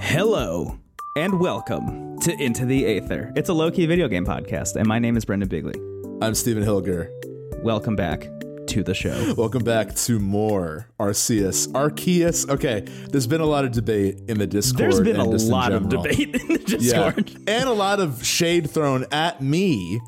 Hello and welcome to Into the Aether. It's a low key video game podcast, and my name is Brendan Bigley. I'm Stephen Hilger. Welcome back to the show. Welcome back to more Arceus. Arceus. Okay, there's been a lot of debate in the Discord. There's been a lot of debate in the Yeah. Discord. and a lot of shade thrown at me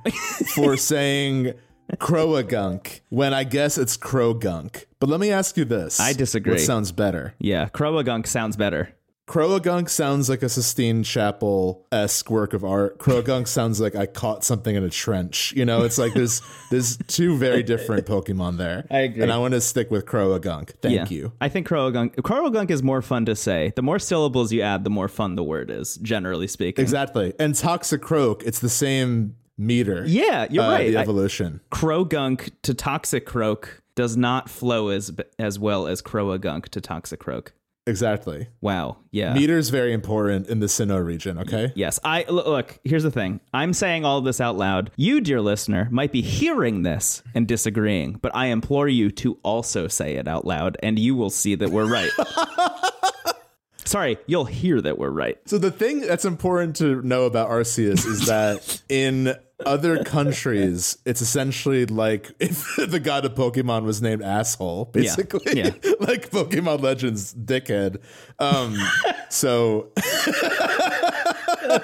for saying Croagunk when I guess it's Crogunk. But let me ask you this. I disagree. What sounds better? Yeah, Croagunk sounds better. Croagunk sounds like a Sistine Chapel esque work of art. Croagunk sounds like I caught something in a trench. You know, it's like there's there's two very different Pokemon there. I agree. And I want to stick with Croagunk. Thank yeah. you. I think Croagunk Croagunk is more fun to say. The more syllables you add, the more fun the word is, generally speaking. Exactly. And Toxicroak, it's the same meter. Yeah, you're uh, right. The I- evolution. Crogunk to Toxicroak does not flow as as well as Croagunk to Toxicroak. Exactly. Wow. Yeah. Meter's very important in the Sinnoh region, okay? Yes, I look. Here's the thing. I'm saying all of this out loud. You, dear listener, might be hearing this and disagreeing, but I implore you to also say it out loud, and you will see that we're right. Sorry, you'll hear that we're right. So the thing that's important to know about Arceus is that in other countries, it's essentially like if the god of Pokemon was named asshole, basically. Yeah. like Pokemon Legends dickhead. Um so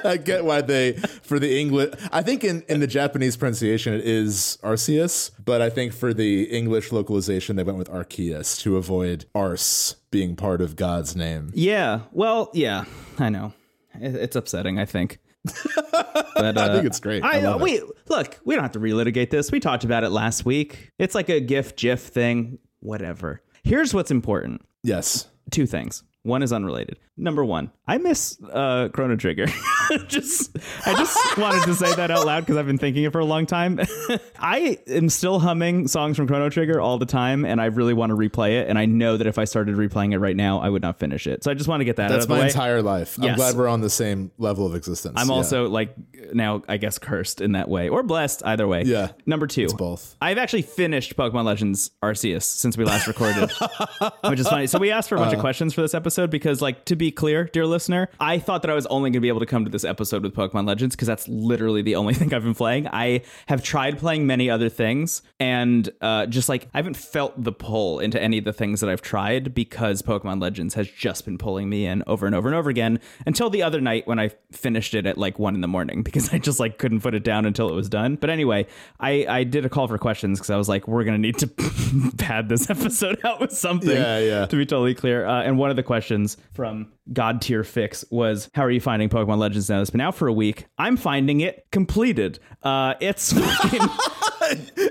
I get why they for the English I think in, in the Japanese pronunciation it is Arceus, but I think for the English localization they went with Arceus to avoid Arse being part of God's name. Yeah. Well, yeah. I know. It's upsetting. I think. But uh, I think it's great. I, I, it. we look. We don't have to relitigate this. We talked about it last week. It's like a GIF GIF thing. Whatever. Here's what's important. Yes. two things. One is unrelated. Number one, I miss uh, Chrono Trigger. just, I just wanted to say that out loud because I've been thinking it for a long time. I am still humming songs from Chrono Trigger all the time, and I really want to replay it. And I know that if I started replaying it right now, I would not finish it. So I just want to get that out That's of the my way. entire life. Yes. I'm glad we're on the same level of existence. I'm Yeah. also like now, I guess, cursed in that way or blessed either way. Yeah. Number two, both. I've actually finished Pokemon Legends Arceus since we last recorded, which is funny. So we asked for a bunch of questions for this episode because, like, to be clear, dear listener, I thought that I was only going to be able to come to this episode with Pokemon Legends because that's literally the only thing I've been playing. I have tried playing many other things and uh, just like I haven't felt the pull into any of the things that I've tried because Pokemon Legends has just been pulling me in over and over and over again until the other night when I finished it at like one in the morning because I just like couldn't put it down until it was done. But anyway, I, I did a call for questions because I was like, we're gonna need to pad this episode out with something. Yeah, yeah. To be totally clear, uh, and one of the questions from God Tier Fix was, "How are you finding Pokemon Legends now? It's been out for a week. I'm finding it completed. Uh, it's fucking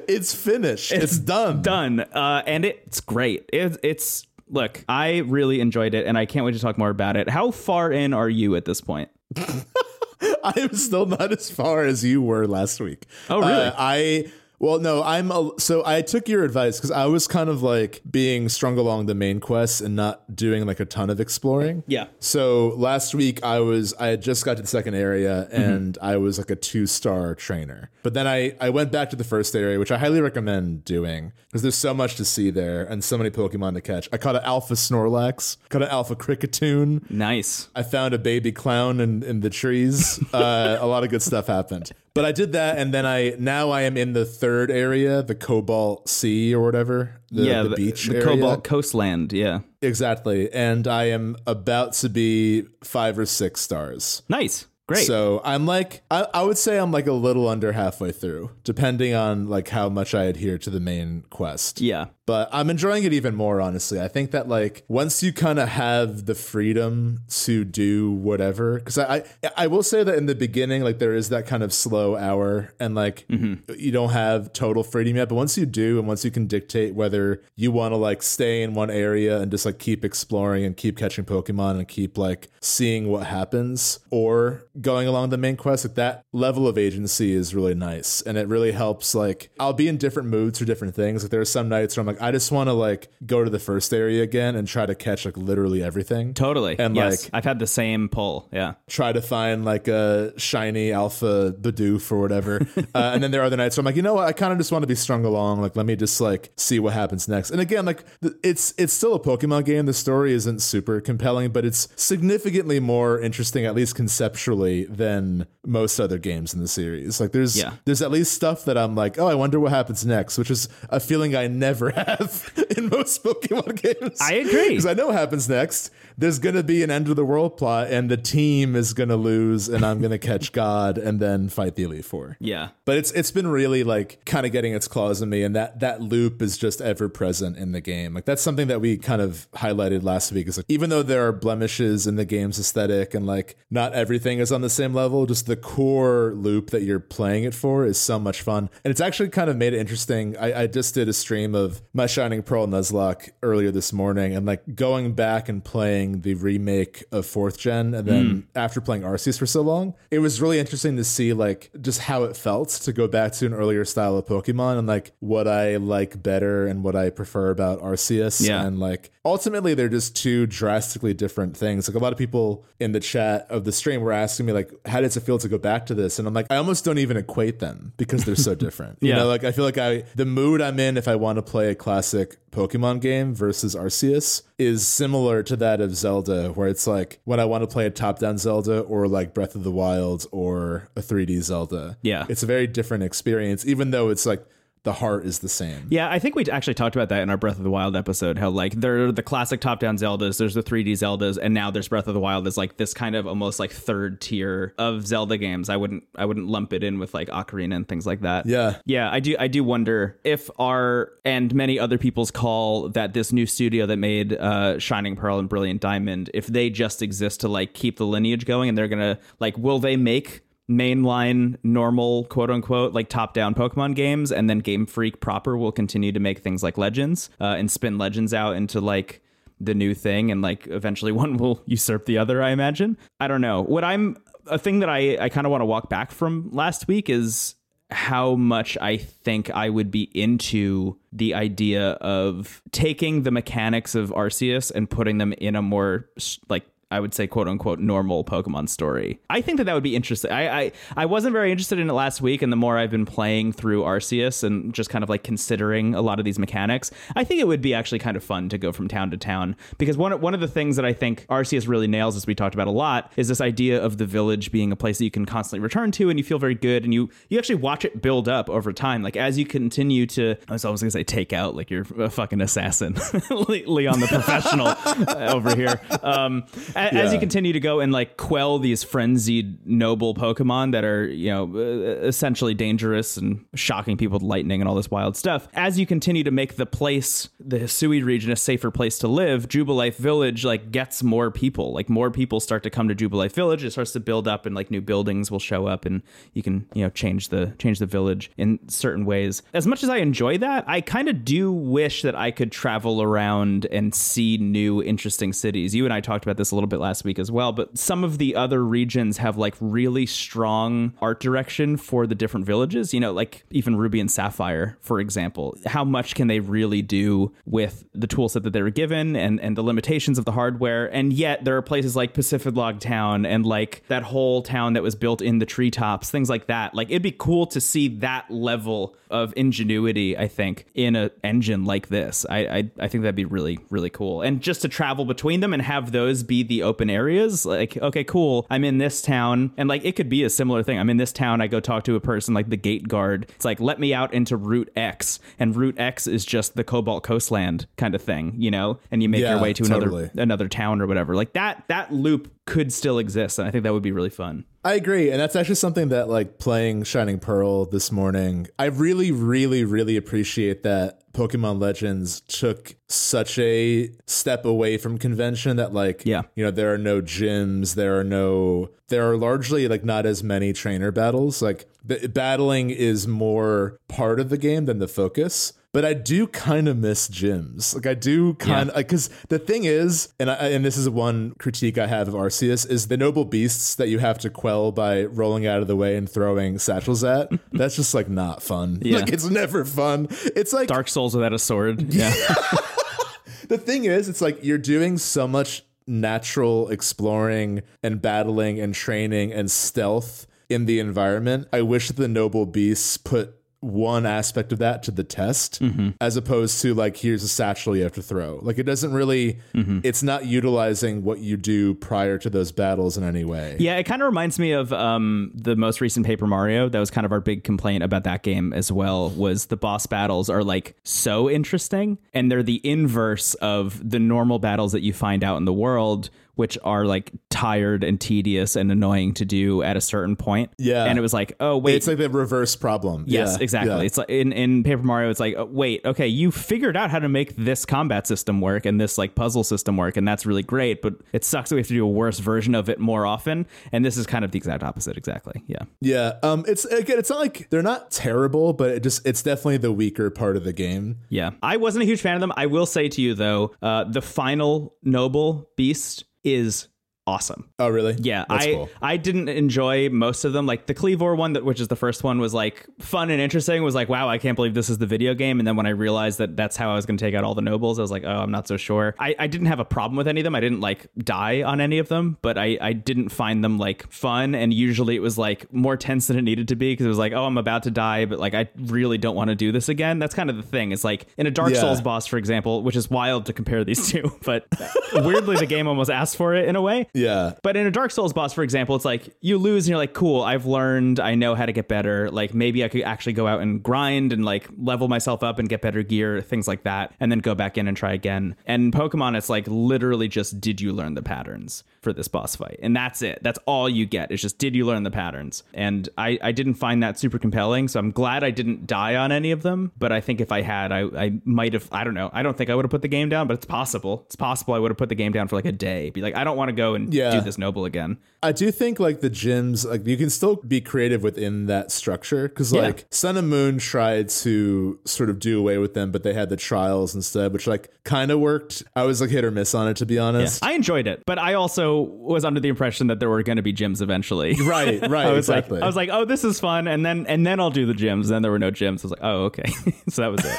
it's finished. It's, done. done, uh, and it's great. It, it's look, I really enjoyed it, and I can't wait to talk more about it. How far in are you at this point? I am still not as far as you were last week. Oh, really? Uh, I well, no, I'm a, so I took your advice because I was kind of like being strung along the main quests and not doing like a ton of exploring. Yeah. So last week I was I had just got to the second area Mm-hmm. and I was like a two star trainer. But then I I went back to the first area, which I highly recommend doing because there's so much to see there and so many Pokemon to catch. I caught an Alpha Snorlax, caught an Alpha Kricketune. Nice. I found a baby clown in, in the trees. Uh, a lot of good stuff happened. But I did that, and then I now I am in the third area, the Cobalt Sea or whatever, the, yeah, the, beach the area. Cobalt Coastland. Yeah, Exactly, and I am about to be five or six stars. nice, great. So I'm like, I, I would say I'm like a little under halfway through, depending on like how much I adhere to the main quest yeah, but I'm enjoying it even more, honestly. I think that like once you kind of have the freedom to do whatever, because I, I I will say that in the beginning, like there is that kind of slow hour, and like mm-hmm. you don't have total freedom yet. But once you do, and once you can dictate whether you want to like stay in one area and just like keep exploring and keep catching Pokemon and keep like seeing what happens, or going along the main quest, like that level of agency is really nice. And it really helps like I'll be in different moods for different things. Like there are some nights where I'm like, I just want to like go to the first area again and try to catch like literally everything. Totally. And yes. like I've had the same pull. Yeah. try to find like a shiny alpha Bidoof or whatever. uh, and then there are other nights where I'm like, you know what? I kind of just want to be strung along. Like, let me just like see what happens next. And again, like th- it's it's still a Pokemon game. The story isn't super compelling, but it's significantly more interesting, at least conceptually, than most other games in the series. Like, there's Yeah. there's at least stuff that I'm like, oh, I wonder what happens next, which is a feeling I never have in most Pokemon games. I agree. Because I know what happens next. There's going to be an end of the world plot, and the team is going to lose, and I'm going to catch God and then fight the Elite Four. Yeah. But it's it's been really like kind of getting its claws in me, and that that loop is just ever present in the game. Like that's something that we kind of highlighted last week. Is like even though there are blemishes in the game's aesthetic, and like not everything is on the same level, just the core loop that you're playing it for is so much fun, and it's actually kind of made it interesting. I, I just did a stream of my Shining Pearl Nuzlocke earlier this morning, and like going back and playing the remake of fourth gen, and then hmm. after playing Arceus for so long, it was really interesting to see like just how it felt to go back to an earlier style of Pokemon and like what I like better and what I prefer about Arceus. Yeah. And like ultimately they're just two drastically different things. Like a lot of people in the chat of the stream were asking me like, how does it feel to go back to this? And I'm like, I almost don't even equate them because they're so different. You Yeah. know, like I feel like I the mood I'm in if I want to play a classic Pokemon game versus Arceus is similar to that of Zelda, where it's like when I want to play a top-down Zelda or like Breath of the Wild or a 3D Zelda. Yeah. It's a very different experience, even though it's like the heart is the same. Yeah, I think we actually talked about that in our Breath of the Wild episode. How like there are the classic top-down Zeldas, there's the 3D Zeldas, and now there's Breath of the Wild is like this kind of almost like third tier of Zelda games. I wouldn't I wouldn't lump it in with like Ocarina and things like that. Yeah. Yeah, I do. I do wonder if our and many other people's call that this new studio that made uh, Shining Pearl and Brilliant Diamond, if they just exist to like keep the lineage going, and they're gonna like, will they make mainline normal quote unquote like top down pokemon games and then game freak proper will continue to make things like legends uh, and spin legends out into like the new thing and like eventually one will usurp the other i imagine. I don't know. What i'm a thing that i i kind of want to walk back from last week is how much I think I would be into the idea of taking the mechanics of Arceus and putting them in a more like I would say quote unquote normal Pokemon story. I think that that would be interesting. I, I I wasn't very interested in it last week, and the more I've been playing through Arceus and just kind of like considering a lot of these mechanics, I think it would be actually kind of fun to go from town to town because one one of the things that I think Arceus really nails, as we talked about a lot, is this idea of the village being a place that you can constantly return to, and you feel very good, and you you actually watch it build up over time. Like as you continue to, I was always gonna say take out, like you're a fucking assassin, Le- Leon the professional uh, over here. Um, as, Yeah. you continue to go and like quell these frenzied noble Pokemon that are you know uh, essentially dangerous and shocking people with lightning and all this wild stuff. As you continue to make the place, the Hisui region, a safer place to live, Jubilife Village like gets more people. Like more people start to come to Jubilife Village. It starts to build up, and like new buildings will show up, and you can you know change the change the village in certain ways. As much as I enjoy that, I kind of do wish that I could travel around and see new interesting cities. You and I talked about this a little bit last week as well, but some of the other regions have like really strong art direction for the different villages. You know, like even Ruby and Sapphire, for example. How much can they really do with the tool set that they were given and, and the limitations of the hardware? And yet there are places like Pacifidlog Town and like that whole town that was built in the treetops, things like that. Like it'd be cool to see that level of ingenuity, I think, in an engine like this. I, I I think that'd be really, really cool. And just to travel between them and have those be the open areas, like, okay, cool. I'm in this town. And like it could be a similar thing. I'm in this town, I go talk to a person like the gate guard. It's like, let me out into Route X. And Route X is just the Cobalt Coastland kind of thing, you know? And you make Yeah, your way to totally. another another town or whatever. Like that that loop could still exist. And I think that would be really fun. I agree, and that's actually something that like playing Shining Pearl this morning. I really, really, really appreciate that Pokemon Legends took such a step away from convention that like Yeah. you know there are no gyms, there are no there are largely like not as many trainer battles. Like the, battling is more part of the game than the focus. But I do kind of miss gyms. Like I do kind of like because the thing is, and I, and this is one critique I have of Arceus is the noble beasts that you have to quell by rolling out of the way and throwing satchels at. that's just like not fun. Yeah. Like it's never fun. It's like Dark Souls without a sword. Yeah. the thing is, it's like you're doing so much natural exploring and battling and training and stealth in the environment. I wish the noble beasts put one aspect of that to the test as opposed to like here's a satchel you have to throw like it doesn't really it's not utilizing what you do prior to those battles in any way Yeah, it kind of reminds me of um, the most recent Paper Mario. That was kind of our big complaint about that game as well. Was the boss battles are like so interesting, and they're the inverse of the normal battles that you find out in the world, which are like tired and tedious and annoying to do at a certain point. Yeah. and it was like, oh wait, it's like the reverse problem Yes, Yeah, exactly. yeah. It's like in, in Paper Mario, it's like, oh, wait, okay, you figured out how to make this combat system work and this like puzzle system work, and that's really great. But it sucks that we have to do a worse version of it more often. And this is kind of the exact opposite. Exactly. Yeah. yeah um it's again it's not like they're not terrible but it just it's definitely the weaker part of the game Yeah. I wasn't a huge fan of them. I will say to you though, uh, the final noble beast is awesome. oh really Yeah, That's I cool. I didn't enjoy most of them. Like the Kleavor one, that which is the first one, was like fun and interesting. Was like, wow, I can't believe this is the video game. And then when I realized that that's how I was going to take out all the nobles, I was like, oh, I'm not so sure. I, I didn't have a problem with any of them. I didn't like die on any of them, but I I didn't find them like fun. And usually it was like more tense than it needed to be because it was like, oh, I'm about to die, but like I really don't want to do this again. That's kind of the thing. It's like in a Dark Yeah. Souls boss, for example, which is wild to compare these two, but weirdly the game almost asked for it in a way. Yeah But in a Dark Souls boss, for example, it's like you lose and you're like, cool, I've learned, I know how to get better. Like maybe I could actually go out and grind and like level myself up and get better gear, things like that, and then go back in and try again. And Pokemon, it's like literally just did you learn the patterns for this boss fight? And that's it. That's all you get. It's just did you learn the patterns? And I, I didn't find that super compelling. So I'm glad I didn't die on any of them. But I think if I had, I, I might have, I don't know. I don't think I would have put the game down, but it's possible. It's possible I would have put the game down for like a day. Be like, I don't want to go and Yeah. do this noble again. I do think like the gyms, like you can still be creative within that structure because Yeah. like Sun and Moon tried to sort of do away with them, but they had the trials instead, which like kind of worked. I was like hit or miss on it to be honest. I enjoyed it, but I also was under the impression that there were going to be gyms eventually. Right, right, I was exactly. like, I was like, oh, this is fun, and then and then I'll do the gyms. Then there were no gyms. I was like, oh, okay. so that was it.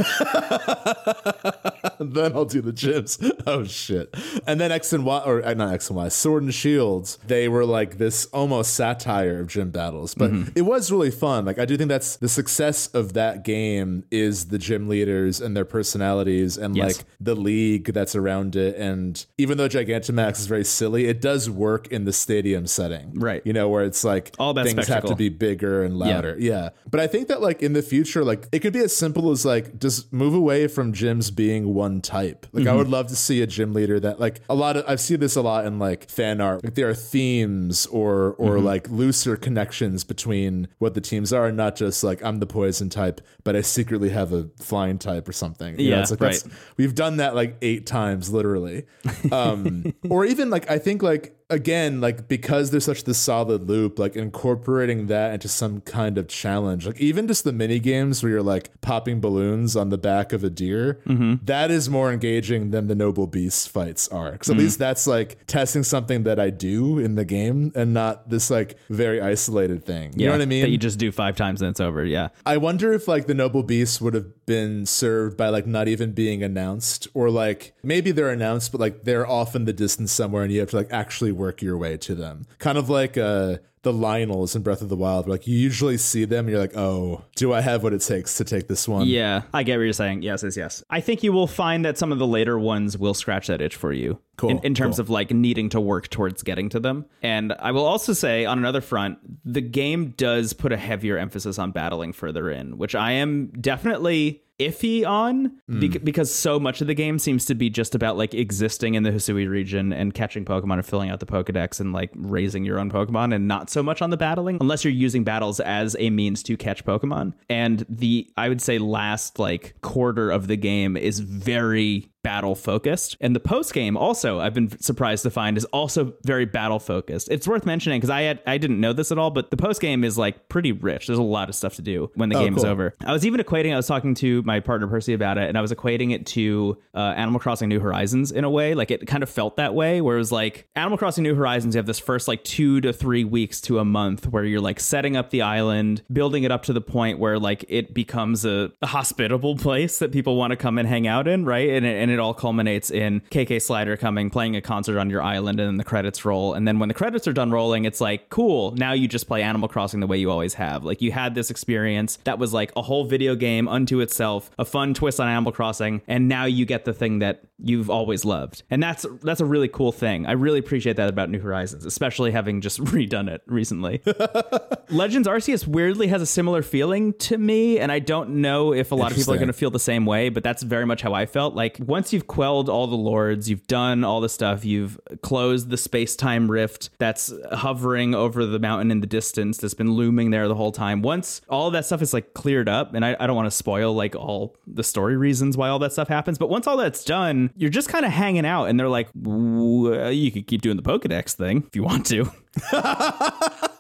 then I'll do the gyms. Oh shit! And then X and Y, or uh, not X and Y, Sword and Shields. They were like this almost satire of gym battles, but Mm-hmm. it was really fun. Like I do think that's the success of that game is the gym leaders and their personalities and Yes. like the league that's around it. And even though Gigantamax is very silly, it does work in the stadium setting, Right. You know where it's like All things have to be bigger and louder. Yeah. But I think that like in the future, like it could be as simple as like just move away from gyms being one type. Like I would love to see a gym leader that like a lot of I've seen this a lot in like fan art. Like there are themes or or like looser connections between what the teams are, not just like I'm the poison type, but I secretly have a flying type or something. You know, Yeah, it's like right. that's we've done that like eight times literally. Um or even like I think like again, like because there's such this solid loop, like incorporating that into some kind of challenge, like even just the mini games where you're like popping balloons on the back of a deer, mm-hmm. that is more engaging than the noble beast fights are. Because at mm. least that's like testing something that I do in the game and not this like very isolated thing. You know what I mean? That you just do five times and it's over. Yeah. I wonder if like the noble beasts would have been served by like not even being announced or like maybe they're announced but like they're off in the distance somewhere and you have to like actually work your way to them. Kind of like uh the Lynels in Breath of the Wild. Where, like you usually see them and you're like, "Oh, do I have what it takes to take this one?" Yeah, I get what you're saying. Yes, yes, yes. I think you will find that some of the later ones will scratch that itch for you. Cool, In, in terms cool. of like needing to work towards getting to them. And I will also say on another front, the game does put a heavier emphasis on battling further in, which I am definitely iffy on hmm. bec- because so much of the game seems to be just about like existing in the Hisui region and catching Pokemon and filling out the Pokedex and like raising your own Pokemon and not so much on the battling unless you're using battles as a means to catch Pokemon. And the I would say last like quarter of the game is very battle focused. And the post game also, I've been surprised to find, is also very battle focused. It's worth mentioning because I had I didn't know this at all, but the post game is like pretty rich. There's a lot of stuff to do when the Oh, game is over. I was even equating. I was talking to my partner Percy about it, and I was equating it to uh, Animal Crossing New Horizons in a way. Like it kind of felt that way, where it was like Animal Crossing New Horizons. You have this first like two to three weeks to a month where you're like setting up the island, building it up to the point where like it becomes a, a hospitable place that people want to come and hang out in, right? And and it all culminates in KK Slider coming, playing a concert on your island, and then the credits roll. And then when the credits are done rolling, it's like cool. Now you just play Animal Crossing the way you always have. Like you had this experience that was like a whole video game unto itself, a fun twist on Animal Crossing, and now you get the thing that you've always loved. And that's that's a really cool thing. I really appreciate that about New Horizons, especially having just redone it recently. Legends Arceus weirdly has a similar feeling to me, and I don't know if a lot of people are going to feel the same way, but that's very much how I felt. Like once you've quelled all the lords, you've done all the stuff, you've closed the space-time rift that's hovering over the mountain in the distance, that's been looming there the whole time. Once all that stuff is like cleared up, and I, I don't want to spoil like all the story reasons why all that stuff happens, but once all that's done, you're just kind of hanging out, and they're like, "Well, you could keep doing the Pokedex thing if you want to.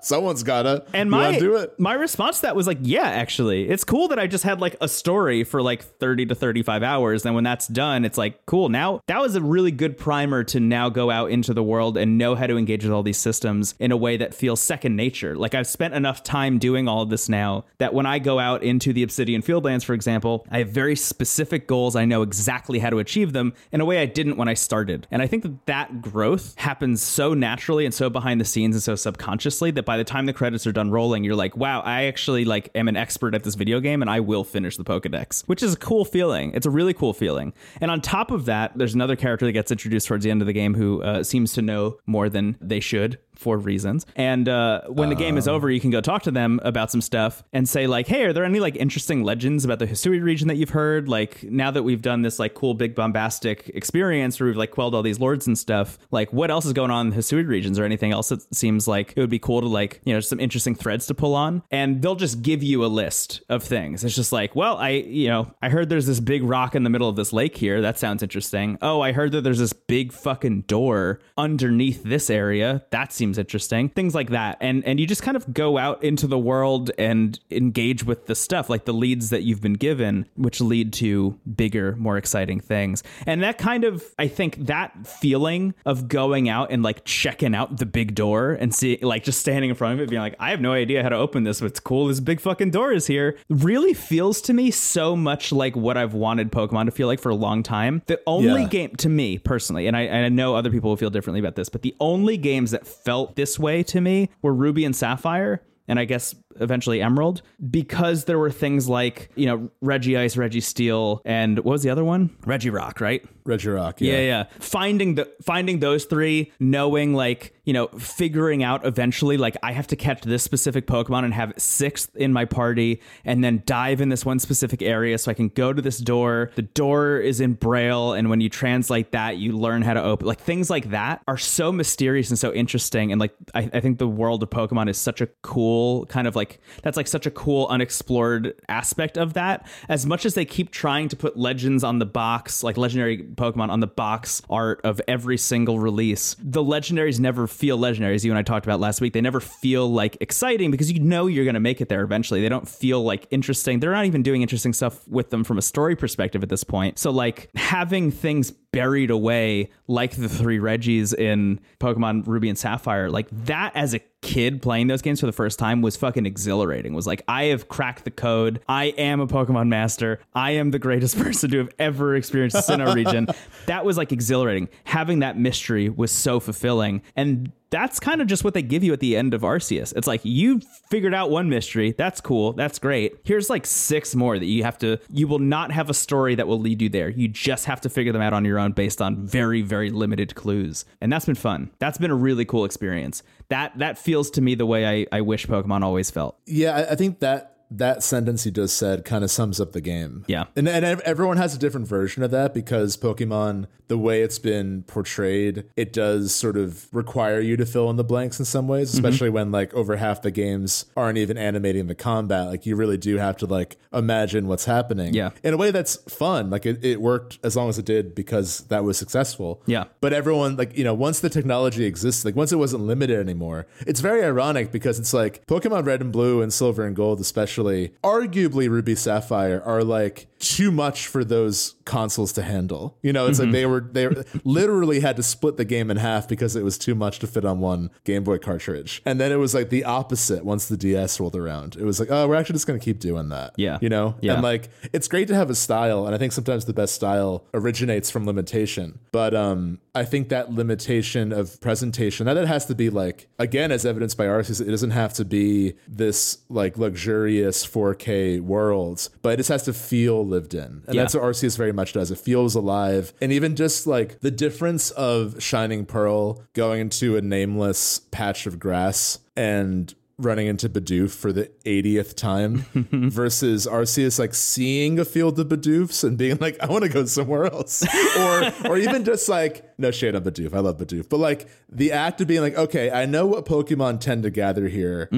Someone's gotta. And my do it. my response to that was like, yeah, actually, it's cool that I just had like a story for like thirty to thirty five hours. And when that's done, it's like cool. Now that was a really good primer to now go out into the world and know how to engage with all these systems in a way that feels second nature. Like I've spent enough time doing all of this now that when I go out into the Obsidian Fieldlands, for example, I have very specific goals. I know exactly how to achieve them in a way I didn't when I started. And I think that that growth happens so naturally and so behind the scenes and so subconsciously that by the time the credits are done rolling, you're like, wow, I actually like am an expert at this video game and I will finish the Pokedex, which is a cool feeling. It's a really cool feeling. And on top of that, there's another character that gets introduced towards the end of the game who uh, seems to know more than they should for reasons. And uh, when the game is over, you can go talk to them about some stuff and say like, "Hey, are there any like interesting legends about the Hisui region that you've heard? Like now that we've done this like cool big bombastic experience where we've like quelled all these lords and stuff, like what else is going on in the Hisui regions or anything else that seems like it would be cool to like, you know, some interesting threads to pull on." And they'll just give you a list of things. It's just like, "Well, I, you know, I heard there's this big rock in the middle of this lake here. That sounds interesting. Oh, I heard that there's this big fucking door underneath this area. That seems interesting. Things like that. And and you just kind of go out into the world and engage with the stuff, like the leads that you've been given, which lead to bigger, more exciting things. And that kind of I think that feeling of going out and like checking out the big door and see like just standing in front of it, being like, I have no idea how to open this, but it's cool. This big fucking door is here. Really feels to me so much like what I've wanted Pokemon to feel like for a long time. The only Yeah. game to me personally, and I, and I know other people will feel differently about this, but the only games that felt this way to me were Ruby and Sapphire. And I guess eventually Emerald, because there were things like, you know, Regice, Reggie Steel, and what was the other one? Regirock, right? Regirock. Yeah, Yeah. yeah. Finding the finding those three, knowing like, you know, figuring out eventually like I have to catch this specific Pokemon and have sixth in my party and then dive in this one specific area so I can go to this door. The door is in Braille and when you translate that, you learn how to open like things like that are so mysterious and so interesting. And like I, I think the world of Pokemon is such a cool kind of like that's like such a cool unexplored aspect of that. As much as they keep trying to put legends on the box, like legendary Pokemon on the box art of every single release, the legendaries never feel legendary. As you and I talked about last week, they never feel like exciting because you know you're going to make it there eventually. They don't feel like interesting. They're not even doing interesting stuff with them from a story perspective at this point. So, like, having things buried away like the three Regis in Pokemon Ruby and Sapphire, like that as a kid playing those games for the first time was fucking exhilarating. Was like, I have cracked the code. I am a Pokemon master. I am the greatest person to have ever experienced the Sinnoh region. That was like exhilarating. Having that mystery was so fulfilling. And that's kind of just what they give you at the end of Arceus. It's like you figured out one mystery. That's cool. That's great. Here's like six more that you have to you will not have a story that will lead you there. You just have to figure them out on your own based on very very limited clues. And that's been fun. That's been a really cool experience. That that feels to me the way I, I wish Pokemon always felt. Yeah, I, I think that that sentence you just said kind of sums up the game. Yeah. And, and everyone has a different version of that because Pokemon, the way it's been portrayed, it does sort of require you to fill in the blanks in some ways, Mm-hmm. especially when like over half the games aren't even animating the combat. Like you really do have to like imagine what's happening. Yeah. In a way that's fun. Like it, it worked as long as it did because that was successful. Yeah. But everyone, like, you know, once the technology exists, like once it wasn't limited anymore, it's very ironic because it's like Pokemon Red and Blue and Silver and Gold, especially, arguably Ruby Sapphire, are like too much for those consoles to handle. You know, it's like they were, they literally had to split the game in half because it was too much to fit on one Game Boy cartridge. And then it was like the opposite once the DS rolled around. It was like, oh, we're actually just going to keep doing that. Yeah. You know? Yeah. And like, it's great to have a style. And I think sometimes the best style originates from limitation. But um, I think that limitation of presentation, that it has to be like, again, as evidenced by Arceus, it doesn't have to be this like luxurious 4K world, but it just has to feel lived in. And Yeah. that's what Arceus very much does. It feels alive. And even just like the difference of Shining Pearl going into a nameless patch of grass and running into Bidoof for the 80th time versus Arceus like seeing a field of Bidoofs and being like, I want to go somewhere else. or or even just like, no shade on Bidoof. I love Bidoof. But like the act of being like, okay, I know what Pokemon tend to gather here,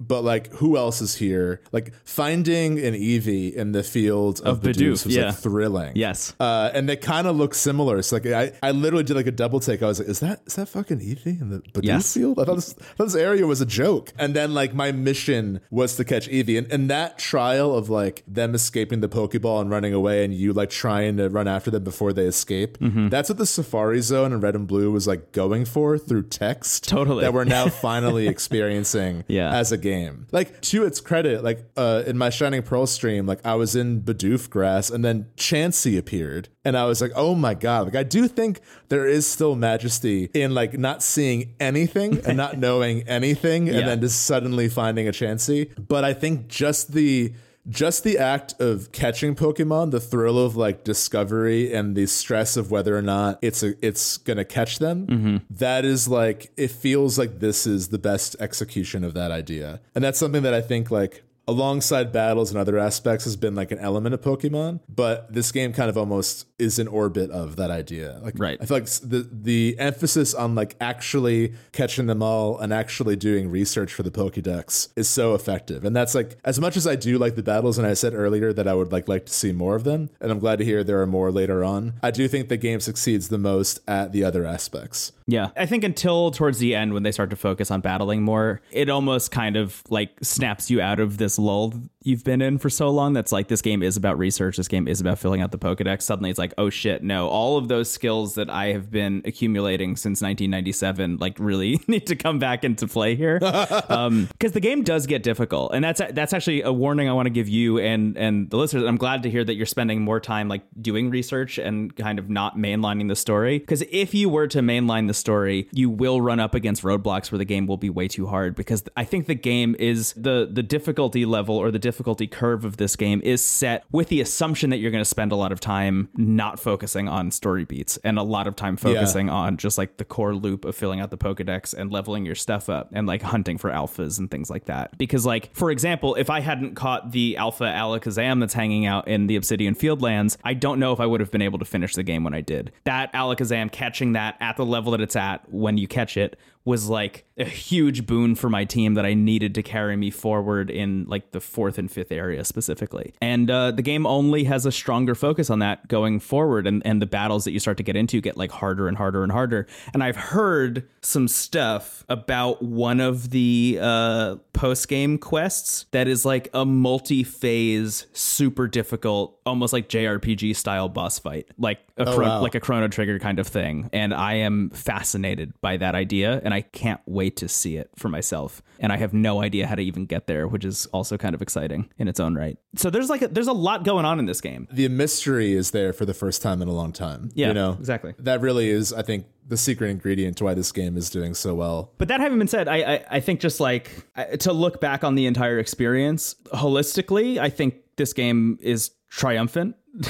but like who else is here? Like finding an Eevee in the field of, Of Bidoofs Bidoof, was yeah. like thrilling. Yes. Uh, and they kind of look similar. So like I, I literally did like a double take. I was like, is that is that fucking Eevee in the Bidoof Yes. field? I thought this, I thought this area was a joke. And then like my mission was to catch Eevee. And, and that trial of like them escaping the Pokeball and running away and you like trying to run after them before they escape. Mm-hmm. That's what the Safari Zone in Red and Blue was like going for through text. Totally. That we're now finally experiencing Yeah. as a game. Like to its credit, like uh, in my Shining Pearl stream, like I was in Bidoof grass and then Chansey appeared. And I was like, oh my God. Like I do think there is still majesty in like not seeing anything and not knowing anything and Yeah. then just suddenly finding a Chansey. But I think just the just the act of catching Pokemon, the thrill of like discovery and the stress of whether or not it's a, it's gonna catch them, mm-hmm. that is like it feels like this is the best execution of that idea, and that's something that I think like alongside battles and other aspects has been like an element of Pokemon, but this game kind of almost is in orbit of that idea. Like Right. I feel like the the emphasis on like actually catching them all and actually doing research for the Pokédex is so effective. And that's like as much as I do like the battles and I said earlier that I would like like to see more of them, and I'm glad to hear there are more later on. I do think the game succeeds the most at the other aspects. Yeah. I think until towards the end when they start to focus on battling more, it almost kind of like snaps you out of this lull you've been in for so long that's like this game is about research, this game is about filling out the Pokédex. Suddenly it's like, oh shit, no, all of those skills that I have been accumulating since 1997 like really need to come back into play here. um because the game does get difficult. And that's that's actually a warning I want to give you and and the listeners. I'm glad to hear that you're spending more time like doing research and kind of not mainlining the story because if you were to mainline the story, you will run up against roadblocks where the game will be way too hard because I think the game is the the difficulty level or the difficulty curve of this game is set with the assumption that you're going to spend a lot of time not focusing on story beats and a lot of time focusing on just like the core loop of filling out the Pokedex and leveling your stuff up and like hunting for alphas and things like that. Because like for example, if I hadn't caught the alpha Alakazam that's hanging out in the Obsidian Fieldlands, I don't know if I would have been able to finish the game when I did. That Alakazam catching that at the level that it's at when you catch it was like a huge boon for my team that I needed to carry me forward in like the fourth and fifth area specifically. And uh, the game only has a stronger focus on that going forward, and and the battles that you start to get into get like harder and harder and harder. And I've heard some stuff about one of the uh, post game quests that is like a multi phase, super difficult, almost like JRPG style boss fight, like a chron- wow. like a Chrono Trigger kind of thing. And I am fascinated by that idea, and I can't wait to see it for myself. And I have no idea how to even get there, which is also kind of exciting in its own right. So there's like a, there's a lot going on in this game. The mystery is there for the first time in a long time. Yeah, you know exactly. That really is, I think, the secret ingredient to why this game is doing so well. But that having been said, I I, I think just like I- to look back on the entire experience holistically, I think this game is triumphant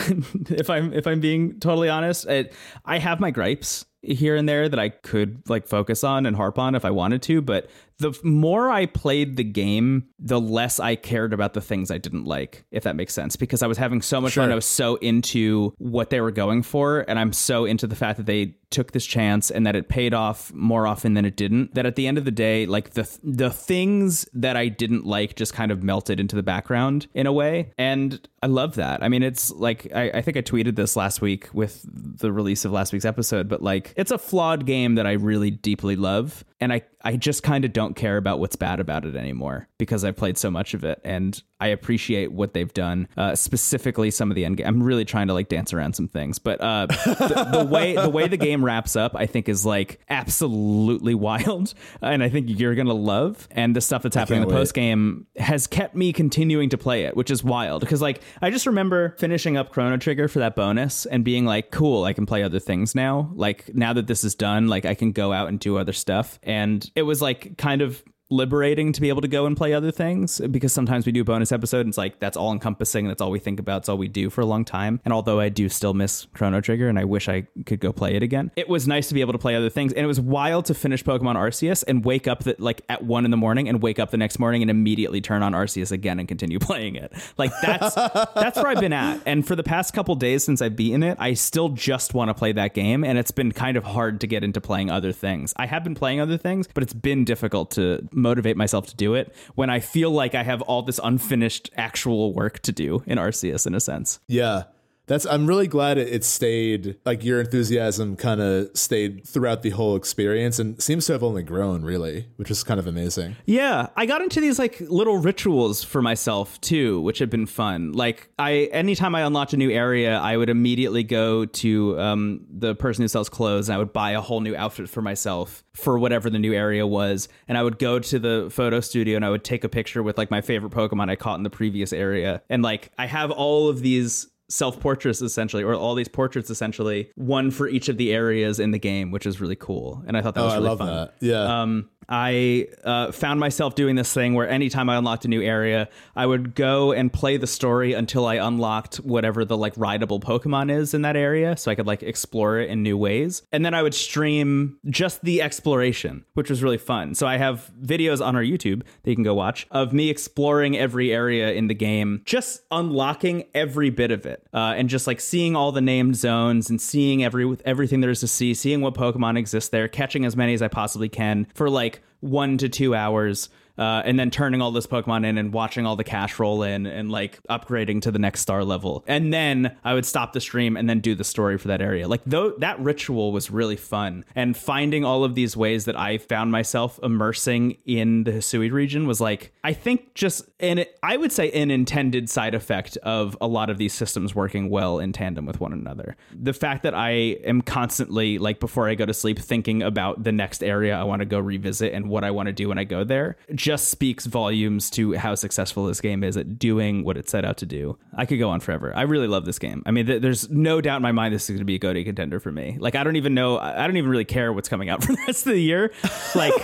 if I'm if I'm being totally honest, it, I have my gripes here and there that I could like focus on and harp on if I wanted to, but the more I played the game, the less I cared about the things I didn't like, if that makes sense, because I was having so much Sure. fun. I was so into what they were going for, and I'm so into the fact that they took this chance and that it paid off more often than it didn't. That at the end of the day, like the the things that I didn't like just kind of melted into the background in a way, and I love that. I mean, it's like I, I think I tweeted this last week with the release of last week's episode, but like it's a flawed game that I really deeply love, and I I just kind of don't care about what's bad about it anymore because I've played so much of it, and I appreciate what they've done. Uh, specifically, some of the end game. I'm really trying to like dance around some things, but uh, the, the way the way the game wraps up, I think is like absolutely wild, and I think you're gonna love. And the stuff that's happening in the post game has kept me continuing to play it, which is wild because like I just remember finishing up Chrono Trigger for that bonus and being like, cool, I can play other things now. Like now that this is done, like I can go out and do other stuff. And it was like kind of liberating to be able to go and play other things because sometimes we do a bonus episode and it's like that's all encompassing that's all we think about it's all we do for a long time. And although i do still miss chrono trigger and i wish i could go play it again it was nice to be able to play other things. And it was wild to finish pokemon arceus and wake up that like at one in the morning and wake up the next morning and immediately turn on arceus again and continue playing it. Like that's that's where i've been at. And for the past couple days since i've beaten it i still just want to play that game and it's been kind of hard to get into playing other things. I have been playing other things but it's been difficult to motivate myself to do it when I feel like I have all this unfinished actual work to do in Arceus in a sense. Yeah. That's I'm really glad it, stayed like your enthusiasm kind of stayed throughout the whole experience and seems to have only grown really, which is kind of amazing. Yeah, I got into these like little rituals for myself too, which have been fun. Like I anytime I unlocked a new area, I would immediately go to um, the person who sells clothes and I would buy a whole new outfit for myself for whatever the new area was. And I would go to the photo studio and I would take a picture with like my favorite Pokemon I caught in the previous area. And like I have all of these self portraits essentially, or all these portraits essentially, one for each of the areas in the game, which is really cool. And I thought that Oh, was I really love fun. that. Yeah. Um, I uh, found myself doing this thing where anytime I unlocked a new area, I would go and play the story until I unlocked whatever the like rideable Pokemon is in that area, so I could like explore it in new ways. And then I would stream just the exploration, which was really fun. So I have videos on our YouTube that you can go watch of me exploring every area in the game, just unlocking every bit of it, uh, and just like seeing all the named zones and seeing every everything there is to see, seeing what Pokemon exist there, catching as many as I possibly can for like one to two hours. Uh, and then turning all this Pokemon in and watching all the cash roll in and like upgrading to the next star level. And then I would stop the stream and then do the story for that area. Like though that ritual was really fun. And finding all of these ways that I found myself immersing in the Hisui region was like, I think just and it, I would say an intended side effect of a lot of these systems working well in tandem with one another. The fact that I am constantly like before I go to sleep thinking about the next area I want to go revisit and what I want to do when I go there just speaks volumes to how successful this game is at doing what it set out to do. I could go on forever. I really love this game. I mean, th- there's no doubt in my mind this is going to be a GOTY contender for me. Like, I don't even know. I don't even really care what's coming out for the rest of the year. Like,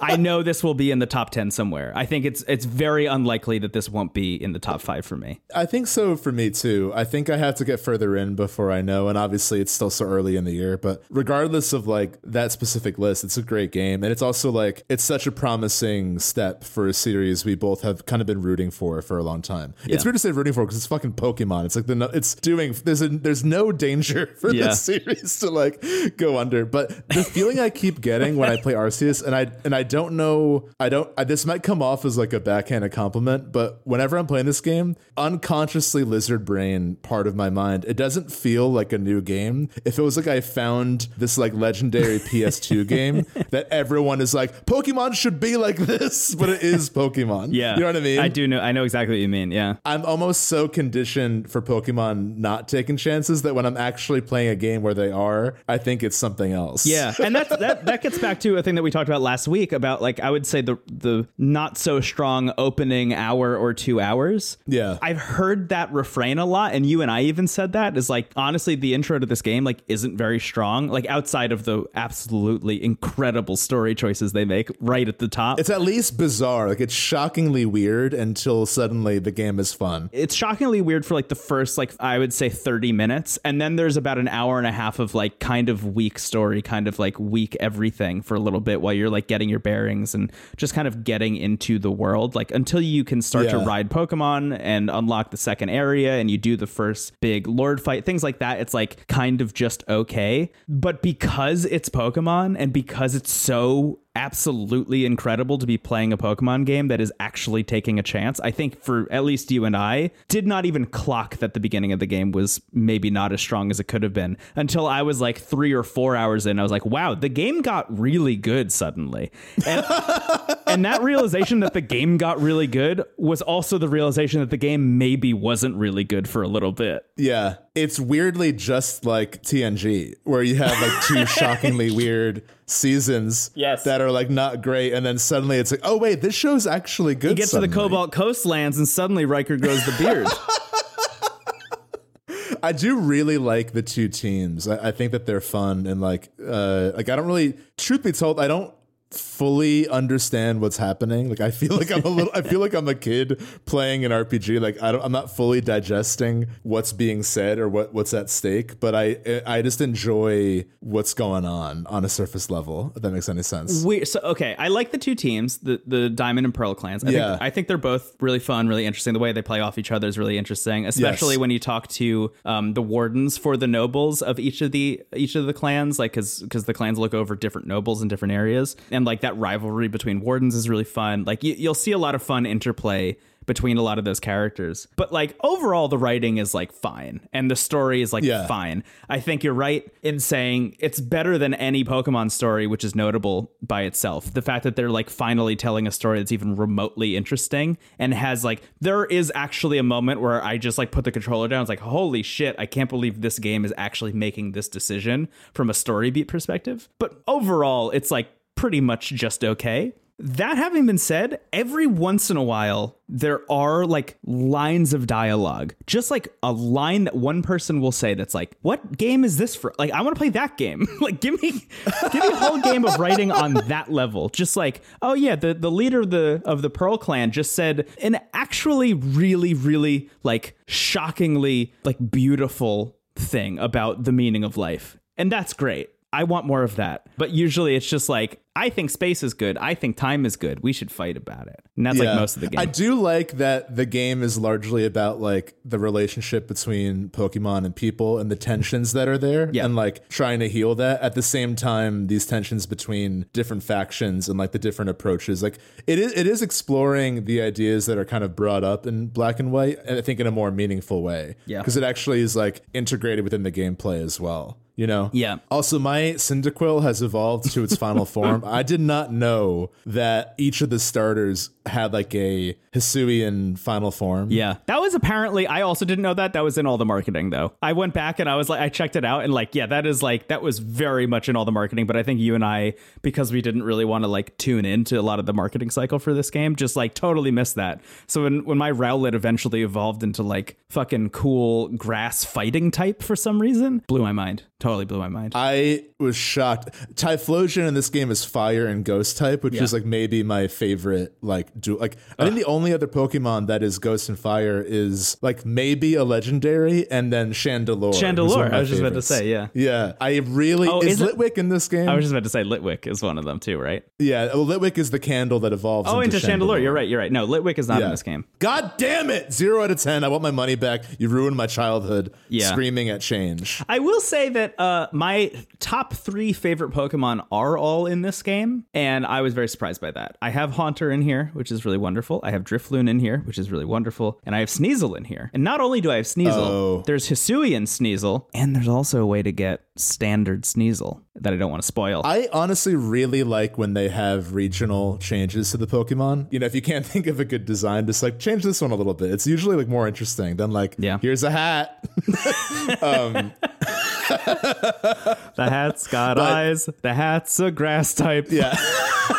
I know this will be in the top ten somewhere. I think it's it's very unlikely that this won't be in the top five for me. I think so for me too. I think I have to get further in before I know, and obviously it's still so early in the year. But regardless of like that specific list, it's a great game, and it's also like it's such a promising step for a series we both have kind of been rooting for for a long time. It's weird to say rooting for because it's fucking Pokemon. It's like the no, it's doing there's a, there's no danger for Yeah. this series to like go under. But the feeling I keep getting when I play Arceus, and I and I don't know, I don't. I, this might come off as like a backhanded compliment, but whenever I'm playing this game, unconsciously lizard brain part of my mind, it doesn't feel like a new game. If it was like I found this like legendary PS2 game that everyone is like, Pokemon should be like this, but it is Pokemon. Yeah, you know what I mean. I do know. I know exactly what you mean. Yeah. I'm almost so conditioned for Pokemon not taking chances that when I'm actually playing a game where they are, I think it's something else. Yeah, and that's that that gets back to a thing that we talked about last week about like I would say the the not so strong opening hour or two hours. Yeah. I've heard that refrain a lot, and you and I even said that is like honestly the intro to this game like isn't very strong. Like outside of the absolutely incredible story choices they make right at the top. It's at least bizarre. Like it's shockingly weird until suddenly the game is fun. it's shockingly weird for like the first like I would say 30 minutes and then there's about an hour and a half of like kind of weak story kind of like weak everything for a little bit while you're like getting your bearings and just kind of getting into the world like until you can start to ride Pokemon and unlock the second area and you do the first big lord fight things like that it's like kind of just okay. But because it's Pokemon and because it's so absolutely incredible to be playing a Pokemon game that is actually taking a chance. I think for at least you and I did not even clock that the beginning of the game was maybe not as strong as it could have been until I was like 3 or 4 hours in. I was like, "Wow, the game got really good suddenly." And and that realization that the game got really good was also the realization that the game maybe wasn't really good for a little bit. Yeah. It's weirdly just like TNG, where you have like two shockingly weird seasons Yes. that are like not great, and then suddenly it's like, oh wait, this show's actually good. You get to the. Cobalt Coastlands and suddenly Riker grows the beard. I do really like the two teams. I, I think that they're fun and like uh like I don't really truth be told, I don't fully understand what's happening. Like I feel like I'm a little I feel like I'm a kid playing an RPG. Like I don't I'm not fully digesting what's being said or what what's at stake, but I I just enjoy what's going on on a surface level, if that makes any sense. We so okay. I like the two teams, the the Diamond and Pearl clans. I Yeah. think I think they're both really fun, really interesting. The way they play off each other is really interesting, especially Yes. when you talk to um, the wardens for the nobles of each of the each of the clans, like because because the clans look over different nobles in different areas, and like that rivalry between wardens is really fun. Like you, you'll see a lot of fun interplay between a lot of those characters. But like overall the writing is like fine and the story is like Yeah. fine. I think you're right in saying it's better than any Pokemon story which is notable by itself. The fact that they're like finally telling a story that's even remotely interesting and has like there is actually a moment where I just like put the controller down. It's like holy shit, I can't believe this game is actually making this decision from a story beat perspective. But overall it's like pretty much just okay. That having been said, every once in a while, there are like lines of dialogue, just like a line that one person will say that's like, What game is this for? Like, I want to play that game. like, give me give me a whole game of writing on that level. Just like, oh yeah, the, the leader of the of the Pearl clan just said an actually really, really like shockingly like beautiful thing about the meaning of life. And that's great. I want more of that. But usually it's just like, I think space is good. I think time is good. We should fight about it. And that's like most of the game. I do like that the game is largely about like the relationship between Pokemon and people and the tensions that are there Yeah. and like trying to heal that. At the same time, these tensions between different factions and like the different approaches. Like it is it is exploring the ideas that are kind of brought up in black and white, and I think in a more meaningful way. Yeah. Because it actually is like integrated within the gameplay as well. You know? Yeah. Also, my Cyndaquil has evolved to its final form. I did not know that each of the starters had like a Hisuian final form. Yeah. That was apparently, I also didn't know that. That was in all the marketing, though. I went back and I was like, I checked it out and, like, yeah, that is like, that was very much in all the marketing. But I think you and I, because we didn't really want to, like, tune into a lot of the marketing cycle for this game, just, like, totally missed that. So when, when my Rowlet eventually evolved into, like, fucking cool grass fighting type for some reason, blew my mind. Totally blew my mind. I was shocked. Typhlosion in this game is fire and ghost type, which Yeah. is like maybe my favorite like do like I think the only other Pokemon that is ghost and fire is like maybe a legendary and then Chandelure. Chandelure, I was just about to say, yeah. Yeah. I really Oh, is, is it- Litwick in this game? I was just about to say Litwick is one of them, too, right? yeah, well, Litwick is the candle that evolves Oh, into, into, Chandelure. You're right. You're right. No, Litwick is not in this game. God damn it! Zero out of ten. I want my money back. You ruined my childhood. Yeah. Screaming at change. I will say that uh, my top three favorite Pokemon are all in this game, and I was very surprised by that. I have Haunter in here, which is really wonderful. I have Drifloon in here, which is really wonderful, and I have Sneasel in here. And not only do I have Sneasel, Oh. there's Hisuian Sneasel, and there's also a way to get standard Sneasel. That I don't want to spoil. I honestly really like when they have regional changes to the Pokemon. You know, if you can't think of a good design, just like change this one a little bit. It's usually like more interesting than like, Yeah. here's a hat. um, the hat's got eyes. The hat's a grass type. yeah.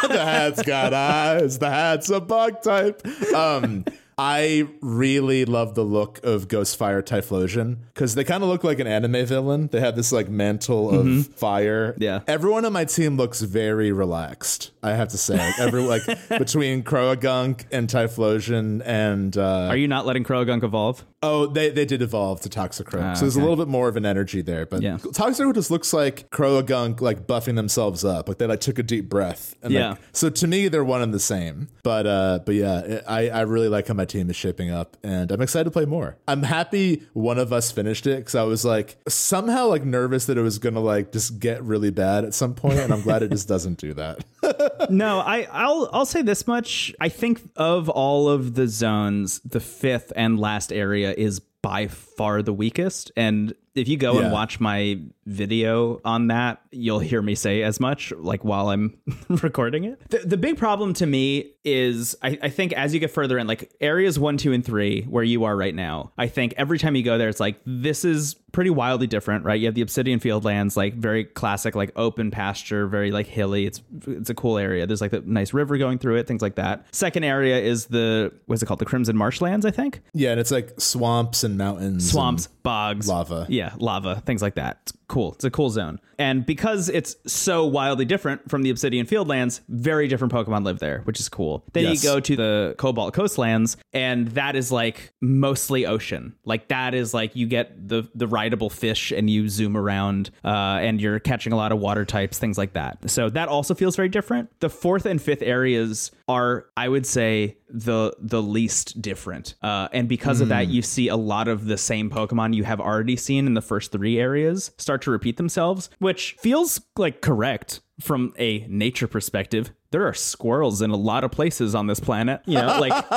the hat's got eyes. The hat's a bug type. Um, I really love the look of Ghostfire Typhlosion because they kind of look like an anime villain. They have this like mantle of fire. Mm-hmm. Yeah. Everyone on my team looks very relaxed. I have to say, like, every like between Croagunk and Typhlosion and uh, Are you not letting Croagunk evolve? Oh, they they did evolve to Toxicroak, so there's a little bit more of an energy there. But Yeah. Toxicroak just looks like Croagunk like buffing themselves up, like they like took a deep breath. And, Yeah. like, so to me, they're one and the same. But uh, but yeah, I I really like how my team is shaping up, and I'm excited to play more. I'm happy one of us finished it because I was like somehow like nervous that it was gonna like just get really bad at some point, and I'm glad it just doesn't do that. no, I I'll I'll say this much. I think of all of the zones, the fifth and last area is by far the weakest. And if you go Yeah. and watch my video on that, you'll hear me say as much like while I'm recording it. The, the big problem to me is I, I think as you get further in, like areas one, two, and three, where you are right now, I think every time you go there, it's like this is pretty wildly different, right? You have the Obsidian Fieldlands, like very classic, like open pasture, very like hilly. It's it's a cool area. There's like a nice river going through it, things like that. Second area is the what's it called? The Crimson Marshlands, I think. yeah, and it's like swamps and mountains, Swamps, bogs, lava. Yeah, lava, things like that. Cool. It's a cool zone. And because it's so wildly different from the Obsidian Fieldlands, very different Pokemon live there, which is cool. Then Yes. you go to the Cobalt Coastlands, and that is like mostly ocean. Like that is like you get the the rideable fish and you zoom around uh, and you're catching a lot of water types, things like that. So that also feels very different. The fourth and fifth areas are, I would say, the the least different. Uh, and because of that, you see a lot of the same Pokemon you have already seen in the first three areas start to repeat themselves, which feels like correct from a nature perspective. There are squirrels in a lot of places on this planet. You know, like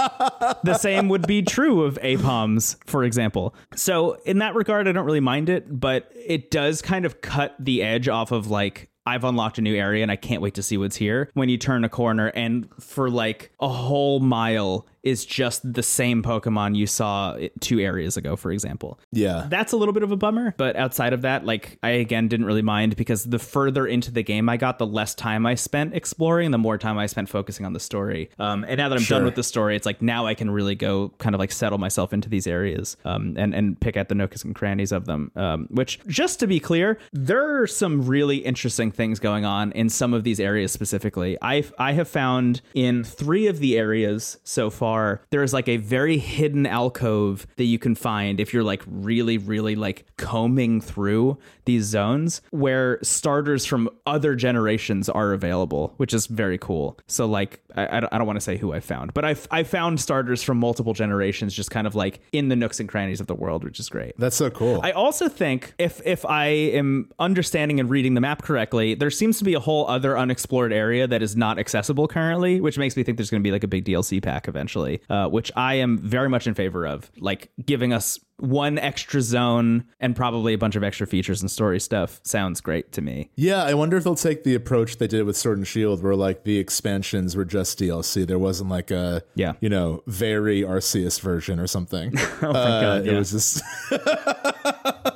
the same would be true of Aipoms, for example. So in that regard, I don't really mind it, but it does kind of cut the edge off of like I've unlocked a new area and I can't wait to see what's here. When you turn a corner and for like a whole mile is just the same Pokemon you saw two areas ago, for example. Yeah. That's a little bit of a bummer, but outside of that, like I again didn't really mind because the further into the game I got, the less time I spent exploring, the more time I spent focusing on the story. Um, and now that I'm Sure. done with the story, it's like now I can really go kind of like settle myself into these areas um, and and pick at the nooks and crannies of them. Um, which, just to be clear, there are some really interesting things going on in some of these areas specifically. I I have found in three of the areas so far there is like a very hidden alcove that you can find if you're like really really like combing through these zones where starters from other generations are available, which is very cool. So like I, I don't, don't want to say who I found, but I I found starters from multiple generations just kind of like in the nooks and crannies of the world, which is great. That's so cool. I also think if if I am understanding and reading the map correctly, there seems to be a whole other unexplored area that is not accessible currently, which makes me think there's going to be like a big DLC pack eventually, uh, which I am very much in favor of, like giving us one extra zone and probably a bunch of extra features and story stuff. Sounds great to me. Yeah, I wonder if they'll take the approach they did with Sword and Shield, where like the expansions were just DLC. There wasn't like a Yeah. you know, very Arceus version or something. oh God, It was just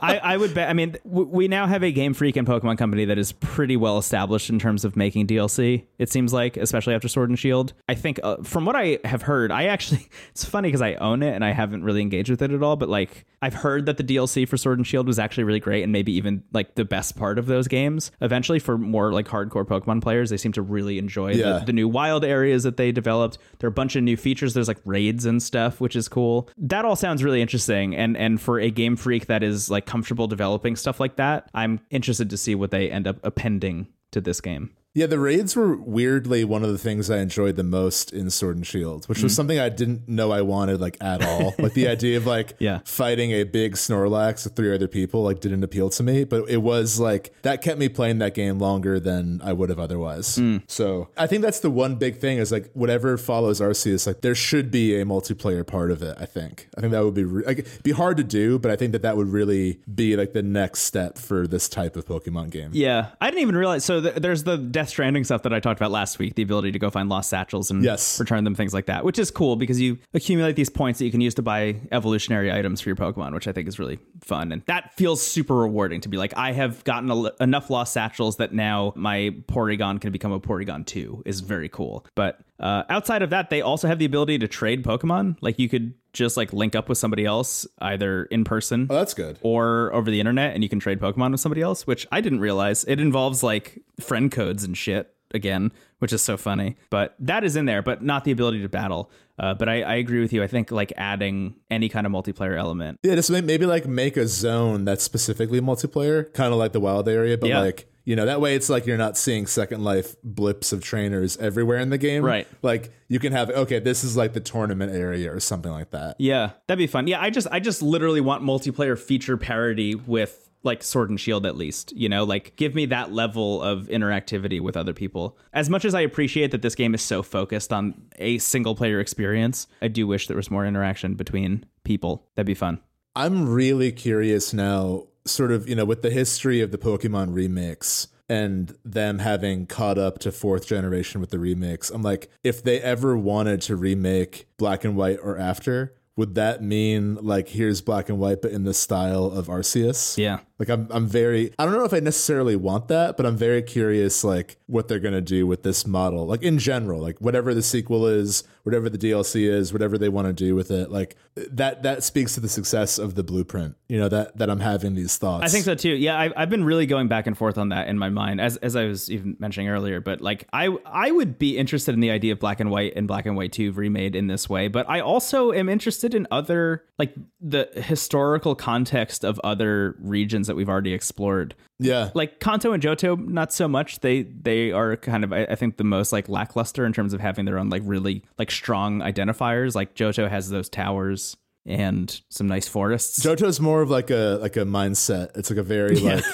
I, I would bet. I mean, w- we now have a Game Freak and Pokemon company that is pretty well established in terms of making DLC. It seems like, especially after Sword and Shield. I think, uh, from what I have heard, I actually it's funny because I own it and I haven't really engaged with it at all. But like, I've heard that the DLC for Sword and Shield was actually really great and maybe even like the best part of those games. Eventually, for more like hardcore Pokemon players, they seem to really enjoy Yeah. the, the new wild areas that they developed. There are a bunch of new features. There's like raids and stuff, which is cool. That all sounds really interesting. And and for a game freak that is like comfortable developing stuff like that, I'm interested to see what they end up appending to this game. Yeah, the raids were weirdly one of the things I enjoyed the most in Sword and Shield, which was mm. something I didn't know I wanted like at all. like the idea of like Yeah. fighting a big Snorlax with three other people like didn't appeal to me, but it was like that kept me playing that game longer than I would have otherwise. Mm. So I think that's the one big thing is like whatever follows Arceus, like there should be a multiplayer part of it. I think. I think that would be re- like it'd be hard to do, but I think that that would really be like the next step for this type of Pokemon game. Yeah, I didn't even realize. So th- there's the Death Stranding stuff that I talked about last week, the ability to go find lost satchels and Yes. return them, things like that, which is cool because you accumulate these points that you can use to buy evolutionary items for your Pokemon, which I think is really fun. And that feels super rewarding to be like, I have gotten a, enough lost satchels that now my Porygon can become a Porygon 2 is very cool. But uh, outside of that, they also have the ability to trade Pokemon. Like you could just like link up with somebody else either in person Oh, that's good. or over the internet and you can trade Pokemon with somebody else, which I didn't realize. It involves like friend codes and shit again, which is so funny. But that is in there, but not the ability to battle. Uh, but I, I agree with you. I think like adding any kind of multiplayer element. Yeah, just may- maybe like make a zone that's specifically multiplayer, kind of like the wild area, but Yeah. like you know that way it's like you're not seeing Second Life blips of trainers everywhere in the game. Right. Like you can have okay, this is like the tournament area or something like that. Yeah, that'd be fun. Yeah, I just I just literally want multiplayer feature parity with like Sword and Shield at least. You know, like give me that level of interactivity with other people. As much as I appreciate that this game is so focused on a single player experience, I do wish there was more interaction between people. That'd be fun. I'm really curious now, sort of, you know, with the history of the Pokemon remix and them having caught up to fourth generation with the remix, I'm like, if they ever wanted to remake Black and White or after, would that mean like here's Black and White but in the style of Arceus? Yeah. Like I'm I'm very I don't know if I necessarily want that, but I'm very curious like what they're gonna do with this model. Like in general, like whatever the sequel is, whatever the DLC is, whatever they want to do with it, like that that speaks to the success of the blueprint. You know, that that I'm having these thoughts. I think so too. Yeah, I, I've been really going back and forth on that in my mind, as as I was even mentioning earlier. But like, I I would be interested in the idea of Black and White and Black and White Two remade in this way. But I also am interested in other like the historical context of other regions that we've already explored. Yeah. Like Kanto and Johto, not so much. They they are kind of I, I think the most like lackluster in terms of having their own like really like strong identifiers. Like Johto has those towers and some nice forests. Johto's more of like a like a mindset. It's like a very like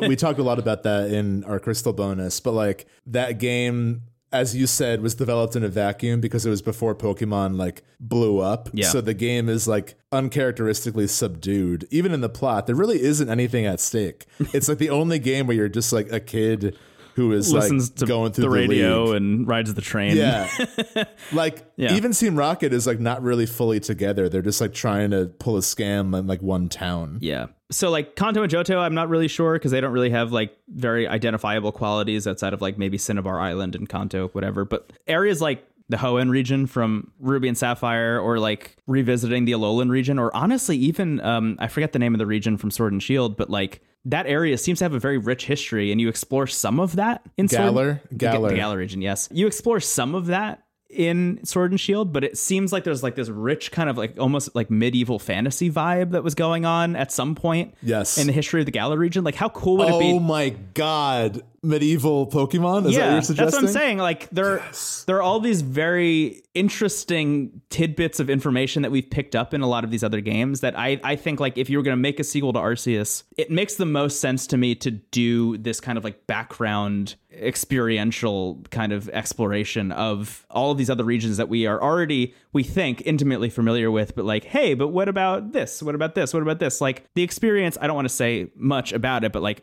we talked a lot about that in our crystal bonus, but like that game as you said was developed in a vacuum because it was before Pokemon like blew up. Yeah. So the game is like uncharacteristically subdued. Even in the plot, there really isn't anything at stake. It's like the only game where you're just like a kid who is listens like to going through the radio league. and rides the train. Yeah. like Yeah. even Team Rocket is like not really fully together. They're just like trying to pull a scam in like one town. Yeah. So like Kanto and Johto, I'm not really sure because they don't really have like very identifiable qualities outside of like maybe Cinnabar Island and Kanto, whatever. But areas like the Hoenn region from Ruby and Sapphire, or like revisiting the Alolan region, or honestly even um, I forget the name of the region from Sword and Shield, but like that area seems to have a very rich history, and you explore some of that in Sword- Galar? the, Galar. the Galar region. Yes, you explore some of that in Sword and Shield, but it seems like there's like this rich kind of like almost like medieval fantasy vibe that was going on at some point. Yes. In the history of the Galar region, like how cool would it be? Oh my god. Medieval Pokemon? Is that what yeah, you're that's what I'm saying. Like there, there are all these very interesting tidbits of information that we've picked up in a lot of these other games. That I, I think like if you were going to make a sequel to Arceus, it makes the most sense to me to do this kind of like background experiential kind of exploration of all of these other regions that we are already we think intimately familiar with but like hey but what about this? What about this? What about this? Like the experience i don't want to say much about it but like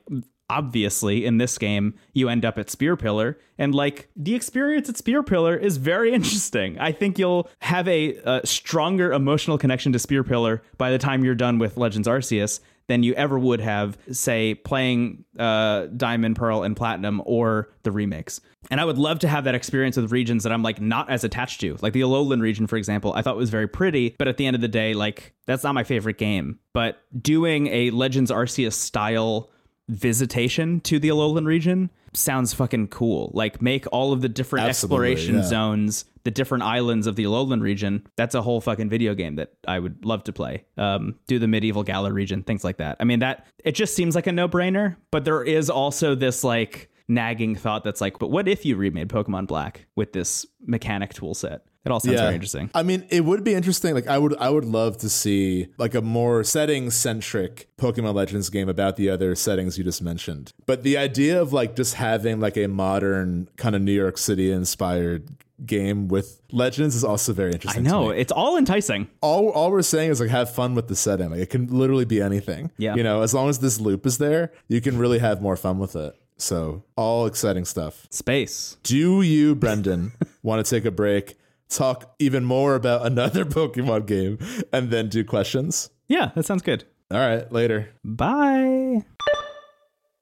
obviously in this game you end up at spear pillar and like the experience at spear pillar is very interesting. I think you'll have a, a stronger emotional connection to spear pillar by the time you're done with legends arceus than you ever would have say playing uh, diamond pearl and platinum or the remakes. And i would love to have that experience with regions that i'm like not as attached to. Like the alolan region for example i thought was very pretty but at the end of the day like that's not my favorite game. But doing a legends arceus style visitation to the Alolan region sounds fucking cool. Like make all of the different Absolutely, exploration yeah. zones, the different islands of the Alolan region. That's a whole fucking video game that I would love to play. Um, do the medieval Galar region, things like that. I mean that it just seems like a no brainer, but there is also this like nagging thought that's like, but what if you remade Pokemon Black with this mechanic tool set? It all sounds very interesting. I mean, it would be interesting. Like, I would, I would love to see like a more setting centric Pokemon Legends game about the other settings you just mentioned. But the idea of like just having like a modern kind of New York City inspired game with Legends is also very I interesting. to know it's all enticing. all all we're saying is like have fun with the setting. Like it can literally be anything. Yeah. You know, as long as this loop is there, you can really have more fun with it. So all exciting stuff. Space. Do you, Brendan, want to take a break, talk even more about another Pokemon game, and then do questions? Yeah, that sounds good. All right, later. Bye.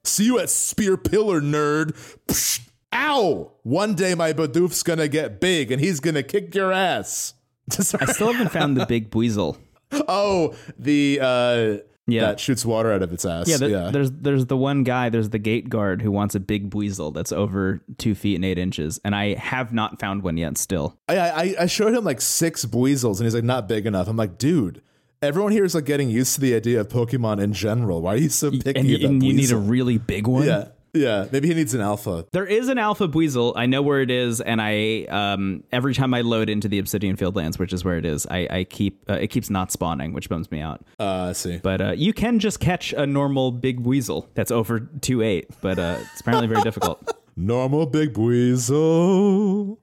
See you at Spear Pillar, nerd. Psh, ow! One day my Bidoof's gonna get big and he's gonna kick your ass. I still haven't found the big Buizel. oh, the uh Yeah. that shoots water out of its ass. Yeah, there- yeah. there's there's the one guy, there's the gate guard who wants a big Buizel that's over two feet and eight inches, and I have not found one yet. Still, I, I I showed him like six Buizels and he's like not big enough. I'm like, dude, everyone here is like getting used to the idea of Pokemon in general. Why are you so picky and about and you need a really big one. yeah, yeah. Maybe he needs an alpha. There is an alpha Buizel. I know where it is, and I um every time I load into the Obsidian Fieldlands, which is where it is, I I keep uh, it keeps not spawning, which bums me out. Uh, I see. But uh, you can just catch a normal big weasel that's over two eight, but uh, it's apparently very difficult. Normal big weasel.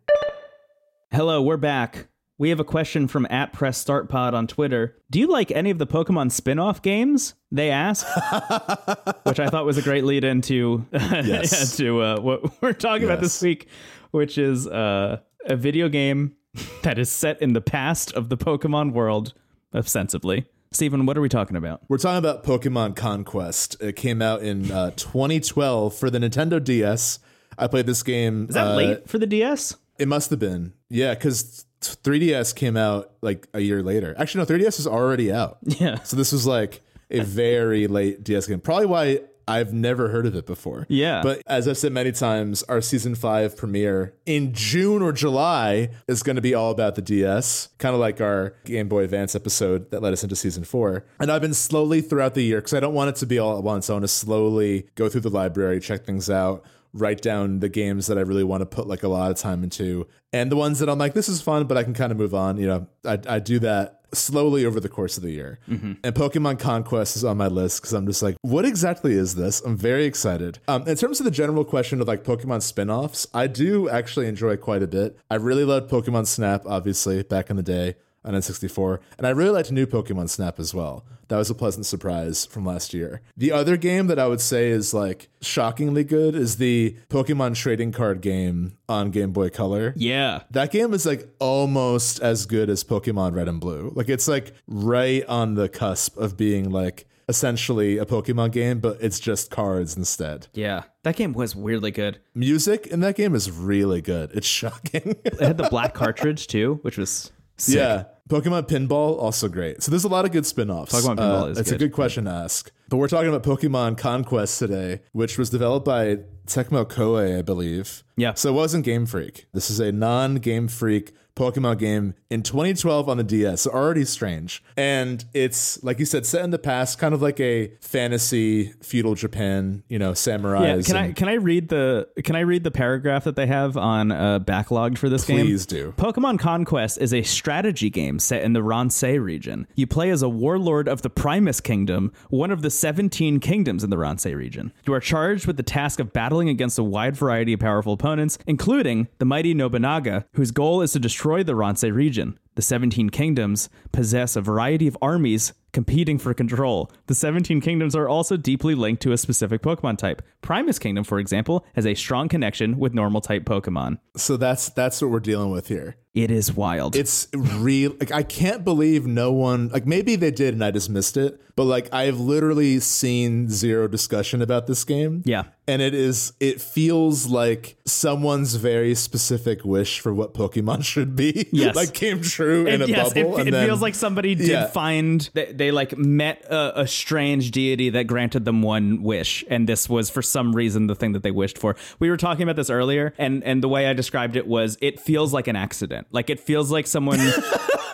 Hello, we're back. We have a question from at Press Start Pod on Twitter. Do you like any of the Pokemon spin-off games? They ask, which I thought was a great lead into Yes. to uh, what we're talking about this week, which is uh, a video game that is set in the past of the Pokemon world, ostensibly. Stephen, what are we talking about? We're talking about Pokemon Conquest. It came out in uh, 2012 for the Nintendo DS. I played this game. Is that uh, late for the DS? It must have been. Yeah, because 3DS came out like a year later. Actually, no, 3DS is already out. Yeah. So this was like a very late DS game. Probably why I've never heard of it before. Yeah. But as I've said many times, our season five premiere in June or July is going to be all about the DS, kind of like our Game Boy Advance episode that led us into season four. And I've been slowly throughout the year because I don't want it to be all at once. I want to slowly go through the library, check things out. Write down the games that I really want to put like a lot of time into, and the ones that I'm like, this is fun, but I can kind of move on. You know, I, I do that slowly over the course of the year. And Pokemon Conquest is on my list because I'm just like, what exactly is this? I'm very excited. Um, in terms of the general question of like Pokemon spin-offs, I do actually enjoy quite a bit. I really loved Pokemon Snap, obviously, back in the day on N64, and I really liked new Pokemon Snap as well. That was a pleasant surprise from last year. The other game that I would say is like shockingly good is the Pokemon trading card game on Game Boy Color. Yeah. That game is like almost as good as Pokemon Red and Blue. Like it's like right on the cusp of being like essentially a Pokemon game, but it's just cards instead. Yeah. That game was weirdly good. Music in that game is really good. It's shocking. It had the black cartridge too, which was sick. yeah. Pokemon Pinball also great. So there's a lot of good spin-offs. Pokemon Pinball Uh, is It's a good. good question to ask. But we're talking about Pokemon Conquest today, which was developed by Tecmo Koei, I believe. Yeah. So it wasn't Game Freak. This is a non-Game Freak Pokemon game in 2012 on the DS. Already strange. And it's like you said, set in the past, kind of like a fantasy feudal Japan, you know, samurais. Yeah, can I can I read the can I read the paragraph that they have on uh, Backloggd for this game? Please do. Pokemon Conquest is a strategy game set in the Ransei region. You play as a warlord of the Primus Kingdom, one of the 17 kingdoms in the Ransei region. You are charged with the task of battling against a wide variety of powerful opponents, including the mighty Nobunaga, whose goal is to destroy the Ransei region. The 17 kingdoms possess a variety of armies competing for control. The 17 kingdoms are also deeply linked to a specific Pokemon type. Primus Kingdom, for example, has a strong connection with normal type Pokemon. So that's that's what we're dealing with here. It is wild. It's real. Like I can't believe no one. Like maybe they did and I just missed it. But like I've literally seen zero discussion about this game. Yeah. and it is. It feels like someone's very specific wish for what Pokemon should be. Yes. like came true in a It- yes, bubble. it, and it then, feels like somebody did Yeah. find they, they like met a, a strange deity that granted them one wish, and this was for some reason the thing that they wished for. We were talking about this earlier, and and the way I described it was it feels like an accident. Like it feels like someone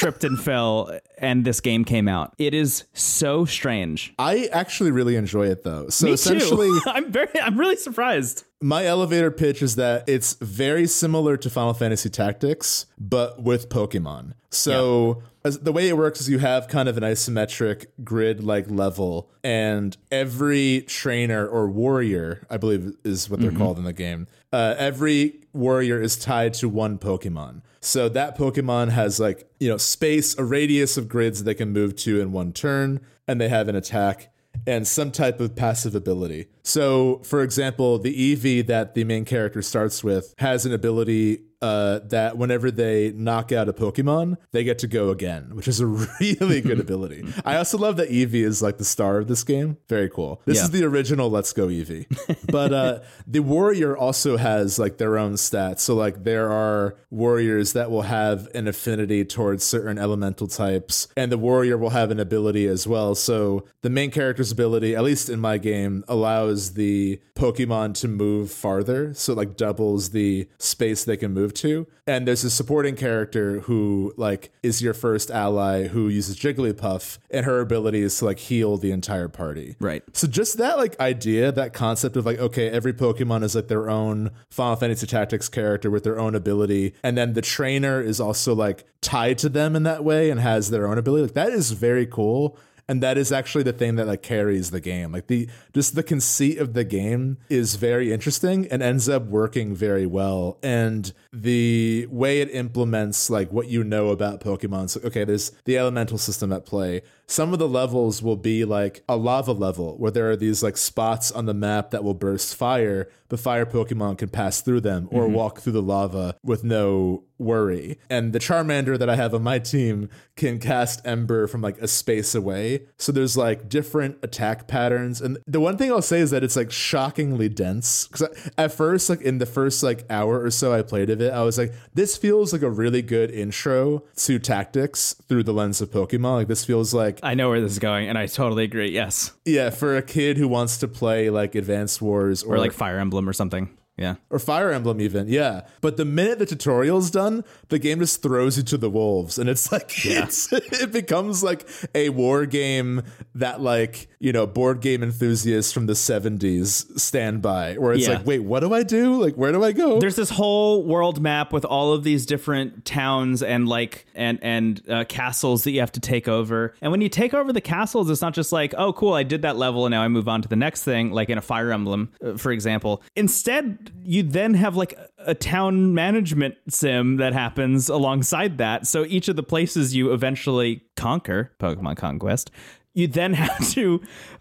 tripped and fell and this game came out. It is so strange. I actually really enjoy it though. So Me essentially, too. I'm very I'm really surprised. my elevator pitch is that it's very similar to Final Fantasy Tactics, but with Pokemon. So as, the way it works is you have kind of an isometric grid like level, and every trainer or warrior, I believe is what they're called in the game, uh, every warrior is tied to one Pokemon. So that Pokemon has like, you know, space, a radius of grids they can move to in one turn, and they have an attack and some type of passive ability. So, for example, the Eevee that the main character starts with has an ability uh, that whenever they knock out a Pokemon, they get to go again, which is a really good ability. I also love that Eevee is like the star of this game. Very cool. This Yeah. is the original Let's Go Eevee. but uh, the warrior also has like their own stats. So like there are warriors that will have an affinity towards certain elemental types, and the warrior will have an ability as well. So the main character's ability, at least in my game, allows the Pokemon to move farther. So like doubles the space they can move to. And there's a supporting character who like is your first ally who uses Jigglypuff, and her ability is to like heal the entire party. Right. So just that like idea, that concept of like, okay, every Pokemon is like their own Final Fantasy Tactics character with their own ability, and then the trainer is also like tied to them in that way and has their own ability. Like that is very cool. And that is actually the thing that like carries the game. Like the just the conceit of the game is very interesting and ends up working very well. And the way it implements like what you know about Pokemon. So okay, there's the elemental system at play. Some of the levels will be like a lava level where there are these like spots on the map that will burst fire, but fire Pokemon can pass through them or mm-hmm. walk through the lava with no worry. And the Charmander that I have on my team can cast Ember from like a space away. So there's like different attack patterns. And the one thing I'll say is that it's like shockingly dense. Because at first, like in the first like hour or so I played of it, I was like, this feels like a really good intro to tactics through the lens of Pokemon. Like this feels like I know where this is going, and I totally agree. Yes, yeah, for a kid who wants to play like Advanced Wars or, or like Fire Emblem or something. Yeah. or Fire Emblem even, yeah. But the minute the tutorial's done, the game just throws you to the wolves, and it's like it's it becomes like a war game that like you know board game enthusiasts from the seventies stand by, where it's Yeah. like, wait, what do I do? Like, where do I go? There's this whole world map with all of these different towns and like and and uh, castles that you have to take over. And when you take over the castles, it's not just like, oh, cool, I did that level and now I move on to the next thing, like in a Fire Emblem, uh, for example. Instead, you then have like a town management sim that happens alongside that. So each of the places you eventually conquer, Pokemon Conquest, you then have to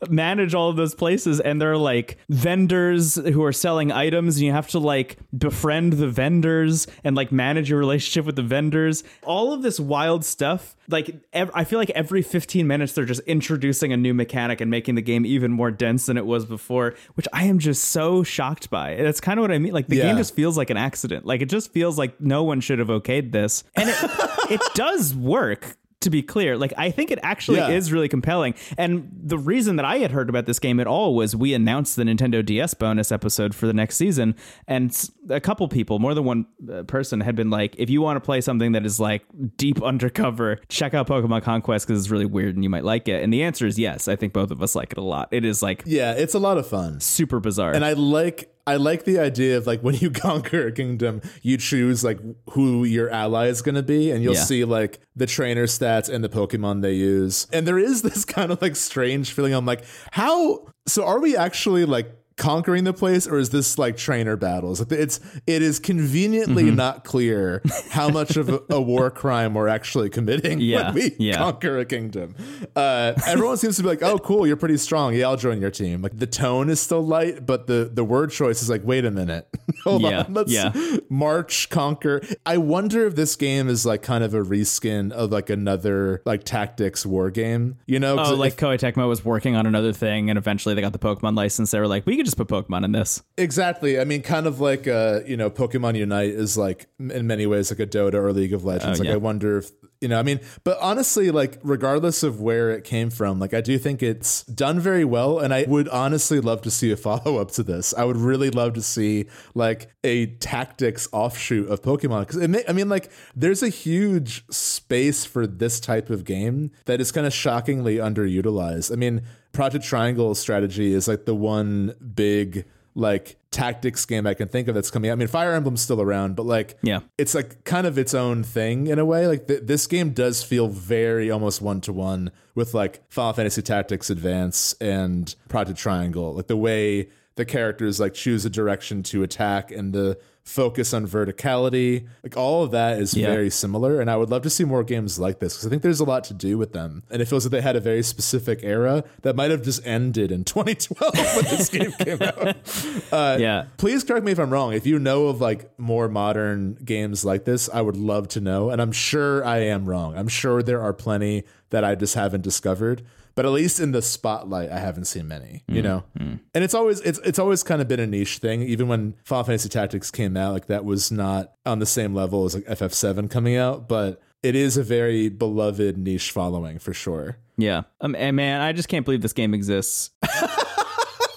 manage all of those places and there are like vendors who are selling items and you have to like befriend the vendors and like manage your relationship with the vendors. All of this wild stuff like ev- i feel like every 15 minutes they're just introducing a new mechanic and making the game even more dense than it was before which i am just so shocked by. That's kind of what i mean like the Yeah. game just feels like an accident. Like it just feels like no one should have okayed this. And it, it does work to be clear like i think it actually Yeah. is really compelling. And the reason that i had heard about this game at all was we announced the nintendo ds bonus episode for the next season and a couple people more than one uh, person had been like if you want to play something that is like deep undercover check out pokemon conquest because it's really weird and you might like it. And the answer is yes. I think both of us like it a lot. It is like yeah, it's a lot of fun. super bizarre. And I like I like the idea of like when you conquer a kingdom, you choose like who your ally is going to be, and you'll Yeah. see like the trainer stats and the Pokemon they use. And there is this kind of like strange feeling. I'm like, how? So are we actually like conquering the place, or is this like trainer battles? It's it is conveniently Mm-hmm. not clear how much of a, a war crime we're actually committing Yeah, when we yeah. conquer a kingdom. Uh, everyone seems to be like, "Oh, cool, you're pretty strong. Yeah, I'll join your team." Like the tone is still light, but the the word choice is like, "Wait a minute, hold Yeah, on, let's yeah. march, conquer." I wonder if this game is like kind of a reskin of like another like tactics war game. You know, Oh, if- like Koei Tecmo was working on another thing, and eventually they got the Pokemon license. They were like, we could just put Pokemon in this. Exactly. I mean, kind of like uh, you know, Pokemon Unite is like in many ways like a Dota or League of Legends. Oh, like yeah. I wonder if you know, I mean, but honestly, like regardless of where it came from, like I do think it's done very well, and I would honestly love to see a follow up to this. I would really love to see like a tactics offshoot of Pokemon because it. I mean, like there's a huge space for this type of game that is kind of shockingly underutilized. I mean, Project Triangle strategy is like the one big like tactics game I can think of that's coming out. I mean, Fire Emblem's still around, but like, Yeah. it's like kind of its own thing in a way. Like th- this game does feel very almost one to one with like Final Fantasy Tactics Advance and Project Triangle. Like the way the characters like choose a direction to attack and the focus on verticality, like all of that is Yeah. very similar. And I would love to see more games like this because I think there's a lot to do with them. And it feels like they had a very specific era that might have just ended in 2012 when this game came out. Uh, yeah. Please correct me if I'm wrong. If you know of like more modern games like this, I would love to know. And I'm sure I am wrong. I'm sure there are plenty that I just haven't discovered. But at least in the spotlight, I haven't seen many. You know, and it's always it's it's always kind of been a niche thing. Even when Final Fantasy Tactics came out, like that was not on the same level as like FF7 coming out. But it is a very beloved niche following for sure. Yeah. Um, and man, I just can't believe this game exists.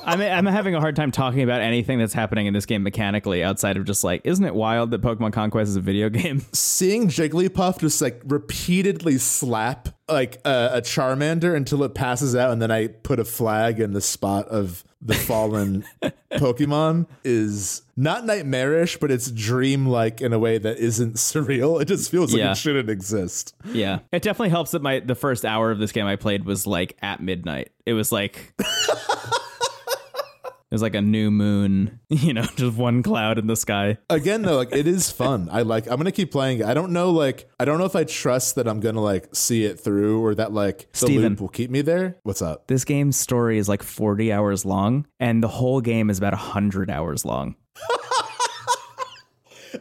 I'm, I'm having a hard time talking about anything that's happening in this game mechanically outside of just like, isn't it wild that Pokemon Conquest is a video game? seeing Jigglypuff just like repeatedly slap like a, a Charmander until it passes out, and then I put a flag in the spot of the fallen Pokemon is not nightmarish, but it's dreamlike in a way that isn't surreal. It just feels like Yeah. it shouldn't exist. yeah. It definitely helps that my the first hour of this game I played was like at midnight. It was like It was like a new moon, you know, just one cloud in the sky. Again, though, like it is fun. I like. I'm gonna keep playing. I don't know, like, I don't know if I trust that I'm gonna like see it through or that like the Steven. loop will keep me there. What's up? This game's story is like 40 hours long, and the whole game is about 100 hours long.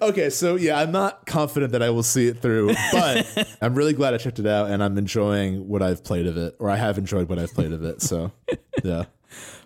Okay, so yeah, I'm not confident that I will see it through, but I'm really glad I checked it out and I'm enjoying what I've played of it, or I have enjoyed what I've played of it. So, yeah.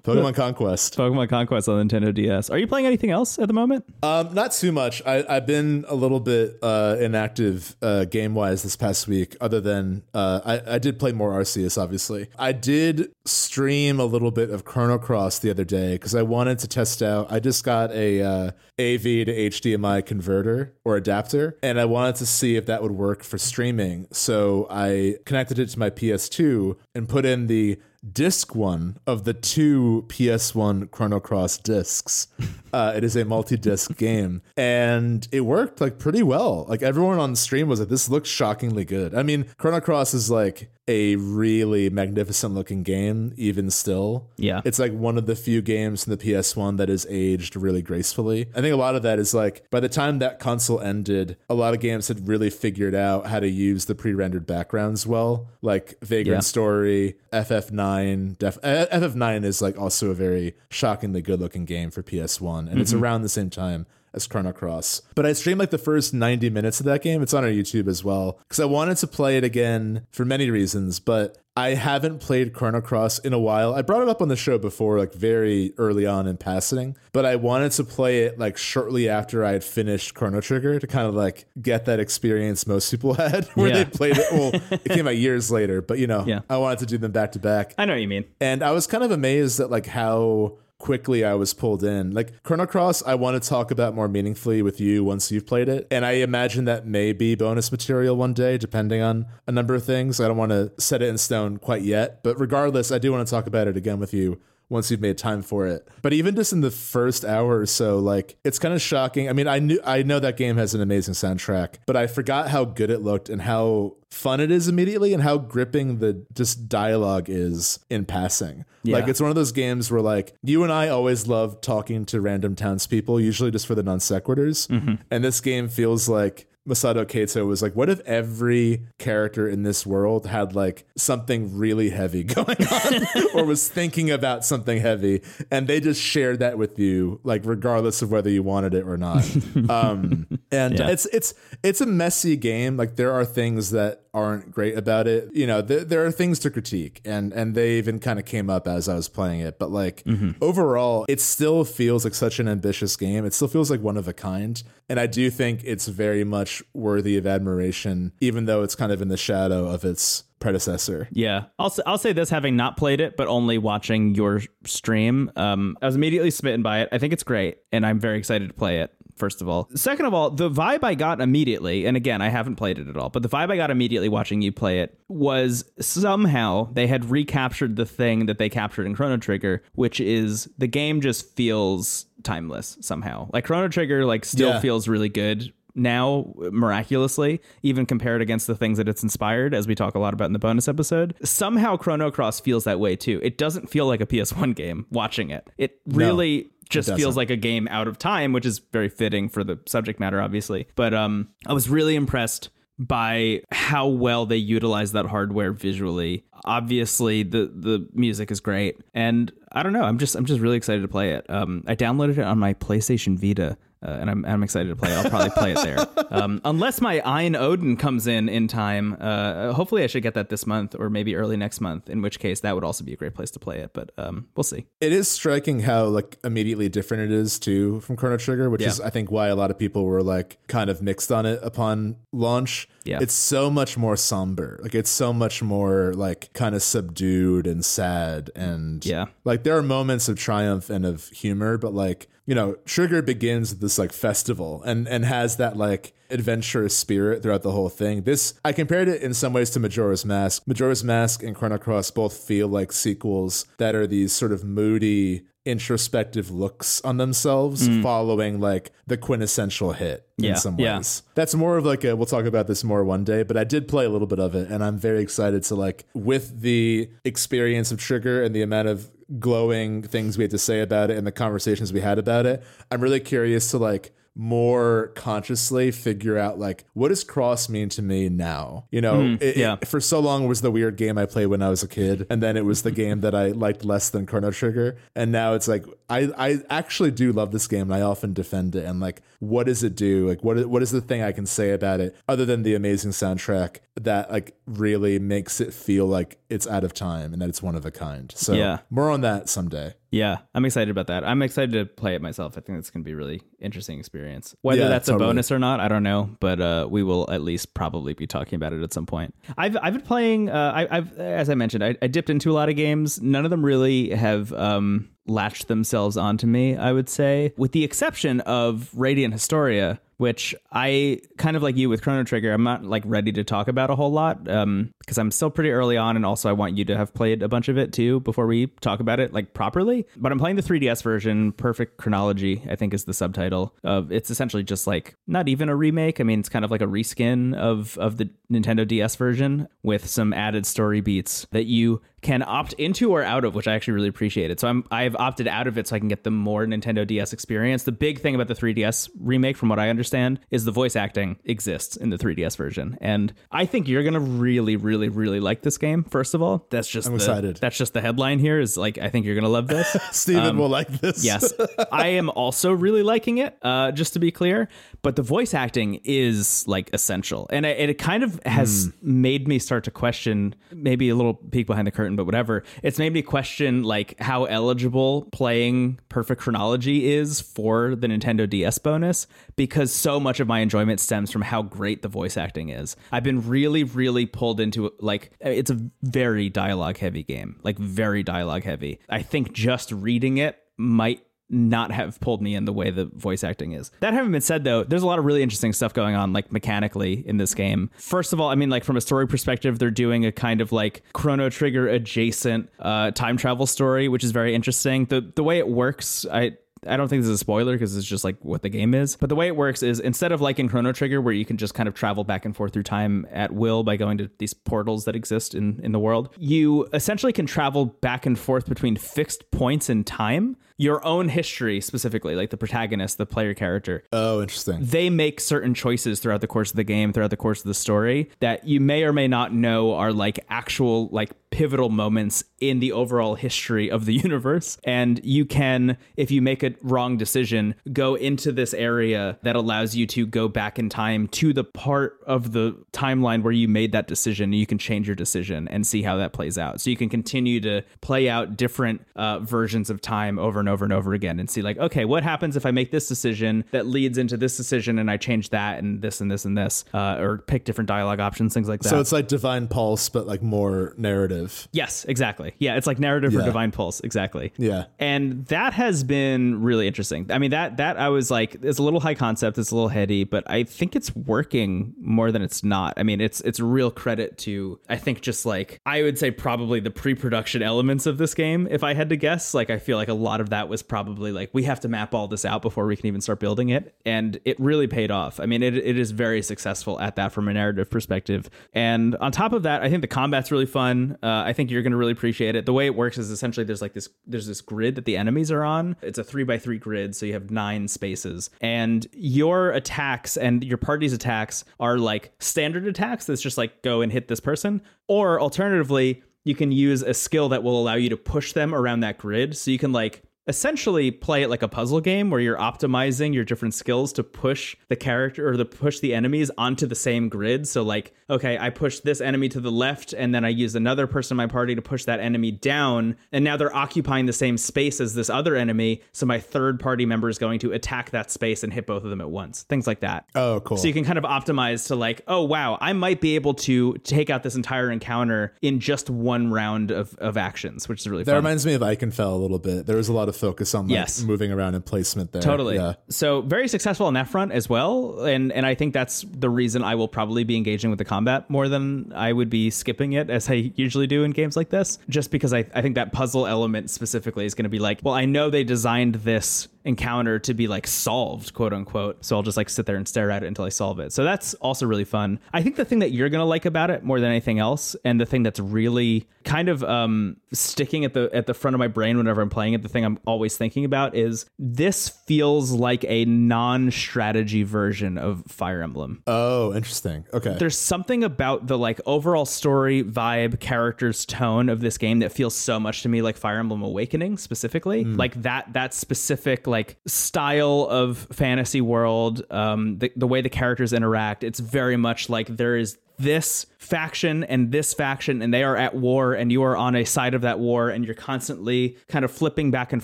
Pokemon Conquest. Pokemon Conquest on Nintendo DS. Are you playing anything else at the moment? Um, not too much. I, I've been a little bit uh, inactive uh, game wise this past week. Other than uh, I, I did play more Arceus, obviously. I did stream a little bit of Chrono Cross the other day because I wanted to test out. I just got a uh, AV to HDMI converter or adapter, and I wanted to see if that would work for streaming. So I connected it to my PS2 and put in the disc one of the two PS1 Chrono Cross discs. Uh, it is a multi-disc game, and it worked like pretty well. Like everyone on the stream was like, "This looks shockingly good." I mean, Chrono Cross is like a really magnificent looking game, even still. Yeah. It's like one of the few games in the PS1 that is aged really gracefully. I think a lot of that is like by the time that console ended, a lot of games had really figured out how to use the pre-rendered backgrounds well, like Vagrant Yeah. Story, FF9. Def- uh, FF9 is like also a very shockingly good-looking game for PS1, and it's mm-hmm. around the same time as Chrono Cross. But I streamed like the first 90 minutes of that game. It's on our YouTube as well because I wanted to play it again for many reasons, but I haven't played Chrono Cross in a while. I brought it up on the show before, like very early on in passing, but I wanted to play it like shortly after I had finished Chrono Trigger to kind of like get that experience most people had where Yeah. they played it. Well, it came out years later, but you know, Yeah. I wanted to do them back to back. I know what you mean. And I was kind of amazed at like how quickly I was pulled in. Like Chrono Cross, I want to talk about more meaningfully with you once you've played it. And I imagine that may be bonus material one day, depending on a number of things. I don't want to set it in stone quite yet. But regardless, I do want to talk about it again with you once you've made time for it. But even just in the first hour or so, like it's kind of shocking. I mean, I knew I know that game has an amazing soundtrack, but I forgot how good it looked and how fun it is immediately and how gripping the just dialogue is in passing. Yeah. Like it's one of those games where like you and I always love talking to random townspeople, usually just for the non sequiturs. Mm-hmm. And this game feels like Masato Kato was like, what if every character in this world had like something really heavy going on or was thinking about something heavy and they just shared that with you, like regardless of whether you wanted it or not. um, And Yeah. it's it's it's a messy game. Like there are things that aren't great about it. You know, th- there are things to critique, and and they even kind of came up as I was playing it. But like overall, it still feels like such an ambitious game. It still feels like one of a kind, and I do think it's very much worthy of admiration, even though it's kind of in the shadow of its predecessor. Yeah, I'll I'll say this, having not played it, but only watching your stream, um, I was immediately smitten by it. I think it's great, and I'm very excited to play it. First of all, second of all, the vibe I got immediately, and again, I haven't played it at all, but the vibe I got immediately watching you play it was somehow they had recaptured the thing that they captured in Chrono Trigger, which is the game just feels timeless somehow. Like Chrono Trigger, like still Yeah. feels really good now miraculously even compared against the things that it's inspired as we talk a lot about in the bonus episode somehow chrono cross feels that way too. It doesn't feel like a ps1 game watching it. It really just feels like a game out of time which is very fitting for the subject matter obviously. But um i was really impressed by how well they utilize that hardware visually. Obviously the the music is great and i don't know i'm just i'm just really excited to play it. Um i downloaded it on my playstation vita uh, and I'm, I'm excited to play it. I'll probably play it there. Um, unless my AYN Odin comes in in time. Uh, hopefully, I should get that this month or maybe early next month, in which case that would also be a great place to play it. But um, we'll see. It is striking how like immediately different it is too from Chrono Trigger, which Yeah. is I think why a lot of people were like kind of mixed on it upon launch. Yeah. It's so much more somber. Like it's so much more like kind of subdued and sad and Yeah. like there are moments of triumph and of humor, but like, you know, Trigger begins this like festival and and has that like adventurous spirit throughout the whole thing. This I compared it in some ways to Majora's Mask. Majora's Mask and Chrono Cross both feel like sequels that are these sort of moody introspective looks on themselves mm. following like the quintessential hit in Yeah, some yeah. ways. That's more of like a we'll talk about this more one day, but I did play a little bit of it and I'm very excited to like with the experience of Trigger and the amount of glowing things we had to say about it and the conversations we had about it. I'm really curious to like more consciously figure out like what does cross mean to me now you know hmm, it, it- yeah. for so long was the weird game i played when i was a kid and then it was the game that i liked less than chrono trigger and now it's like i i actually do love this game and i often defend it and like what does it do like what what is the thing i can say about it other than the amazing soundtrack that like really makes it feel like it's out of time and that it's one of a kind so Yeah. more on that someday Yeah, I'm excited about that. I'm excited to play it myself. I think it's going to be a really interesting experience. Whether Yeah, that's totally. a bonus or not, I don't know, but uh, we will at least probably be talking about it at some point. I've I've been playing. Uh, I, I've as I mentioned, I, I dipped into a lot of games. None of them really have. Um, latched themselves onto me, I would say, with the exception of Radiant Historia, which I kind of like you with Chrono Trigger. I'm not like ready to talk about a whole lot um, because I'm still pretty early on, and also I want you to have played a bunch of it too before we talk about it like properly. But I'm playing the 3DS version. Perfect Chronology, I think, is the subtitle of. It's essentially just like not even a remake. I mean, it's kind of like a reskin of of the Nintendo DS version with some added story beats that you can opt into or out of, which I actually really appreciate it. So I'm I've opted out of it so I can get the more Nintendo DS experience. The big thing about the 3DS remake, from what I understand, is the voice acting exists in the 3DS version, and I think you're gonna really, really, really like this game. First of all, that's just I'm the, excited. That's just the headline here. Is like I think you're gonna love this. steven will like this Yes, I am also really liking it. Uh, just to be clear, but the voice acting is like essential, and it, it kind of has made me start to question. Maybe a little peek behind the curtain, but whatever. It's made me question like how eligible playing Perfect Chronology is for the Nintendo DS bonus because so much of my enjoyment stems from how great the voice acting is. I've been really, really pulled into like it's a very dialogue heavy game, like very dialogue heavy. I think just reading it might not have pulled me in the way the voice acting is. That having been said though, there's a lot of really interesting stuff going on like mechanically in this game. First of all, I mean like from a story perspective, they're doing a kind of like Chrono Trigger adjacent uh time travel story, which is very interesting. The the way it works, I I don't think this is a spoiler because it's just like what the game is. But the way it works is instead of like in Chrono Trigger, where you can just kind of travel back and forth through time at will by going to these portals that exist in, in the world, you essentially can travel back and forth between fixed points in time. Your own history, specifically, like the protagonist, the player character, oh interesting they make certain choices throughout the course of the game, throughout the course of the story that you may or may not know are like actual like pivotal moments in the overall history of the universe. And you can, if you make a wrong decision, go into this area that allows you to go back in time to the part of the timeline where you made that decision. You can change your decision and see how that plays out. So you can continue to play out different uh, versions of time over and over and over again and see, like, okay, what happens if I make this decision that leads into this decision and I change that and this and this and this, uh, or pick different dialogue options, things like that. So it's like Divine Pulse, but like more narrative. Yes, exactly. Yeah, it's like narrative Yeah. or divine pulse, exactly. Yeah. And that has been really interesting. I mean, that that I was like, it's a little high concept, it's a little heady, but I think it's working more than it's not. I mean, it's it's real credit to I think just like I would say probably the pre-production elements of this game. If I had to guess, like I feel like a lot of that was probably like we have to map all this out before we can even start building it, and it really paid off. I mean, it it is very successful at that from a narrative perspective. And on top of that, I think the combat's really fun. Uh, Uh, I think you're going to really appreciate it. The way it works is essentially there's like this there's this grid that the enemies are on. It's a three by three grid, so you have nine spaces, and your attacks and your party's attacks are like standard attacks. That's just like go and hit this person, or alternatively. You can use a skill that will allow you to push them around that grid. So you can like essentially play it like a puzzle game where you're optimizing your different skills to push the character or to push the enemies onto the same grid. So like, okay, I push this enemy to the left and then I use another person in my party to push that enemy down and now they're occupying the same space as this other enemy, so my third party member is going to attack that space and hit both of them at once. Things like that. Oh, cool. So you can kind of optimize to like, oh wow, I might be able to take out this entire encounter in just one round of, of actions, which is really that fun. reminds me of Ikenfell a little bit. There was a lot of focus on like Yes. moving around and placement there. Totally. Yeah. So very successful on that front as well, and and I think that's the reason I will probably be engaging with the combat more than I would be skipping it as I usually do in games like this. Just because I I think that puzzle element specifically is going to be like, well, I know they designed this encounter to be like solved, quote unquote. So I'll just like sit there and stare at it until I solve it. So that's also really fun. I think the thing that you're gonna like about it more than anything else, and the thing that's really kind of um, sticking at the at the front of my brain whenever I'm playing it, the thing I'm always thinking about is this feels like a non-strategy version of Fire Emblem Oh, interesting. Okay. there's something about the like overall story vibe characters tone of this game that feels so much to me like fire emblem awakening specifically like that that specific like style of fantasy world um the, the way the characters interact it's very much like there is this faction and this faction and they are at war and you are on a side of that war and you're constantly kind of flipping back and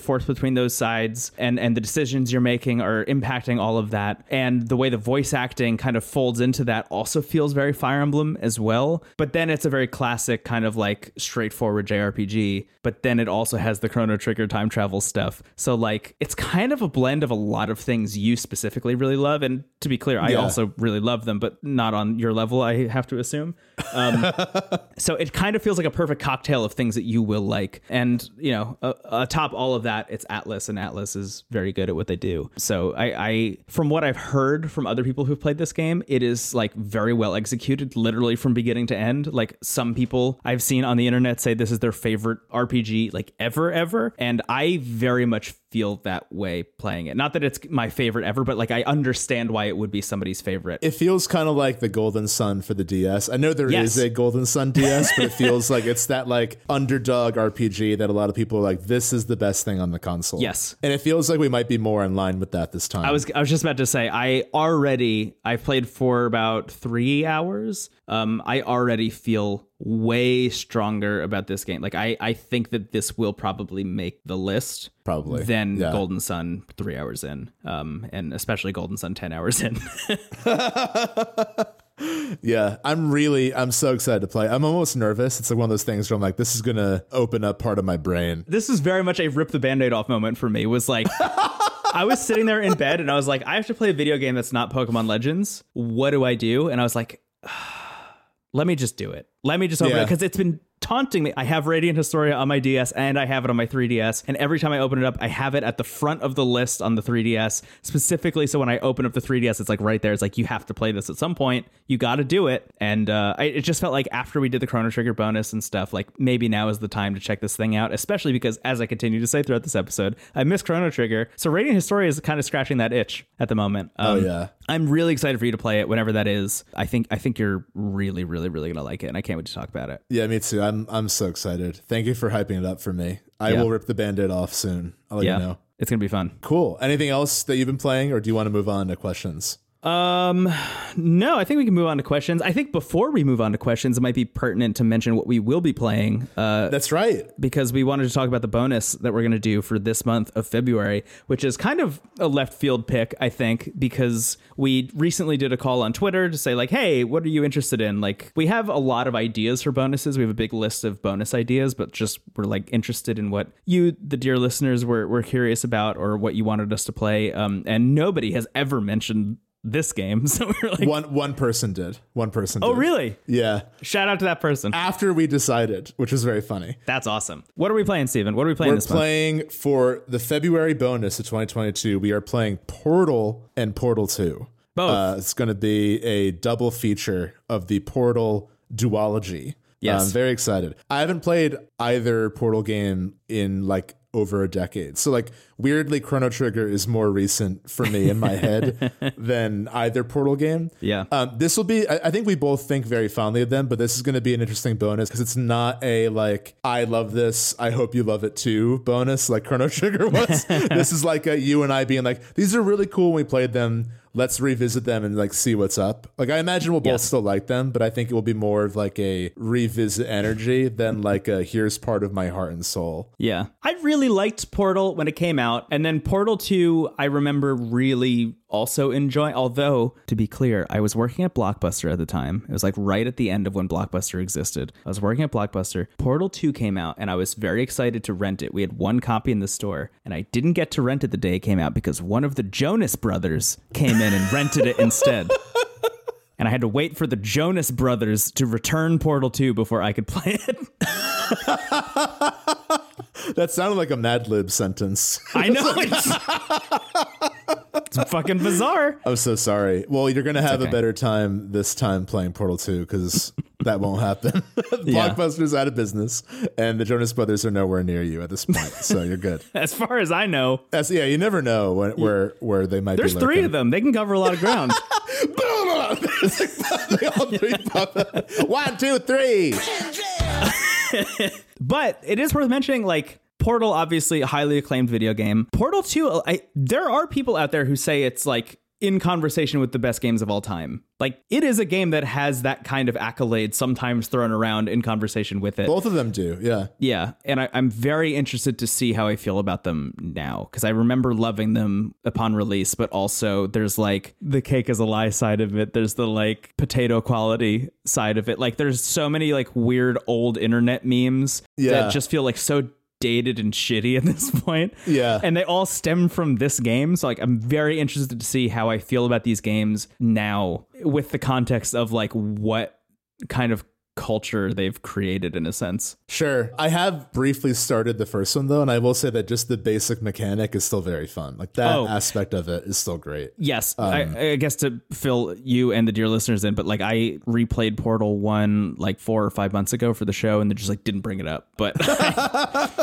forth between those sides and and the decisions you're making are impacting all of that. And the way the voice acting kind of folds into that also feels very fire emblem as well. But then it's a very classic kind of like straightforward jrpg but then it also has the chrono trigger time travel stuff. So like it's kind of a blend of a lot of things you specifically really love and to be clear i Yeah. also really love them but not on your level i have to assume um, so it kind of feels like a perfect cocktail of things that you will like. And you know uh, atop all of that it's Atlus and Atlus is very good at what they do. So I, I from what i've heard from other people who've played this game it is like very well executed literally from beginning to end. Like some people i've seen on the internet say this is their favorite rpg like ever ever. And i very much feel that way playing it not that it's my favorite ever but like i understand why it would be somebody's favorite it feels kind of like the Golden Sun for the DS. I know there is Yes. a Golden Sun DS, but it feels like it's that like underdog RPG that a lot of people are like, this is the best thing on the console. Yes. And it feels like we might be more in line with that this time. I was I was just about to say I already I've played for about three hours. Um, I already feel way stronger about this game. Like I I think that this will probably make the list probably than Yeah. Golden Sun three hours in. Um, and especially Golden Sun ten hours in. Yeah, I'm really, I'm so excited to play. I'm almost nervous. It's like one of those things where I'm like, this is gonna open up part of my brain. this is very much a rip the band-aid off moment for me. Was like I was sitting there in bed and I was like, I have to play a video game that's not Pokemon Legends. What do I do? And I was like, let me just do it. Let me just open Yeah. it because it's been taunting me. I have Radiant Historia on my DS and I have it on my 3DS. And every time I open it up, I have it at the front of the list on the 3DS, specifically. So when I open up the 3DS, it's like right there. It's like, you have to play this at some point. You got to do it. And uh, I, it just felt like after we did the Chrono Trigger bonus and stuff, like maybe now is the time to check this thing out, especially because as I continue to say throughout this episode, I miss Chrono Trigger. So Radiant Historia is kind of scratching that itch at the moment. Oh Um, yeah, I'm really excited for you to play it whenever that is. I think I think you're really, really, really gonna like it, and I can't wait to talk about it. Yeah, me too. I'm I'm so excited. Thank you for hyping it up for me. I Yeah. will rip the band-aid off soon. I'll let Yeah, you know. it's gonna be fun. Cool. Anything else that you've been playing, or do you want to move on to questions? Um, no, I think we can move on to questions. I think before we move on to questions, it might be pertinent to mention what we will be playing. Uh, That's right. because we wanted to talk about the bonus that we're going to do for this month of February, which is kind of a left field pick, I think, because we recently did a call on Twitter to say, like, hey, what are you interested in? Like, we have a lot of ideas for bonuses. We have a big list of bonus ideas, but just we're like interested in what you, the dear listeners, were, were curious about or what you wanted us to play. Um, and nobody has ever mentioned this game. So we were like, One one person did. One person. oh, did. really? Yeah. Shout out to that person. After we decided, which was very funny. That's awesome. What are we playing, Steven? What are we playing We're this month? playing for the February bonus of 2022. We are playing Portal and Portal 2. Both. Uh, it's going to be a double feature of the Portal duology. Yes. I'm very excited. I haven't played either Portal game in like over a decade. So like weirdly Chrono Trigger is more recent for me in my head than either Portal game. Yeah. Um, this will be, I, I think we both think very fondly of them, but this is going to be an interesting bonus because it's not a like, I love this, I hope you love it too bonus like Chrono Trigger was. this is like a you and I being like, these are really cool when we played them. Let's revisit them and like see what's up. Like I imagine we'll both Yes. still like them, but I think it will be more of like a revisit energy than like a here's part of my heart and soul. Yeah. I really liked Portal when it came out. And then Portal 2, I remember really also enjoy. Although, to be clear, I was working at Blockbuster at the time. It was like right at the end of when Blockbuster existed. I was working at Blockbuster. Portal 2 came out, and I was very excited to rent it. We had one copy in the store, and I didn't get to rent it the day it came out because one of the Jonas brothers came in and rented it instead. And I had to wait for the Jonas brothers to return Portal 2 before I could play it. That sounded like a Mad Lib sentence. I know it's, it's fucking bizarre. I'm so sorry. Well, you're going to have okay. a better time this time playing Portal 2 because that won't happen. Yeah. Blockbuster's out of business, and the Jonas Brothers are nowhere near you at this point, so you're good. As far as I know, That's, yeah, you never know when, where where they might be. there's be. three of them. They can cover a lot of ground. It's like, they all three pop up. One, two, three. but it is worth mentioning, like. Portal, obviously a highly acclaimed video game. Portal 2, I, there are people out there who say it's like in conversation with the best games of all time. Like it is a game that has that kind of accolade sometimes thrown around in conversation with it. Both of them do, yeah. Yeah, and I, I'm very interested to see how I feel about them now because I remember loving them upon release, but also there's like the cake is a lie side of it. There's the like potato quality side of it. Like there's so many like weird old internet memes Yeah. that just feel like so dated and shitty at this point. Yeah. and they all stem from this game. So like I'm very interested to see how I feel about these games now with the context of like what kind of culture they've created in a sense. Sure. I have briefly started the first one though, and I will say that just the basic mechanic is still very fun. Like that Oh. aspect of it is still great. Yes, Um, I, I guess to fill you and the dear listeners in, but like I replayed Portal One like four or five months ago for the show, and they just like didn't bring it up, but.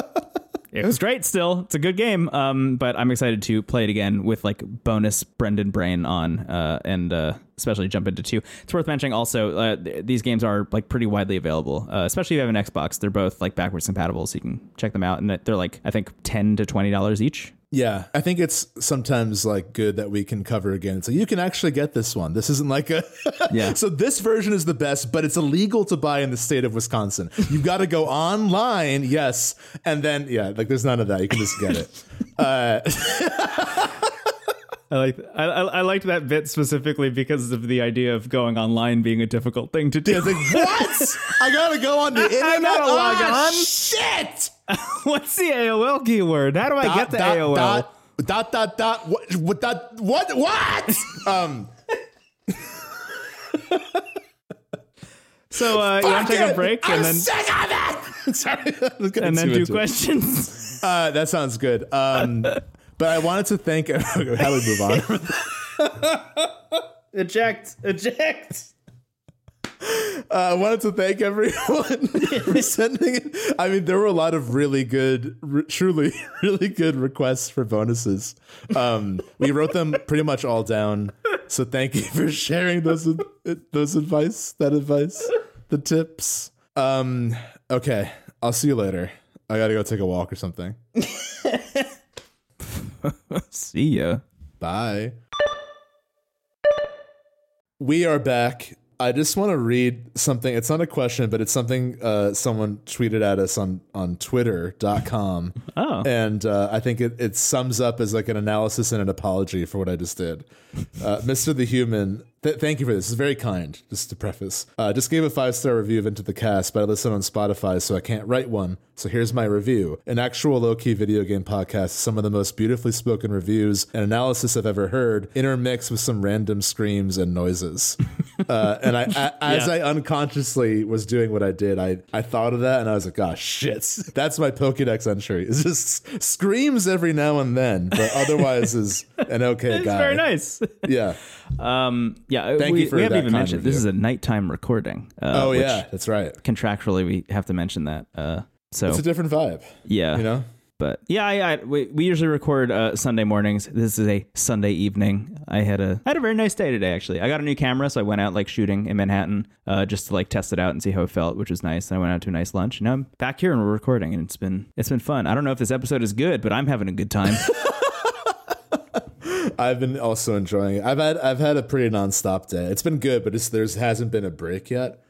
It was great still. It's a good game. Um, but I'm excited to play it again with like bonus Brendan Brain on, uh, and uh, especially jump into two. It's worth mentioning also, uh, th- these games are like pretty widely available, uh, especially if you have an Xbox. They're both like backwards compatible, so you can check them out. And they're like, I think, 10 to $20 each. Yeah, I think it's sometimes like good that we can cover again. So you can actually get this one. This isn't like a Yeah. so this version is the best, but it's illegal to buy in the state of Wisconsin. You've got to go online, yes, and then yeah, like there's none of that. You can just get it. Uh, I like I, I I liked that bit specifically because of the idea of going online being a difficult thing to do. it's like what? I gotta go on the internet. gotta log Ah, on. Shit. What's the AOL keyword? How do I get the dot, AOL? Dot, dot dot dot. What? What? Dot, what? What? um. So uh, you want to take a break I'm and then sick of it. Sorry, I and then do questions? Uh, that sounds good. Um, but I wanted to thank. How do we move on? eject, eject. Uh, I wanted to thank everyone for sending it. I mean, there were a lot of really good, r- truly, really good requests for bonuses. Um, we wrote them pretty much all down. So thank you for sharing those those advice, that advice, the tips. Um, okay, I'll see you later. I gotta go take a walk or something. See ya. Bye. We are back. I just want to read something. It's not a question, but it's something uh, someone tweeted at us on, on twitter.com. Oh. And uh, I think it, it sums up as like an analysis and an apology for what I just did. Uh, Mr. the Human, th- thank you for this. It's very kind, just to preface. Uh, just gave a five star review of Into the Cast, but I listen on Spotify, so I can't write one. So here's my review. An actual low key video game podcast, some of the most beautifully spoken reviews and analysis I've ever heard, intermixed with some random screams and noises. Uh, and I, I as Yeah. I unconsciously was doing what I did, I, I thought of that and I was like, gosh, shit. That's my Pokedex entry. It's just screams every now and then, but otherwise is an okay It's guy. very nice. Yeah. Um, yeah, Thank we, you for we haven't that even kind mentioned this review. is a nighttime recording. Uh, Oh, which yeah. That's right. Contractually, we have to mention that. Uh, so It's a different vibe, yeah, you know? but yeah, I, I, we, we usually record uh, Sunday mornings. This is a Sunday evening. I had a I had a very nice day today. Actually, I got a new camera, so I went out like shooting in Manhattan uh, just to like test it out and see how it felt, which was nice. And I went out to a nice lunch. Now I'm back here and we're recording, and it's been it's been fun. I don't know if this episode is good, but I'm having a good time. I've been also enjoying it. I've had I've had a pretty nonstop day. It's been good, but it's, there's hasn't been a break yet.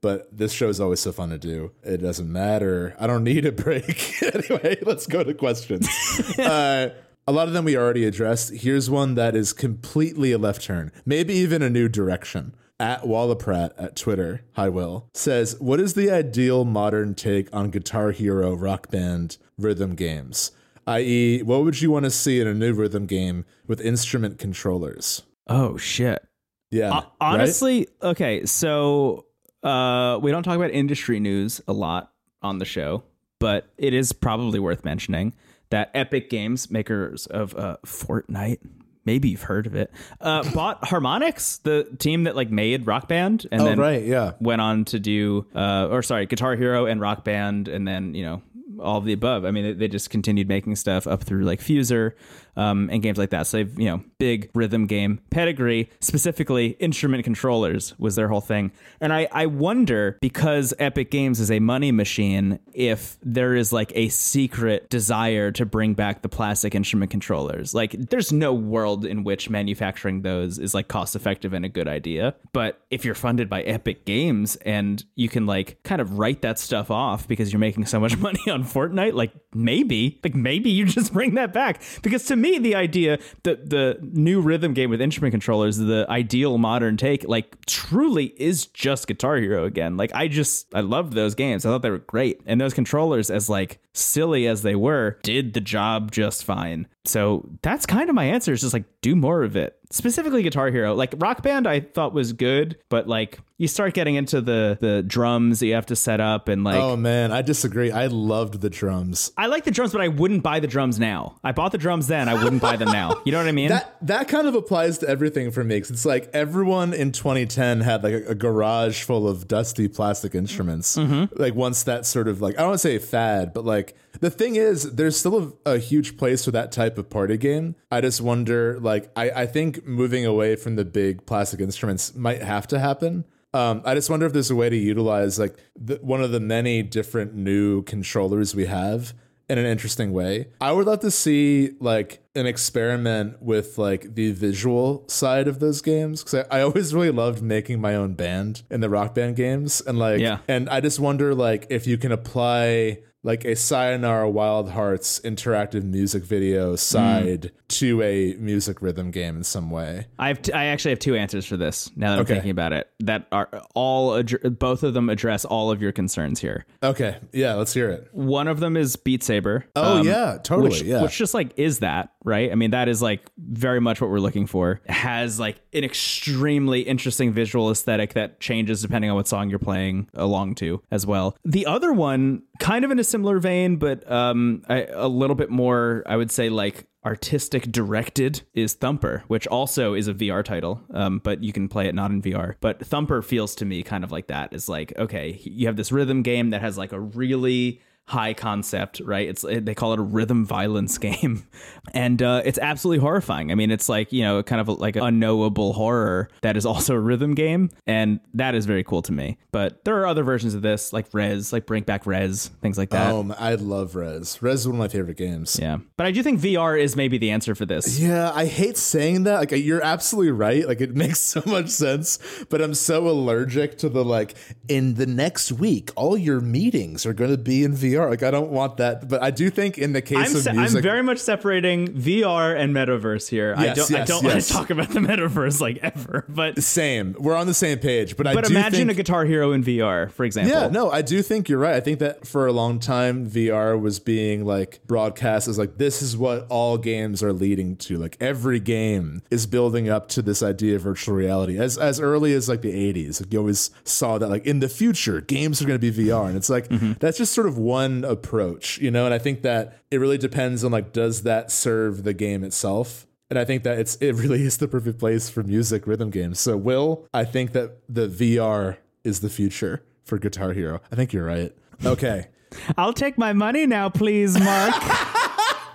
But this show is always so fun to do. It doesn't matter. I don't need a break. anyway, let's go to questions. uh, a lot of them we already addressed. Here's one that is completely a left turn, maybe even a new direction. At Walla Pratt at Twitter, hi Will, says, What is the ideal modern take on Guitar Hero rock band rhythm games? i.e., what would you want to see in a new rhythm game with instrument controllers? oh shit. Yeah. Ho- honestly, okay, so uh, we don't talk about industry news a lot on the show, but it is probably worth mentioning that Epic Games, makers of uh, Fortnite, maybe you've heard of it, uh, bought Harmonix, the team that like made Rock Band, and Oh, then right, yeah. went on to do, uh, or sorry, Guitar Hero and Rock Band, and then you know all of the above. I mean, they, just continued making stuff up through like Fuser um, and games like that. So they've you know big rhythm game pedigree, specifically instrument controllers was their whole thing. And I I wonder because Epic Games is a money machine, if there is like a secret desire to bring back the plastic instrument controllers. Like, there's no world in which manufacturing those is like cost effective and a good idea. But if you're funded by Epic Games and you can like kind of write that stuff off because you're making so much money on Fortnite, like maybe, like maybe you just bring that back. Because to me, the idea that the new rhythm game with instrument controllers, the ideal modern take, like truly is just Guitar Hero again. Like I just I loved those games. I thought they were great. And those controllers, as like silly as they were, did the job just fine. So that's kind of my answer. Is just like do more of it. Specifically Guitar Hero. Like Rock Band I thought was good, but like you start getting into the the drums that you have to set up and like Oh man, I disagree. I loved the drums. I like the drums, but I wouldn't buy the drums now. I bought the drums then. I wouldn't buy them now. You know what I mean? That that kind of applies to everything for me. it's like everyone in 2010 had like a, a garage full of dusty plastic instruments. Mm-hmm. Like once that sort of like I don't want to say fad, but like the thing is, there's still a, a huge place for that type of party game. I just wonder, like I I think moving away from the big plastic instruments might have to happen. Um, I just wonder if there's a way to utilize like the, one of the many different new controllers we have in an interesting way. I would love to see like an experiment with like the visual side of those games because I, I always really loved making my own band in the rock band games and like Yeah. and I just wonder like if you can apply like a Sayonara Wild Hearts interactive music video side to a music rhythm game in some way. I have t- I actually have two answers for this. Now that I'm thinking about it, that are all addr- both of them address all of your concerns here. Okay, yeah, let's hear it. One of them is Beat Saber. Oh um, yeah, totally. which, yeah, which just like is that right? I mean, that is like very much what we're looking for. Has like an extremely interesting visual aesthetic that changes depending on what song you're playing along to as well. The other one, kind of in a similar vein, but um, I, a little bit more, I would say, like artistic directed is Thumper, which also is a VR title, um, but you can play it not in VR. But Thumper feels to me kind of like that. Is like okay, you have this rhythm game that has like a really high concept, right? It's they call it a rhythm violence game, and uh, it's absolutely horrifying. I mean, it's like you know, kind of like an unknowable horror that is also a rhythm game, and that is very cool to me. But there are other versions of this, like Rez, like Bring Back Rez, things like that. Um, I love Rez. Rez is one of my favorite games. Yeah, but I do think VR is maybe the answer for this. Yeah, I hate saying that. Like, you're absolutely right. Like, it makes so much sense. But I'm so allergic to the like. In the next week, all your meetings are going to be in VR. Like, I don't want that. But I do think in the case I'm, of se- music, I'm very much separating VR and metaverse here. I don't, I don't want to talk about the metaverse like ever, but same. We're on the same page. But I but do imagine think, a Guitar Hero in VR, for example. Yeah, no, I do think you're right. I think that for a long time, VR was being like broadcast as like this is what all games are leading to. Like every game is building up to this idea of virtual reality. As as early as like the 80s, like you always saw that like in the future, games are going to be VR, and it's like mm-hmm. that's just sort of one approach, you know. And I think that it really depends on like does that serve the game itself. And I think that it's it really is the perfect place for music rhythm games. So Will, I think that the VR is the future for Guitar Hero. I think you're right. Okay. I'll take my money now, please, Mark.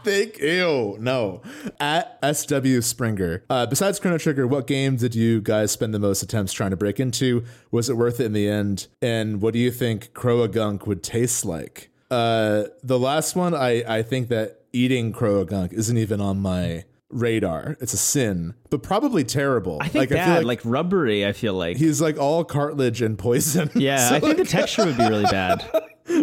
Thank you. No. At SW Springer. Uh, besides Chrono Trigger, what game did you guys spend the most attempts trying to break into? Was it worth it in the end? And what do you think Croagunk would taste like? Uh, the last one, I, I think that eating Croagunk isn't even on my radar. It's a sin, but probably terrible. I think like, bad, feel like, rubbery. I feel like. he's like all cartilage and poison. yeah, So, I think like, the texture would be really bad.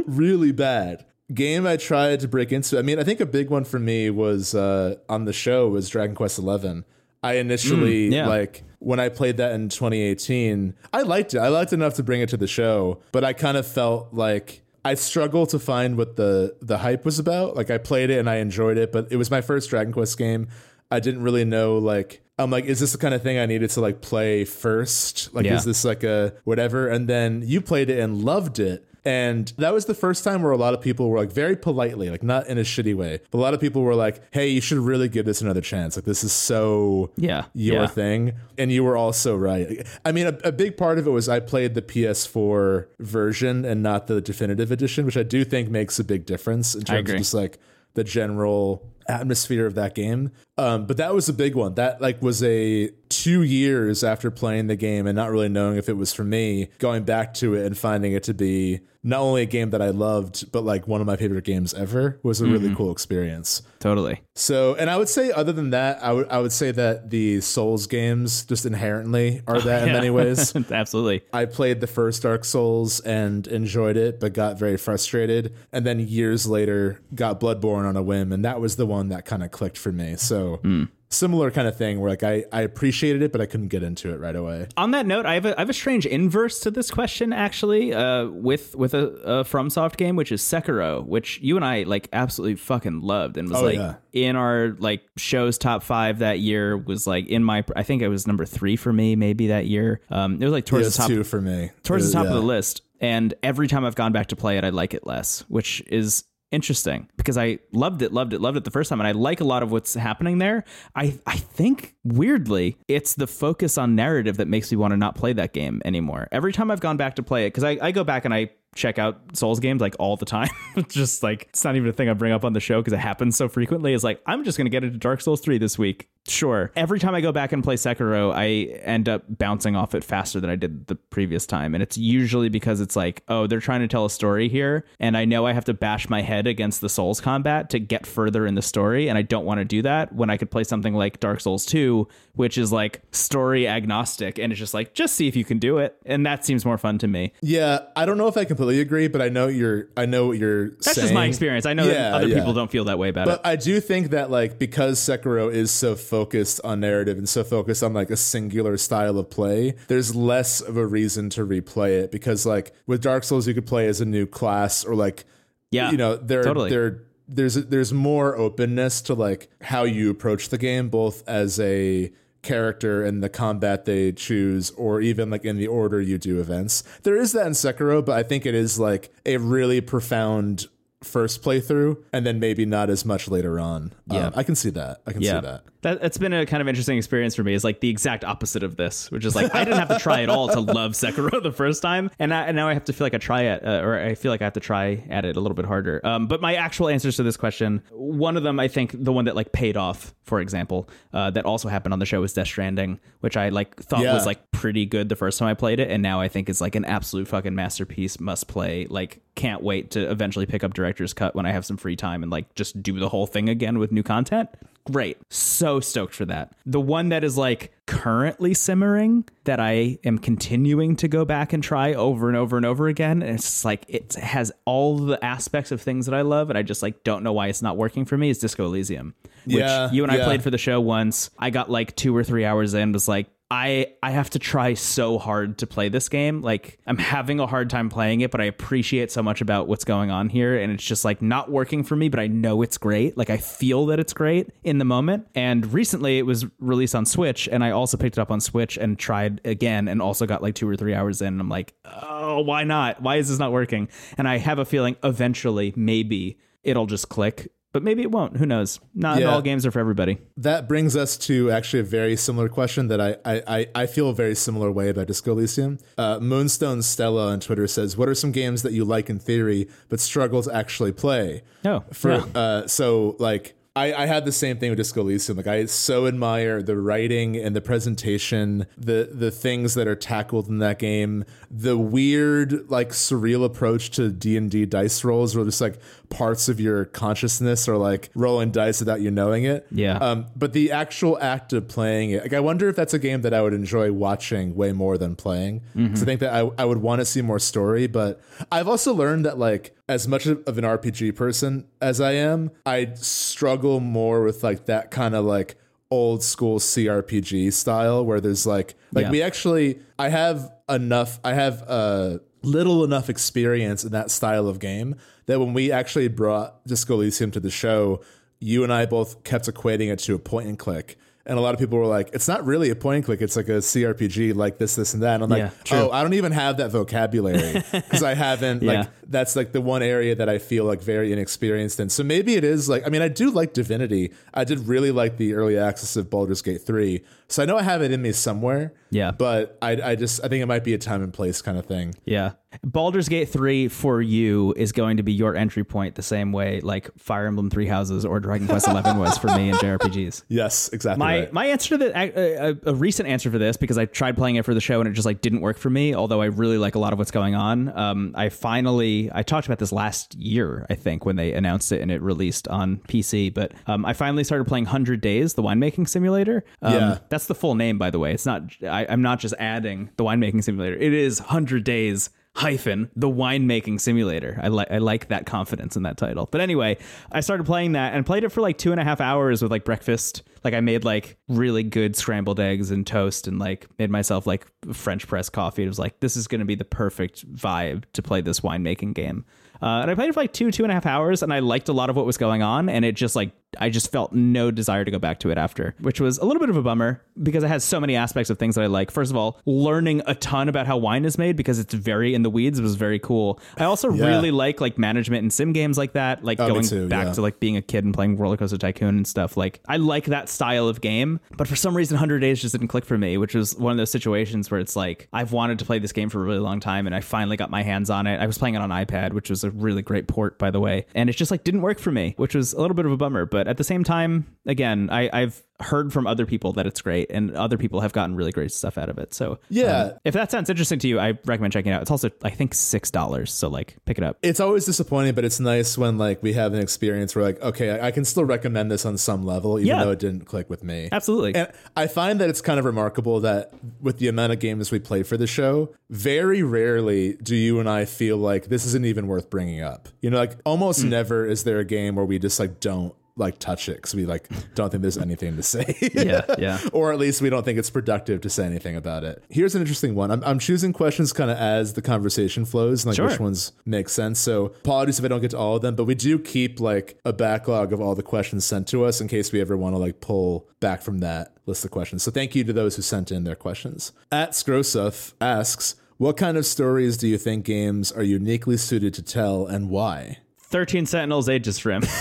really bad game I tried to break into. I mean, I think a big one for me was uh, on the show was Dragon Quest Eleven. I initially Mm, yeah. like when I played that in 2018. I liked it. I liked it enough to bring it to the show, but I kind of felt like I struggled to find what the the hype was about. Like I played it and I enjoyed it, but it was my first Dragon Quest game. I didn't really know like I'm like, is this the kind of thing I needed to like play first? Like, Yeah. is this like a whatever? And then you played it and loved it. And that was the first time where a lot of people were like very politely, like not in a shitty way, but a lot of people were like, hey, you should really give this another chance. Like, this is so Yeah, your yeah. thing. And you were also right. I mean, a, a big part of it was I played the PS4 version and not the definitive edition, which I do think makes a big difference in terms of just like the general atmosphere of that game. Um, but that was a big one. That like was a two years after playing the game and not really knowing if it was for me, going back to it and finding it to be not only a game that I loved, but like one of my favorite games ever was a really cool experience. Totally. So, and I would say, other than that, I would I would say that the Souls games just inherently are that in Yeah. many ways. Absolutely. I played the first Dark Souls and enjoyed it, but got very frustrated. And then years later, got Bloodborne on a whim, and that was the one that kind of clicked for me. So similar kind of thing where like I, I appreciated it, but I couldn't get into it right away. On that note, I have a, I have a strange inverse to this question actually, uh, with with a, a FromSoft game, which is Sekiro, which you and I like absolutely fucking loved and was Oh, like yeah. in our like show's top five that year. Was like in my I think it was number three for me maybe that year. Um, it was like It towards was the top two for me. towards the Uh, top of the list. And every time I've gone back to play it, I like it less, which is interesting because I loved it, loved it, loved it the first time, and I like a lot of what's happening there. I I think weirdly, it's the focus on narrative that makes me want to not play that game anymore. Every time I've gone back to play it, because I, I go back and I check out Souls games like all the time. Just like it's not even a thing I bring up on the show because it happens so frequently. It's like I'm just gonna get into Dark Souls 3 this week. Sure. Every time I go back and play Sekiro, I end up bouncing off it faster than I did the previous time. And it's usually because it's like, oh, they're trying to tell a story here. And I know I have to bash my head against the Souls combat to get further in the story. And I don't want to do that when I could play something like Dark Souls 2, which is like story agnostic. And it's just like, just see if you can do it. And that seems more fun to me. Yeah, I don't know if I completely agree, but I know you're. I know what you're That's saying. just my experience. I know Yeah, that other yeah. people don't feel that way about it. But. I do think that like because Sekiro is so focused on narrative and so focused on like a singular style of play, there's less of a reason to replay it because like with Dark Souls you could play as a new class or like Yeah, you know there totally. there there's there's more openness to like how you approach the game both as a character and the combat they choose or even like in the order you do events. There is that in Sekiro, but I think it is like a really profound first playthrough, and then maybe not as much later on. Yeah. Um, I can see that. I can Yeah. see that. That, that's been a kind of interesting experience for me. Is like the exact opposite of this, which is like I didn't have to try at all to love Sekiro the first time, and, I, and now I have to feel like I try it, uh, or I feel like I have to try at it a little bit harder. Um, but my actual answers to this question, one of them, I think, the one that like paid off, for example, uh, that also happened on the show was Death Stranding, which I like thought Yeah. was like pretty good the first time I played it, and now I think is like an absolute fucking masterpiece, must play. Like, can't wait to eventually pick up Director's Cut when I have some free time and like just do the whole thing again with new content. Great, so stoked for that. The one that is like currently simmering that I am continuing to go back and try over and over and over again, and it's like it has all the aspects of things that I love, and I just like don't know why it's not working for me. Is Disco Elysium, which Yeah, you and I played for the show once. I got like two or three hours in, was like, I I have to try so hard to play this game. Like I'm having a hard time playing it, but I appreciate so much about what's going on here and it's just like not working for me, but I know it's great. Like I feel that it's great in the moment. And recently it was released on Switch and I also picked it up on Switch and tried again and also got like 2 or 3 hours in and I'm like, "Oh, why not? Why is this not working?" And I have a feeling eventually maybe it'll just click. But maybe it won't. Who knows? Not Yeah. all games are for everybody. That brings us to actually a very similar question that I I, I, I feel a very similar way about Disco Elysium. Uh, Moonstone Stella on Twitter says, "What are some games that you like in theory but struggle to actually play?" Oh, for yeah. uh, so like. I, I had the same thing with Disco Elysium. Like I so admire the writing and the presentation, the the things that are tackled in that game, the weird like surreal approach to D and D dice rolls, where just like parts of your consciousness are like rolling dice without you knowing it. Yeah. Um, but the actual act of playing it, like I wonder if that's a game that I would enjoy watching way more than playing. Because I think that I, I would want to see more story. But I've also learned that like as much of of an RPG person as I am, I struggle more with like that kind of like old school CRPG style where there's like like Yeah. we actually I have enough I have uh little enough experience in that style of game that when we actually brought Disco Elysium to the show, you and I both kept equating it to a point and click. And a lot of people were like, it's not really a point and click, it's like a CRPG, like this, this, and that. And I'm like, true. oh, I don't even have that vocabulary because I haven't, Yeah. like, that's like the one area that I feel like very inexperienced in. So maybe it is like, I mean, I do like Divinity. I did really like the early access of Baldur's Gate 3. So I know I have it in me somewhere. Yeah. But I, I just, I think it might be a time and place kind of thing. Yeah. Baldur's Gate 3 for you is going to be your entry point the same way like Fire Emblem Three Houses or Dragon Quest 11 was for me in JRPGs. Yes, exactly. My right. my answer to the a, a, a recent answer for this because I tried playing it for the show and it just like didn't work for me. Although I really like a lot of what's going on. Um, I finally I talked about this last year I think when they announced it and it released on PC. But um, I finally started playing Hundred Days, the winemaking simulator. Um, Yeah. that's the full name by the way. It's not I, I'm not just adding the winemaking simulator. It is Hundred Days hyphen the winemaking simulator. I like I like that confidence in that title. But anyway, I started playing that and played it for like two and a half hours with like breakfast. Like I made like really good scrambled eggs and toast and like made myself like French press coffee. It was like this is going to be the perfect vibe to play this winemaking game. Uh, and I played it for like two two and a half hours and I liked a lot of what was going on and it just like I just felt no desire to go back to it after, which was a little bit of a bummer because it has so many aspects of things that I like. First of all, learning a ton about how wine is made because it's very in the weeds was very cool. I also Yeah. really like like management and sim games like that, like Oh, going too, back yeah. to like being a kid and playing Roller Coaster Tycoon and stuff. Like I like that style of game, but for some reason 100 Days just didn't click for me, which was one of those situations where it's like I've wanted to play this game for a really long time and I finally got my hands on it. I was playing it on iPad, which was a really great port by the way, and it just like didn't work for me, which was a little bit of a bummer, but at the same time, again, I I've heard from other people that it's great and other people have gotten really great stuff out of it. So Yeah. um, if that sounds interesting to you, I recommend checking it out. It's also I think $6, so like pick it up. it's always disappointing, but it's nice when like we have an experience where like, okay, I, I can still recommend this on some level, even Yeah. though it didn't click with me. Absolutely. And I find that it's kind of remarkable that with the amount of games we play for the show, very rarely do you and I feel like this isn't even worth bringing up. You know, like almost Hmm. never is there a game where we just like don't like touch it because we like don't think there's anything to say. yeah, yeah. or at least we don't think it's productive to say anything about it. Here's an interesting one. I'm, I'm choosing questions kind of as the conversation flows, and like Sure. which ones make sense. So apologies if I don't get to all of them, but we do keep like a backlog of all the questions sent to us in case we ever want to like pull back from that list of questions. So thank you to those who sent in their questions. At Scrosuf asks, what kind of stories do you think games are uniquely suited to tell and why? 13 Sentinels Aegis Rim.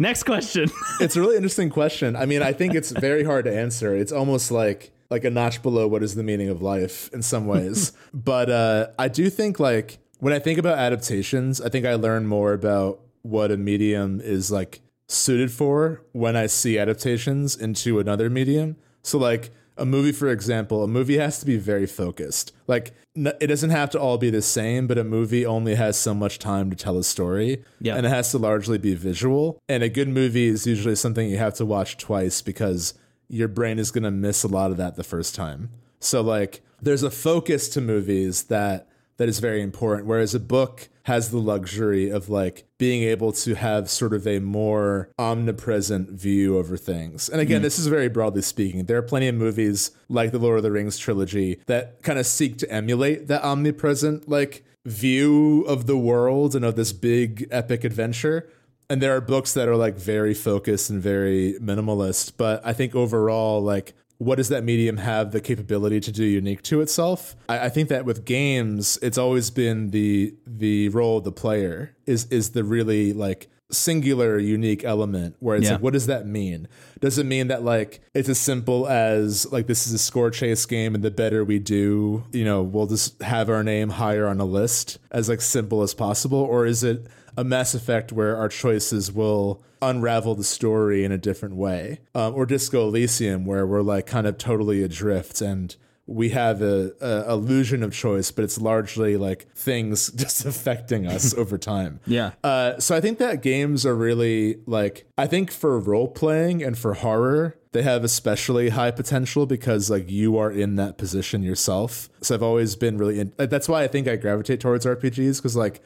Next question. it's a really interesting question. I mean, I think it's very hard to answer. It's almost like like a notch below what is the meaning of life in some ways. but uh, I do think like when I think about adaptations, I think I learn more about what a medium is like suited for when I see adaptations into another medium. So like a movie, for example, a movie has to be very focused. Like it doesn't have to all be the same, but a movie only has so much time to tell a story, yeah. and it has to largely be visual. And a good movie is usually something you have to watch twice because your brain is going to miss a lot of that the first time. So like there's a focus to movies that that is very important. Whereas a book has the luxury of like being able to have sort of a more omnipresent view over things. And again, mm. this is very broadly speaking. There are plenty of movies like the Lord of the Rings trilogy that kind of seek to emulate that omnipresent like view of the world and of this big epic adventure. And there are books that are like very focused and very minimalist, but I think overall like what does that medium have the capability to do unique to itself? I, I, think that with games, it's always been the the role of the player is is the really like singular unique element where it's yeah. like what does that mean does it mean that like it's as simple as like this is a score chase game and the better we do you know we'll just have our name higher on a list as like simple as possible or is it a Mass Effect where our choices will unravel the story in a different way, um, or Disco Elysium where we're like kind of totally adrift and we have a, a, illusion of choice, but it's largely like things just affecting us over time. Yeah. Uh, so I think that games are really like I think for role playing and for horror, they have especially high potential because like you are in that position yourself. So I've always been really in, that's why I think I gravitate towards RPGs because like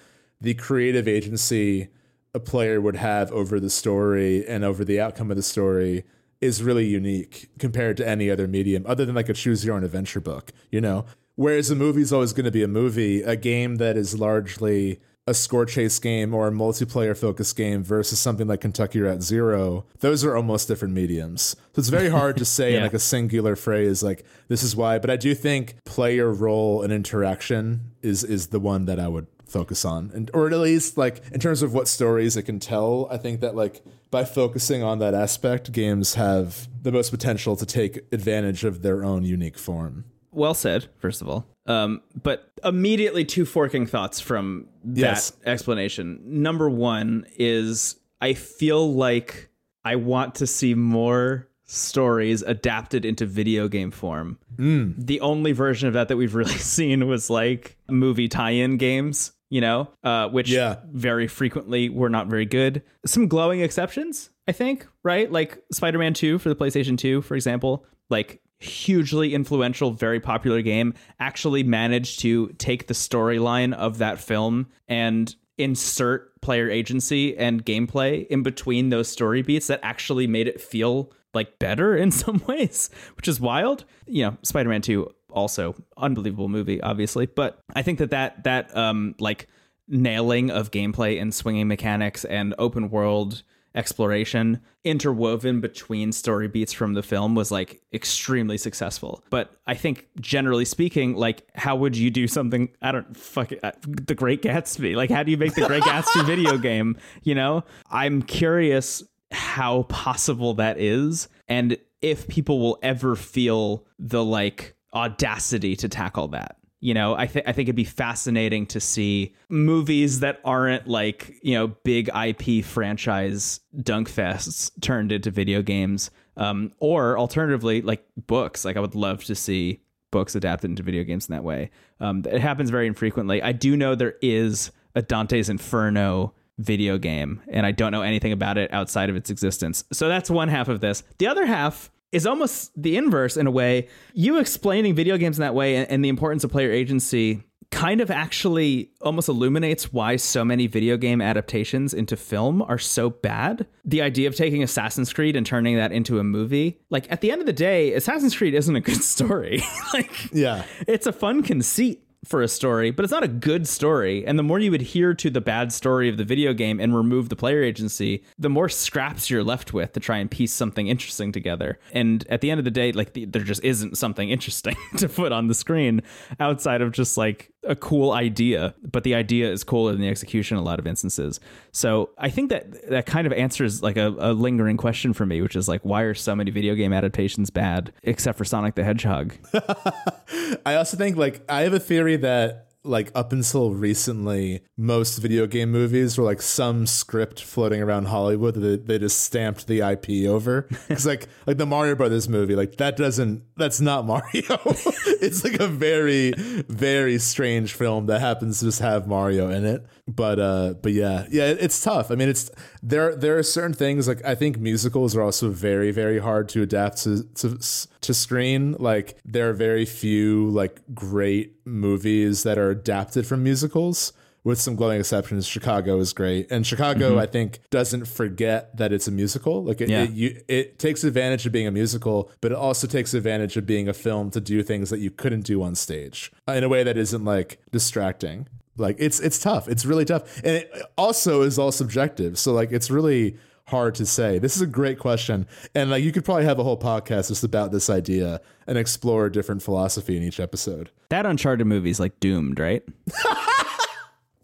the creative agency a player would have over the story and over the outcome of the story is really unique compared to any other medium other than like a choose your own adventure book, you know? Whereas a movie is always going to be a movie, a game that is largely a score chase game or a multiplayer focused game versus something like Kentucky Route Zero, those are almost different mediums. So it's very hard to say yeah. in like a singular phrase like this is why, but I do think player role and interaction is is the one that I would focus on and or at least like in terms of what stories it can tell i think that like by focusing on that aspect games have the most potential to take advantage of their own unique form well said first of all um, but immediately two forking thoughts from that yes. explanation number one is i feel like i want to see more stories adapted into video game form. Mm. The only version of that that we've really seen was like movie tie-in games you know, uh, which yeah. very frequently were not very good. Some glowing exceptions, I think, right? Like Spider Man 2 for the PlayStation 2, for example, like hugely influential, very popular game, actually managed to take the storyline of that film and insert player agency and gameplay in between those story beats that actually made it feel like better in some ways, which is wild. You know, Spider Man 2 also unbelievable movie, obviously. But I think that that that um like nailing of gameplay and swinging mechanics and open world exploration interwoven between story beats from the film was like extremely successful. But I think generally speaking, like how would you do something? I don't fuck it, uh, the Great Gatsby. Like how do you make the Great Gatsby video game? You know, I'm curious how possible that is and if people will ever feel the like audacity to tackle that. You know, I think I think it'd be fascinating to see movies that aren't like you know big IP franchise dunk fests turned into video games, um, or alternatively like books. Like I would love to see books adapted into video games in that way. Um, it happens very infrequently. I do know there is a Dante's Inferno video game, and I don't know anything about it outside of its existence. So that's one half of this. The other half is almost the inverse in a way. You explaining video games in that way and, and the importance of player agency kind of actually almost illuminates why so many video game adaptations into film are so bad. The idea of taking Assassin's Creed and turning that into a movie, like at the end of the day, Assassin's Creed isn't a good story. like, yeah, it's a fun conceit for a story, but it's not a good story. And the more you adhere to the bad story of the video game and remove the player agency, the more scraps you're left with to try and piece something interesting together. And at the end of the day, like the, there just isn't something interesting to put on the screen outside of just like a cool idea, but the idea is cooler than the execution in a lot of instances. So I think that that kind of answers like a, a lingering question for me, which is like, why are so many video game adaptations bad, except for Sonic the Hedgehog? I also think like I have a theory that like up until recently, most video game movies were like some script floating around Hollywood that they, they just stamped the IP over. Because like like the Mario Brothers movie, like that doesn't that's not Mario. it's like a very very strange film that happens to just have Mario in it. But uh, but yeah, yeah, it's tough. I mean, it's there. There are certain things like I think musicals are also very very hard to adapt to to to screen. Like there are very few like great movies that are adapted from musicals with some glowing exceptions. Chicago is great, and Chicago, mm-hmm. I think, doesn't forget that it's a musical. Like it, yeah. it, you, it takes advantage of being a musical, but it also takes advantage of being a film to do things that you couldn't do on stage in a way that isn't like distracting. Like it's it's tough. It's really tough, and it also is all subjective. So like it's really hard to say. This is a great question, and like you could probably have a whole podcast just about this idea and explore a different philosophy in each episode. That Uncharted movie is like doomed, right?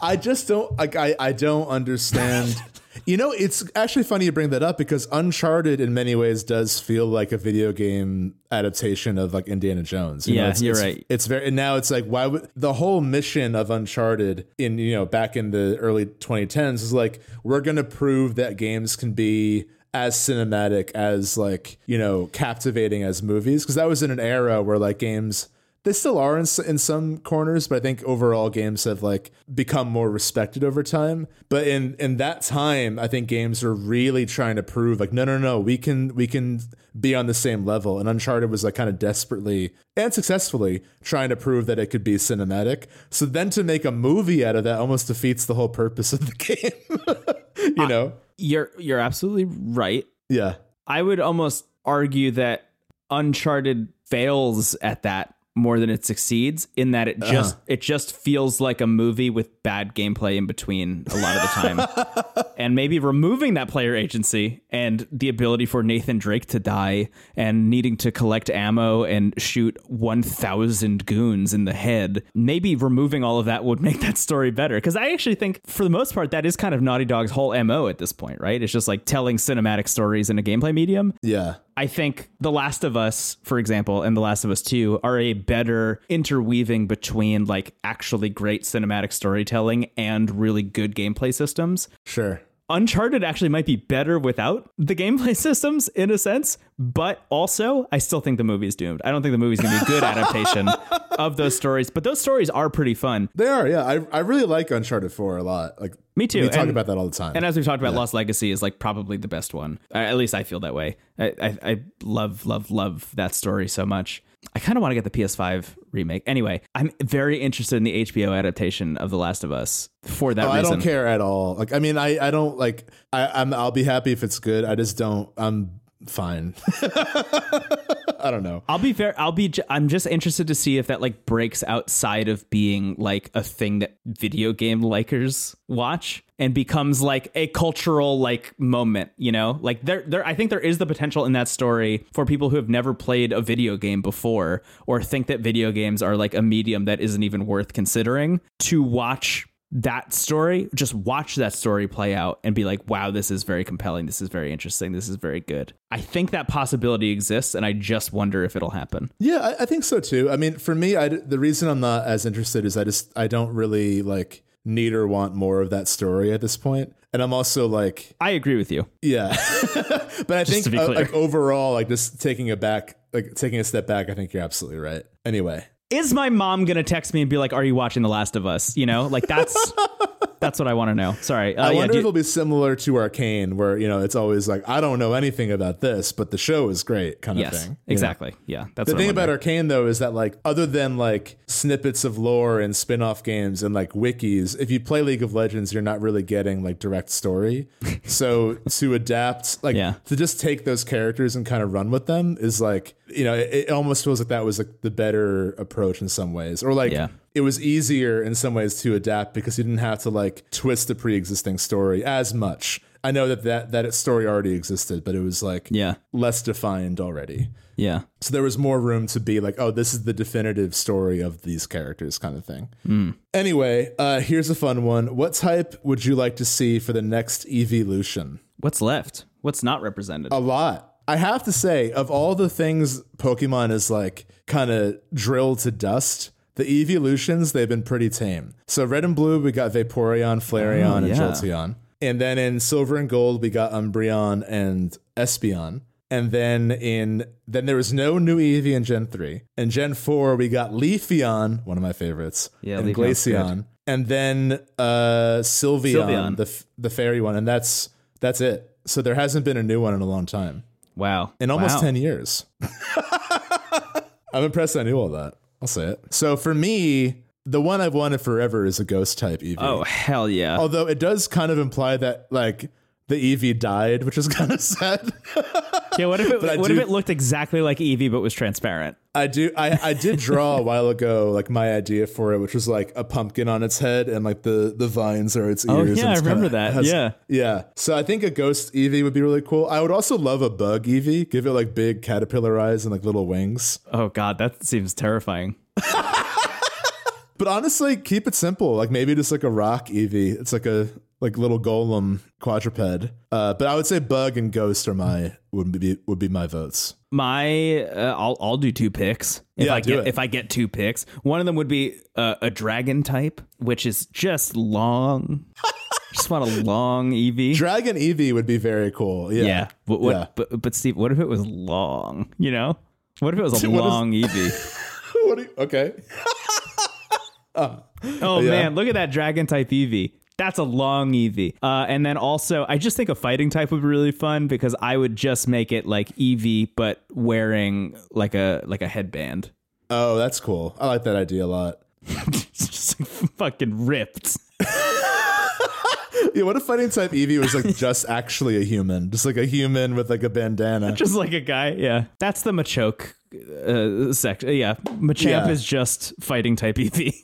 I just don't like. I I don't understand. You know, it's actually funny you bring that up because Uncharted in many ways does feel like a video game adaptation of like Indiana Jones. You yeah, know, it's, you're it's, right. It's very and now it's like why would the whole mission of Uncharted in you know back in the early 2010s is like we're going to prove that games can be as cinematic as like you know captivating as movies because that was in an era where like games they still are in, in some corners, but I think overall games have like become more respected over time. But in in that time, I think games are really trying to prove like no no no we can we can be on the same level. And Uncharted was like kind of desperately and successfully trying to prove that it could be cinematic. So then to make a movie out of that almost defeats the whole purpose of the game. you know, you're you're absolutely right. Yeah, I would almost argue that Uncharted fails at that more than it succeeds in that it just uh. it just feels like a movie with bad gameplay in between a lot of the time. and maybe removing that player agency and the ability for Nathan Drake to die and needing to collect ammo and shoot 1000 goons in the head, maybe removing all of that would make that story better cuz I actually think for the most part that is kind of Naughty Dog's whole MO at this point, right? It's just like telling cinematic stories in a gameplay medium. Yeah. I think The Last of Us, for example, and The Last of Us 2 are a better interweaving between like actually great cinematic storytelling and really good gameplay systems. Sure. Uncharted actually might be better without the gameplay systems in a sense, but also I still think the movie is doomed. I don't think the movie's going to be a good adaptation of those stories, but those stories are pretty fun. They are, yeah. I, I really like Uncharted 4 a lot. Like me too. We talk and, about that all the time. And as we've talked about, yeah. Lost Legacy is like probably the best one. Uh, at least I feel that way. I, I, I love, love, love that story so much. I kind of want to get the PS5 remake. Anyway, I'm very interested in the HBO adaptation of The Last of Us for that oh, reason. I don't care at all. Like, I mean, I, I don't like. I, I'm. I'll be happy if it's good. I just don't. I'm fine. I don't know. I'll be fair. I'll be. I'm just interested to see if that like breaks outside of being like a thing that video game likers watch and becomes like a cultural like moment. You know, like there, there. I think there is the potential in that story for people who have never played a video game before or think that video games are like a medium that isn't even worth considering to watch that story, just watch that story play out and be like, wow, this is very compelling. This is very interesting. This is very good. I think that possibility exists, and I just wonder if it'll happen. Yeah, I, I think so too. I mean, for me, I, the reason I'm not as interested is I just I don't really like need or want more of that story at this point. And I'm also like, I agree with you. Yeah, but I think uh, like overall, like just taking a back, like taking a step back, I think you're absolutely right. Anyway, is my mom gonna text me and be like, "Are you watching The Last of Us?" You know, like that's that's what I want to know. Sorry, uh, I wonder yeah, if it'll be similar to Arcane, where you know it's always like, "I don't know anything about this, but the show is great," kind yes, of thing. Exactly. Know? Yeah, that's the thing about Arcane though is that like, other than like snippets of lore and spin-off games and like wikis, if you play League of Legends, you're not really getting like direct story. so to adapt, like, yeah. to just take those characters and kind of run with them is like you know, it, it, almost feels like that was like the better approach in some ways. Or like, yeah. it was easier in some ways to adapt because you didn't have to like twist the pre-existing story as much. I know that that that story already existed, but it was like Yeah. less defined already. Yeah. So there was more room to be like, oh, this is the definitive story of these characters, kind of thing. Anyway, uh, here's a fun one. What type would you like to see for the next evolution? What's left? What's not represented? A lot. I have to say, of all the things Pokemon is like kind of drilled to dust, the evolutions, they've been pretty tame. So red and blue, we got Vaporeon, Flareon, and yeah. Jolteon. And then in silver and gold, we got Umbreon and Espeon. And then in then there was no new Eevee in Gen 3. In Gen 4, we got Leafeon, one of my favorites. Yeah, and Leafeon's good. Glaceon. And then uh Sylveon, Sylveon. the f- the fairy one, and that's that's it. So there hasn't been a new one in a long time. Wow. In almost Wow. 10 years. I'm impressed I knew all that. I'll say it. So for me, the one I've wanted forever is a ghost type Eevee. Oh hell yeah. Although it does kind of imply that like the Eevee died, which is kind of sad. Yeah. What if it? What do- if it looked exactly like Eevee but was transparent? I do I, I did draw a while ago like my idea for it, which was like a pumpkin on its head and like the the vines are its oh, ears. Oh, yeah, I remember that. has- Yeah. Yeah. So I think a ghost Eevee would be really cool. I would also love a bug Eevee. Give it like big caterpillar eyes and like little wings. Oh god, that seems terrifying. But honestly, keep it simple. Like maybe just like a rock Eevee. It's like a like little golem quadruped. Uh, but I would say bug and ghost are my would be would be my votes. My, uh, I'll I'll do two picks if Yeah, I get it. if I get two picks. One of them would be uh, a dragon type, which is just long. just want a long Eevee. Dragon Eevee would be very cool. Yeah. yeah, but what? Yeah. But but Steve, what if it was long? You know, what if it was a What is- long Eevee? what you, okay. Oh Yeah. man, look at that dragon type Eevee. That's a long Eevee. Uh, and then also, I just think a fighting type would be really fun because I would just make it like Eevee, but wearing like a like a headband. Oh, that's cool. I like that idea a lot. Just fucking ripped. Yeah, what if fighting type Eevee was like just actually a human, just like a human with like a bandana? Just like a guy. Yeah. That's the Machoke uh, section. Yeah. Machamp Yeah. is just fighting type Eevee.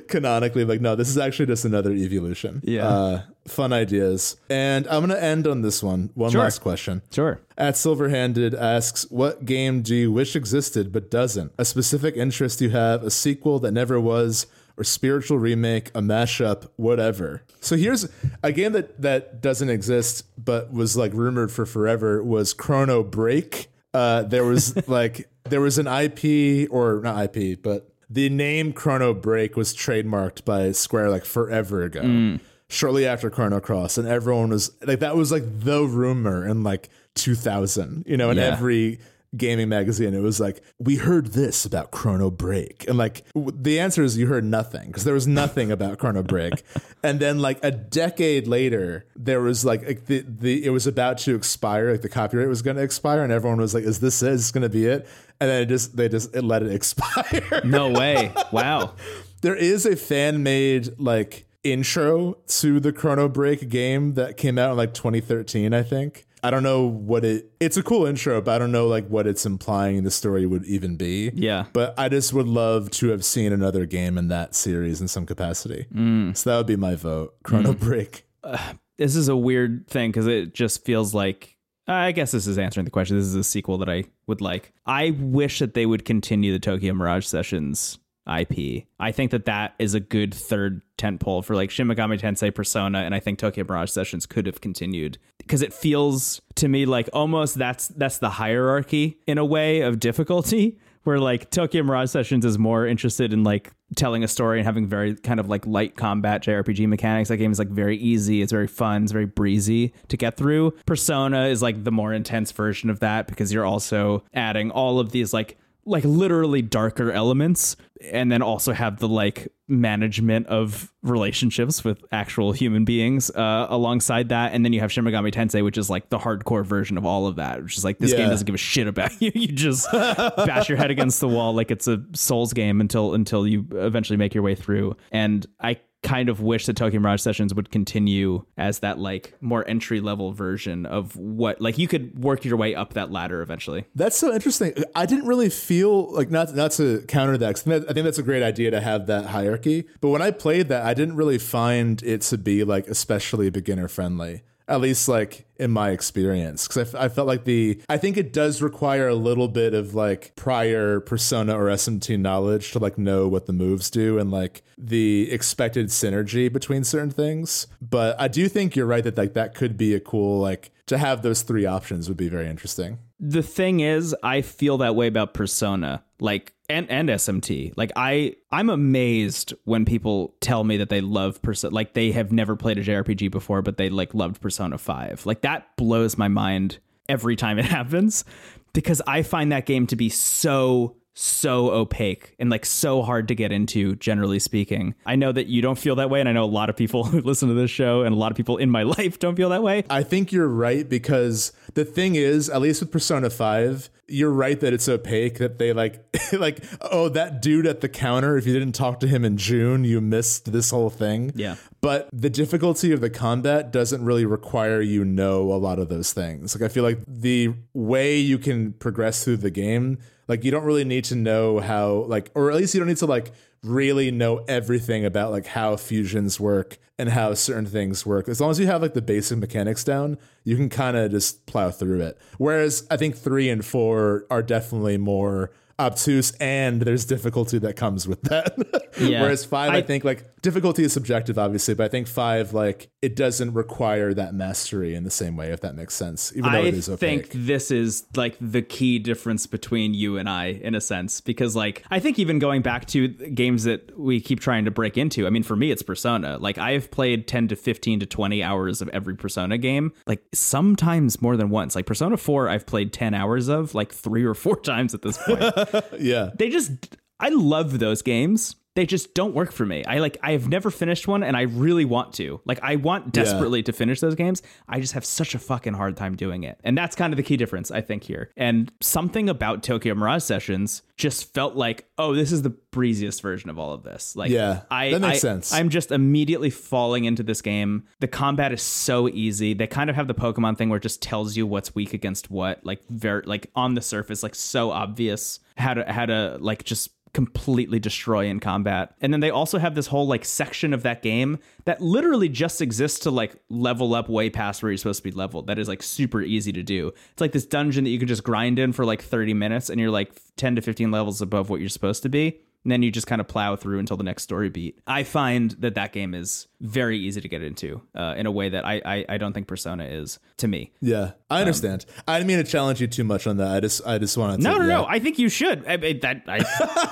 Canonically, like no, this is actually just another evolution. Yeah. uh, fun ideas. And I'm gonna end on this one. One Sure. last question. Sure. At Silverhanded asks, "What game do you wish existed but doesn't? A specific interest you have, a sequel that never was, or spiritual remake, a mashup, whatever." So here's a game that that doesn't exist but was like rumored for forever was Chrono Break. Uh, there was like there was an IP or not IP, but the name Chrono Break was trademarked by Square like forever ago mm. shortly after Chrono Cross, and everyone was like, that was like the rumor in like 2000, you know, in Yeah. every gaming magazine. It was like, we heard this about Chrono Break. And like, w- the answer is you heard nothing because there was nothing about Chrono Break. and then like a decade later, there was like, like the, the, it was about to expire, like the copyright was going to expire, and everyone was like, is this it? Is this going to be it? And then it just, they just, it let it expire. No way. Wow. There is a fan made like intro to the Chrono Break game that came out in like 2013, I think. I don't know what it it's a cool intro, but I don't know like what it's implying the story would even be. Yeah. But I just would love to have seen another game in that series in some capacity. Mm. So that would be my vote. Chrono Break. this is a weird thing because it just feels like I guess this is answering the question. This is a sequel that I would like. I wish that they would continue the Tokyo Mirage Sessions IP. I think that that is a good third tentpole for like Shin Megami Tensei Persona, and I think Tokyo Mirage Sessions could have continued because it feels to me like almost that's that's the hierarchy in a way of difficulty where like Tokyo Mirage Sessions is more interested in like telling a story and having very kind of like light combat JRPG mechanics. That game is like very easy, it's very fun, it's very breezy to get through. Persona is like the more intense version of that because you're also adding all of these like like literally darker elements and then also have the like management of relationships with actual human beings uh, alongside that. And then you have Shin Megami Tensei which is like the hardcore version of all of that which is like this game doesn't give a shit about you. You just bash your head against the wall like it's a souls game until until you eventually make your way through. And I kind of wish that Tokyo Mirage Sessions would continue as that like more entry level version of what like you could work your way up that ladder eventually. That's so interesting. I didn't really feel like not not to counter that. 'cause I think that's a great idea to have that hierarchy. But when I played that, I didn't really find it to be like especially beginner friendly. At least like in my experience, because I, f- I felt like the I think it does require a little bit of like prior persona or SMT knowledge to like know what the moves do and like the expected synergy between certain things. But I do think you're right that like that could be a cool like to have those three options would be very interesting. The thing is, I feel that way about Persona, like and and SMT. Like I I'm amazed when people tell me that they love Persona, like they have never played a JRPG before, but they like loved Persona Five. Like that blows my mind every time it happens because I find that game to be so so opaque and like so hard to get into generally speaking. I know that you don't feel that way and I know a lot of people who listen to this show and a lot of people in my life don't feel that way. I think you're right because the thing is, at least with Persona 5, you're right that it's opaque that they like like oh that dude at the counter if you didn't talk to him in June, you missed this whole thing. Yeah. But the difficulty of the combat doesn't really require you know a lot of those things. Like I feel like the way you can progress through the game like you don't really need to know how like or at least you don't need to like really know everything about like how fusions work and how certain things work. As long as you have like the basic mechanics down, you can kind of just plow through it. Whereas I think 3 and 4 are definitely more obtuse and there's difficulty that comes with that. Yeah. Whereas 5 I, I- think like difficulty is subjective obviously, but I think 5 like it doesn't require that mastery in the same way if that makes sense. Even though I it is opaque. think this is like the key difference between you and I in a sense because like I think even going back to games that we keep trying to break into I mean for me it's Persona like I've played 10 to 15 to 20 hours of every Persona game like sometimes more than once like Persona 4 I've played 10 hours of like 3 or 4 times at this point yeah. they just I love those games. They just don't work for me. I like I have never finished one and I really want to. Like I want desperately to finish those games. I just have such a fucking hard time doing it. And that's kind of the key difference I think here. And something about Tokyo Mirage Sessions just felt like, "Oh, this is the breeziest version of all of this." Like Yeah, I that makes I- sense. I'm just immediately falling into this game. The combat is so easy. They kind of have the Pokemon thing where it just tells you what's weak against what, like very like on the surface, like so obvious how to how to like just completely destroy in combat. And then they also have this whole like section of that game that literally just exists to like level up way past where you're supposed to be leveled. That is like super easy to do. It's like this dungeon that you can just grind in for like 30 minutes and you're like 10 to 15 levels above what you're supposed to be and then you just kind of plow through until the next story beat. I find that that game is very easy to get into uh, in a way that I, I I don't think Persona is to me. Yeah, I understand. I didn't mean to challenge you too much on that. I just, I just wanted to. No, no, yeah. no. I think you should. I, I- that I,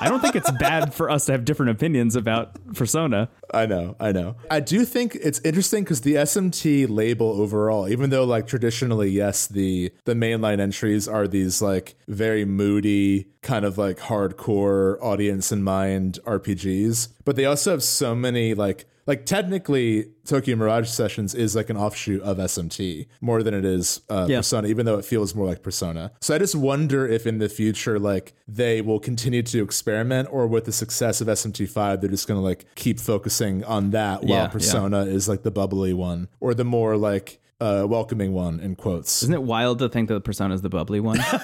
I don't think it's bad for us to have different opinions about Persona. I know, I know. I do think it's interesting because the SMT label overall, even though like traditionally, yes, the the mainline entries are these like very moody, kind of like hardcore audience in mind RPGs, but they also have so many like like technically Tokyo Mirage Sessions is like an offshoot of SMT more than it is uh, Yeah. Persona, even though it feels more like Persona. So I just wonder if in the future, like they will continue to experiment, or with the success of SMT5, they're just gonna like keep focusing on that while yeah. Persona is like the bubbly one or the more like uh, welcoming one in quotes. Isn't it wild to think that Persona is the bubbly one?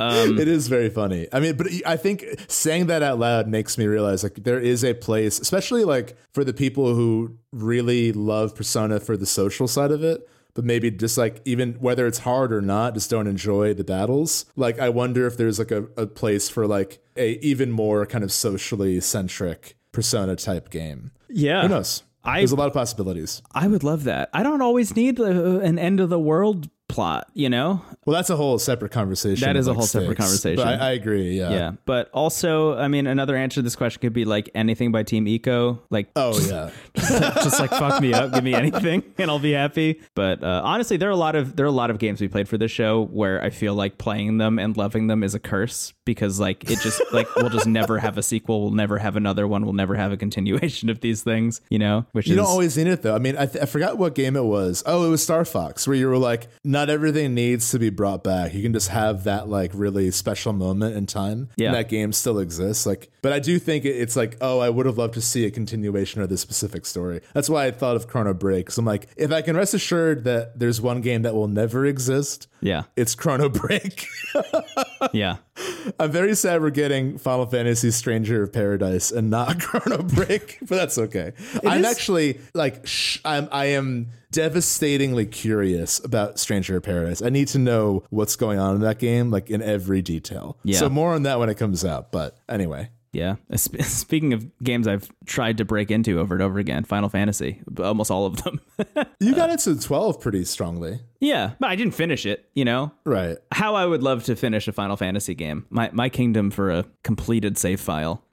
it is very funny. I mean, but I think saying that out loud makes me realize like there is a place, especially like for the people who really love Persona for the social side of it, but maybe just like even whether it's hard or not, just don't enjoy the battles. Like I wonder if there's like a, a place for like a even more kind of socially centric Persona type game. yeah. Who knows? I- There's a lot of possibilities. I would love that. I don't always need uh, an end of the world plot, you know? Well, that's a whole separate conversation. That is a whole separate conversation. But I, I agree. Yeah. Yeah. But also, I mean, another answer to this question could be like anything by Team Ico. Like, Oh yeah. just like fuck me up, give me anything, and I'll be happy. But uh, honestly, there are a lot of there are a lot of games we played for this show where I feel like playing them and loving them is a curse because like it just like we'll just never have a sequel, we'll never have another one, we'll never have a continuation of these things, you know. Which You is don't always need it though. I mean, I, th- I forgot what game it was. Oh, it was Star Fox, where you were like, not everything needs to be brought back. You can just have that like really special moment in time. Yeah. And that game still exists. Like, but I do think it's like, oh, I would have loved to see a continuation of this specific story. That's why I thought of Chrono Break. Because I'm like, if I can rest assured that there's one game that will never exist, Yeah. it's Chrono Break. Yeah. I'm very sad we're getting Final Fantasy Stranger of Paradise and not Chrono Break, but that's okay. I'm is- actually like sh- I'm I am devastatingly curious about Stranger of Paradise. I need to know what's going on in that game like in every detail. Yeah. So more on that when it comes out, but anyway. Yeah. Speaking of games I've tried to break into over and over again, Final Fantasy, almost all of them. You got uh, into 12 pretty strongly. yeah, but I didn't finish it, you know? Right. How I would love to finish a Final Fantasy game. My my kingdom for a completed save file.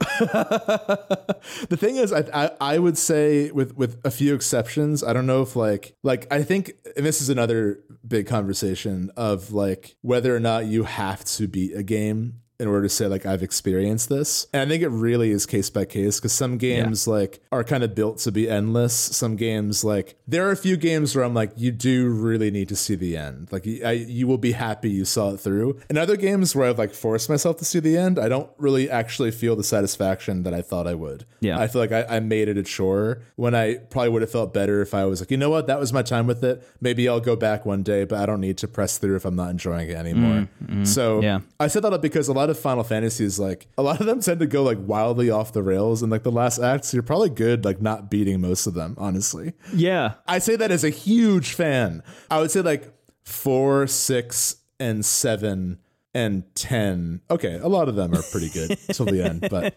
The thing is, I, I I would say with with a few exceptions, I don't know if like like I think, and this is another big conversation of like whether or not you have to beat a game in order to say like I've experienced this. And I think it really is case by case because some games like are kind of built to be endless. Some games like there are a few games where I'm like you do really need to see the end. Like you- I, you will be happy you saw it through. And other games where I've like forced myself to see the end, I don't really actually feel the satisfaction that I thought I would. Yeah. I feel like I, I made it a chore when I probably would have felt better if I was like, you know what, that was my time with it. Maybe I'll go back one day, but I don't need to press through if I'm not enjoying it anymore. Mm, mm. So Yeah. I said that up because a lot of Final Fantasies, like a lot of them tend to go like wildly off the rails and like the last acts, you're probably good like not beating most of them, honestly. Yeah. I say that as a huge fan. I would say like four, six, and seven and ten. Okay, a lot of them are pretty good till the end, but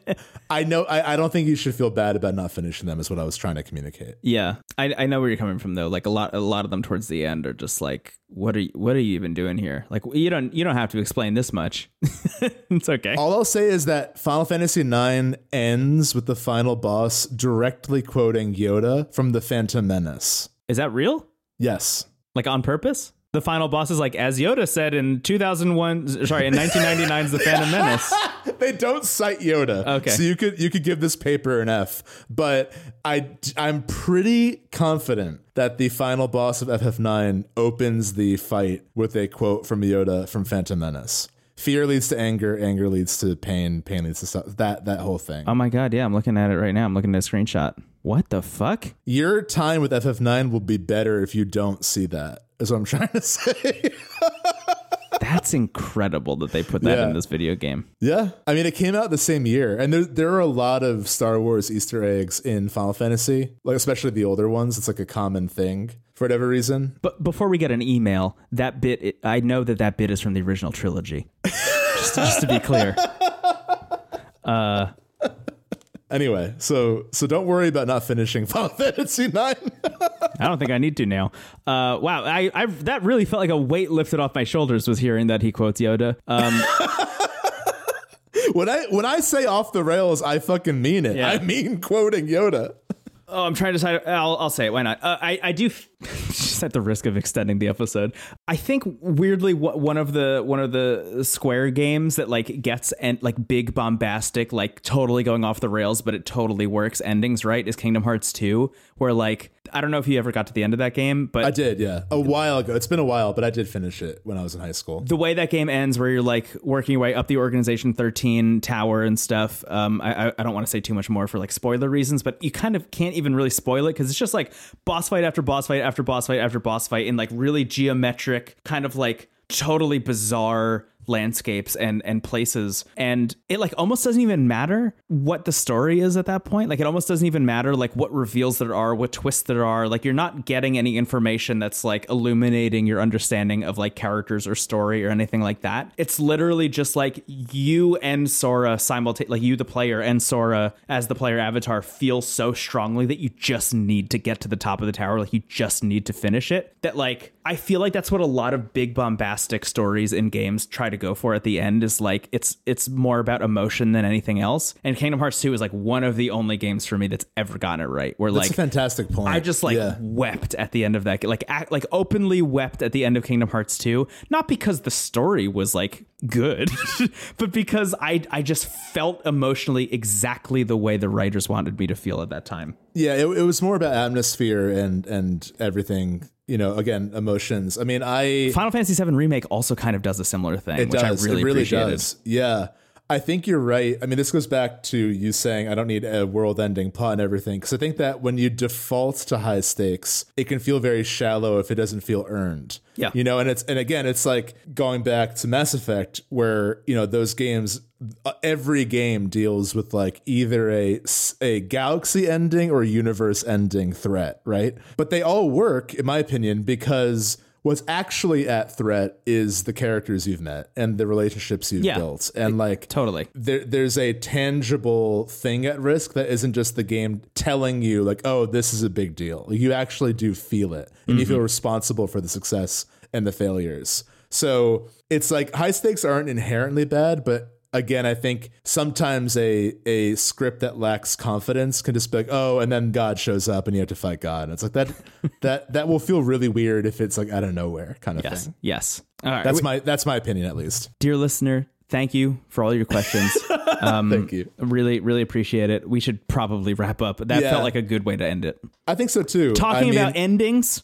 I know I, I don't think you should feel bad about not finishing them. Is what I was trying to communicate. Yeah, I, I know where you're coming from though. Like a lot, a lot of them towards the end are just like, what are you, what are you even doing here? Like you don't, you don't have to explain this much. it's okay. All I'll say is that Final Fantasy IX ends with the final boss directly quoting Yoda from the Phantom Menace. Is that real? Yes. Like on purpose? The final boss is like, as Yoda said in 2001, sorry, in 1999's The Phantom Menace. they don't cite Yoda. Okay. So you could you could give this paper an F, but I I'm pretty confident that the final boss of FF9 opens the fight with a quote from Yoda from Phantom Menace. Fear leads to anger, anger leads to pain, pain leads to stuff. That that whole thing. Oh my god, yeah, I'm looking at it right now. I'm looking at a screenshot. What the fuck? Your time with FF9 will be better if you don't see that. Is what I'm trying to say. That's incredible that they put that Yeah. in this video game. Yeah, I mean, it came out the same year, and there there are a lot of Star Wars Easter eggs in Final Fantasy, like especially the older ones. It's like a common thing for whatever reason. But before we get an email, that bit, it, I know that that bit is from the original trilogy. just, just to be clear. Uh, Anyway, so so don't worry about not finishing Final Fantasy Nine. I don't think I need to now. Uh, wow, I, I that really felt like a weight lifted off my shoulders was hearing that he quotes Yoda. Um, when I when I say off the rails, I fucking mean it. Yeah. I mean quoting Yoda. Oh, I'm trying to decide. I'll, I'll say it. Why not? Uh, I I do. Just at the risk of extending the episode, I think weirdly one of the one of the Square games that like gets and like big bombastic, like totally going off the rails, but it totally works endings right is Kingdom Hearts 2, where like I don't know if you ever got to the end of that game, but I did, yeah, a while ago. It's been a while, but I did finish it when I was in high school. the way that game ends, where you're like working your way up the Organization 13 tower and stuff. Um, I, I- I don't want to say too much more for like spoiler reasons, but you kind of can't even really spoil it because it's just like boss fight after boss fight after boss fight after boss fight in like really geometric, kind of like totally bizarre landscapes and and places. And it like almost doesn't even matter what the story is at that point. Like it almost doesn't even matter like what reveals there are what twists there are. Like you're not getting any information that's like illuminating your understanding of like characters or story or anything like that. It's literally just like you and Sora simultaneously like you the player and Sora as the player avatar feel so strongly that you just need to get to the top of the tower. Like you just need to finish it. That like I feel like that's what a lot of big bombastic stories in games try to go for at the end is like it's it's more about emotion than anything else. And Kingdom Hearts 2 is like one of the only games for me that's ever gotten it right. Where That's like a fantastic point. I just like yeah. wept at the end of that like act, like openly wept at the end of Kingdom Hearts 2 not because the story was like good but because I I just felt emotionally exactly the way the writers wanted me to feel at that time. Yeah, it, it was more about atmosphere and and everything you know, again, emotions. I mean, I Final Fantasy VII remake also kind of does a similar thing, it which does. I really, it really appreciated. does. Yeah. I think you're right. I mean, this goes back to you saying I don't need a world ending plot and everything. Because I think that when you default to high stakes, it can feel very shallow if it doesn't feel earned. Yeah. You know, and it's, and again, it's like going back to Mass Effect, where, you know, those games, uh, every game deals with like either a, a galaxy ending or universe ending threat, right? But they all work, in my opinion, because what's actually at threat is the characters you've met and the relationships you've Yeah. built and like Totally. there, there's a tangible thing at risk that isn't just the game telling you like oh this is a big deal you actually do feel it and you feel mm-hmm. responsible for the success and the failures so it's like high stakes aren't inherently bad but again i think sometimes a a script that lacks confidence can just be like oh and then god shows up and you have to fight god and it's like that that that will feel really weird if it's like out of nowhere kind of Yes. thing Yes. All right. that's my that's my opinion at least Dear listener, thank you for all your questions. Um, thank you Really, really appreciate it. We should probably wrap up. That Yeah. felt like a good way to end it. i think so too Talking I mean- about endings,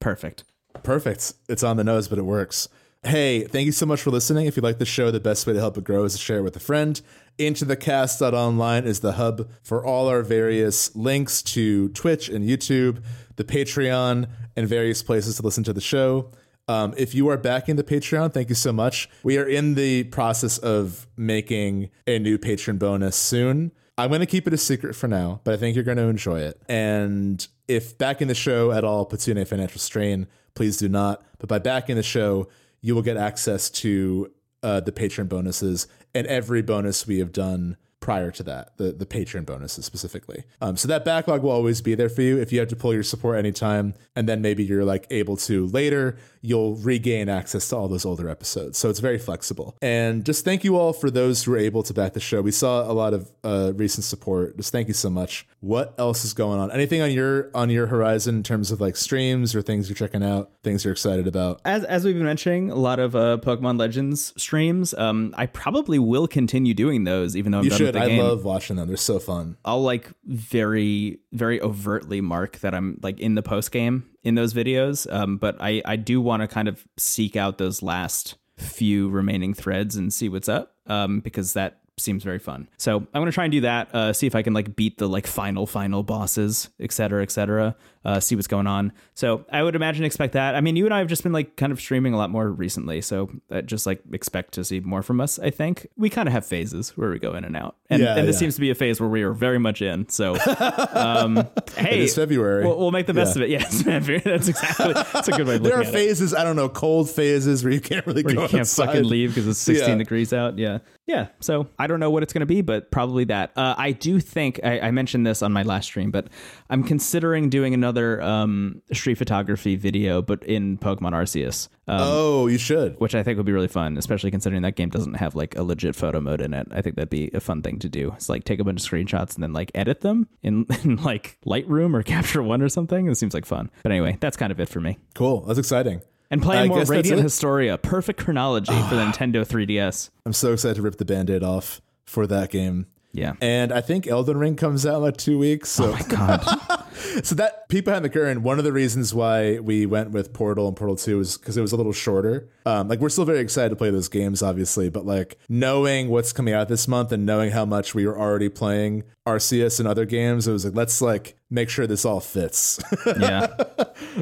perfect. Perfect. It's on the nose, but it works. Hey, thank you so much for listening. If you like the show, the best way to help it grow is to share it with a friend. Into the cast.online is the hub for all our various links to Twitch and YouTube, the Patreon, and various places to listen to the show. Um, if you are backing the Patreon, thank you so much. We are in the process of making a new patron bonus soon. I'm going to keep it a secret for now, but I think you're going to enjoy it. And if backing the show at all puts you in a financial strain, please do not. But by backing the show, you will get access to uh, the patron bonuses and every bonus we have done prior to that, the, the patron bonuses specifically. Um, so that backlog will always be there for you. If you have to pull your support anytime, and then maybe you're like able to later, you'll regain access to all those older episodes. So it's very flexible. And just thank you all for those who were able to back the show. We saw a lot of uh, recent support. Just thank you so much. What else is going on? Anything on your on your horizon in terms of like streams or things you're checking out, things you're excited about? As as we've been mentioning, a lot of uh, Pokemon Legends streams. Um, I probably will continue doing those, even though I'm You done should. with the I game. love watching them. They're so fun. I'll like very very overtly mark that I'm like in the post game in those videos. Um, but I I do want to kind of seek out those last few remaining threads and see what's up. Um, because that seems very fun. So I'm gonna try and do that. Uh, see if I can like beat the like final final bosses, et cetera, et cetera. Uh, see what's going on. So I would imagine expect that. I mean, you and I have just been like kind of streaming a lot more recently, so uh, just like expect to see more from us. I think we kind of have phases where we go in and out, and, Yeah, and this yeah. seems to be a phase where we are very much in. So, um, hey, It is February. We'll, we'll make the best Yeah. of it. Yes, that's exactly. That's a good way there are at it. phases, I don't know, cold phases where you can't really Where go you can't outside. fucking leave because it's 16 Yeah. degrees out. Yeah. Yeah. So I don't know what it's going to be, but probably that. Uh, I do think I, I mentioned this on my last stream, but I'm considering doing another um, street photography video, but in Pokemon Arceus. Um, Oh, you should. which I think would be really fun, especially considering that game doesn't have like a legit photo mode in it. I think that'd be a fun thing to do. It's like take a bunch of screenshots and then like edit them in, in like Lightroom or Capture One or something. It seems like fun. But anyway, that's kind of it for me. Cool. That's exciting. And playing I more Radiant. Historia, perfect chronology for the Nintendo 3DS. I'm so excited to rip the band-aid off for that game. Yeah. And I think Elden Ring comes out in like two weeks. So, Oh my God. so that peek behind the curtain, one of the reasons why we went with Portal and Portal 2 is because it was a little shorter. Um, like we're still very excited to play those games, obviously, but like knowing what's coming out this month and knowing how much we were already playing Arceus and other games, it was like, let's like make sure this all fits. yeah.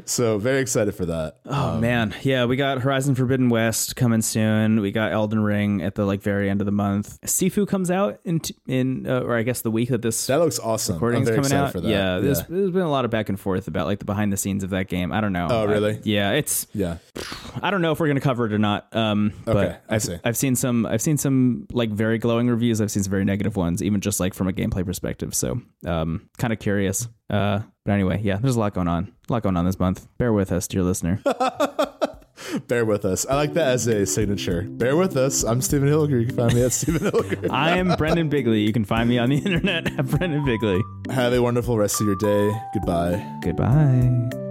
so very excited for that. Oh man, yeah, we got Horizon Forbidden West coming soon. We got Elden Ring at the like very end of the month. Sifu comes out in t- in uh, or I guess the week that this That looks awesome. Recording's coming out. for that. Yeah, there's, there's been a lot of back and forth about like the behind the scenes of that game. I don't know. Oh, really? I- yeah, it's yeah. I don't know if we're gonna cover it or not. Um, Okay, but I I've, see. I've seen some I've seen some like very glowing reviews. I've seen some very negative ones, even just like from a gameplay perspective. So um, kind of curious. Uh, but anyway, yeah, there's a lot going on. A lot going on this month. Bear with us, dear listener. Bear with us. I like that as a signature. Bear with us. I'm Stephen Hilger. You can find me at Stephen Hilger. I am Brendan Bigley. You can find me on the internet at Brendan Bigley. Have a wonderful rest of your day. Goodbye. Goodbye.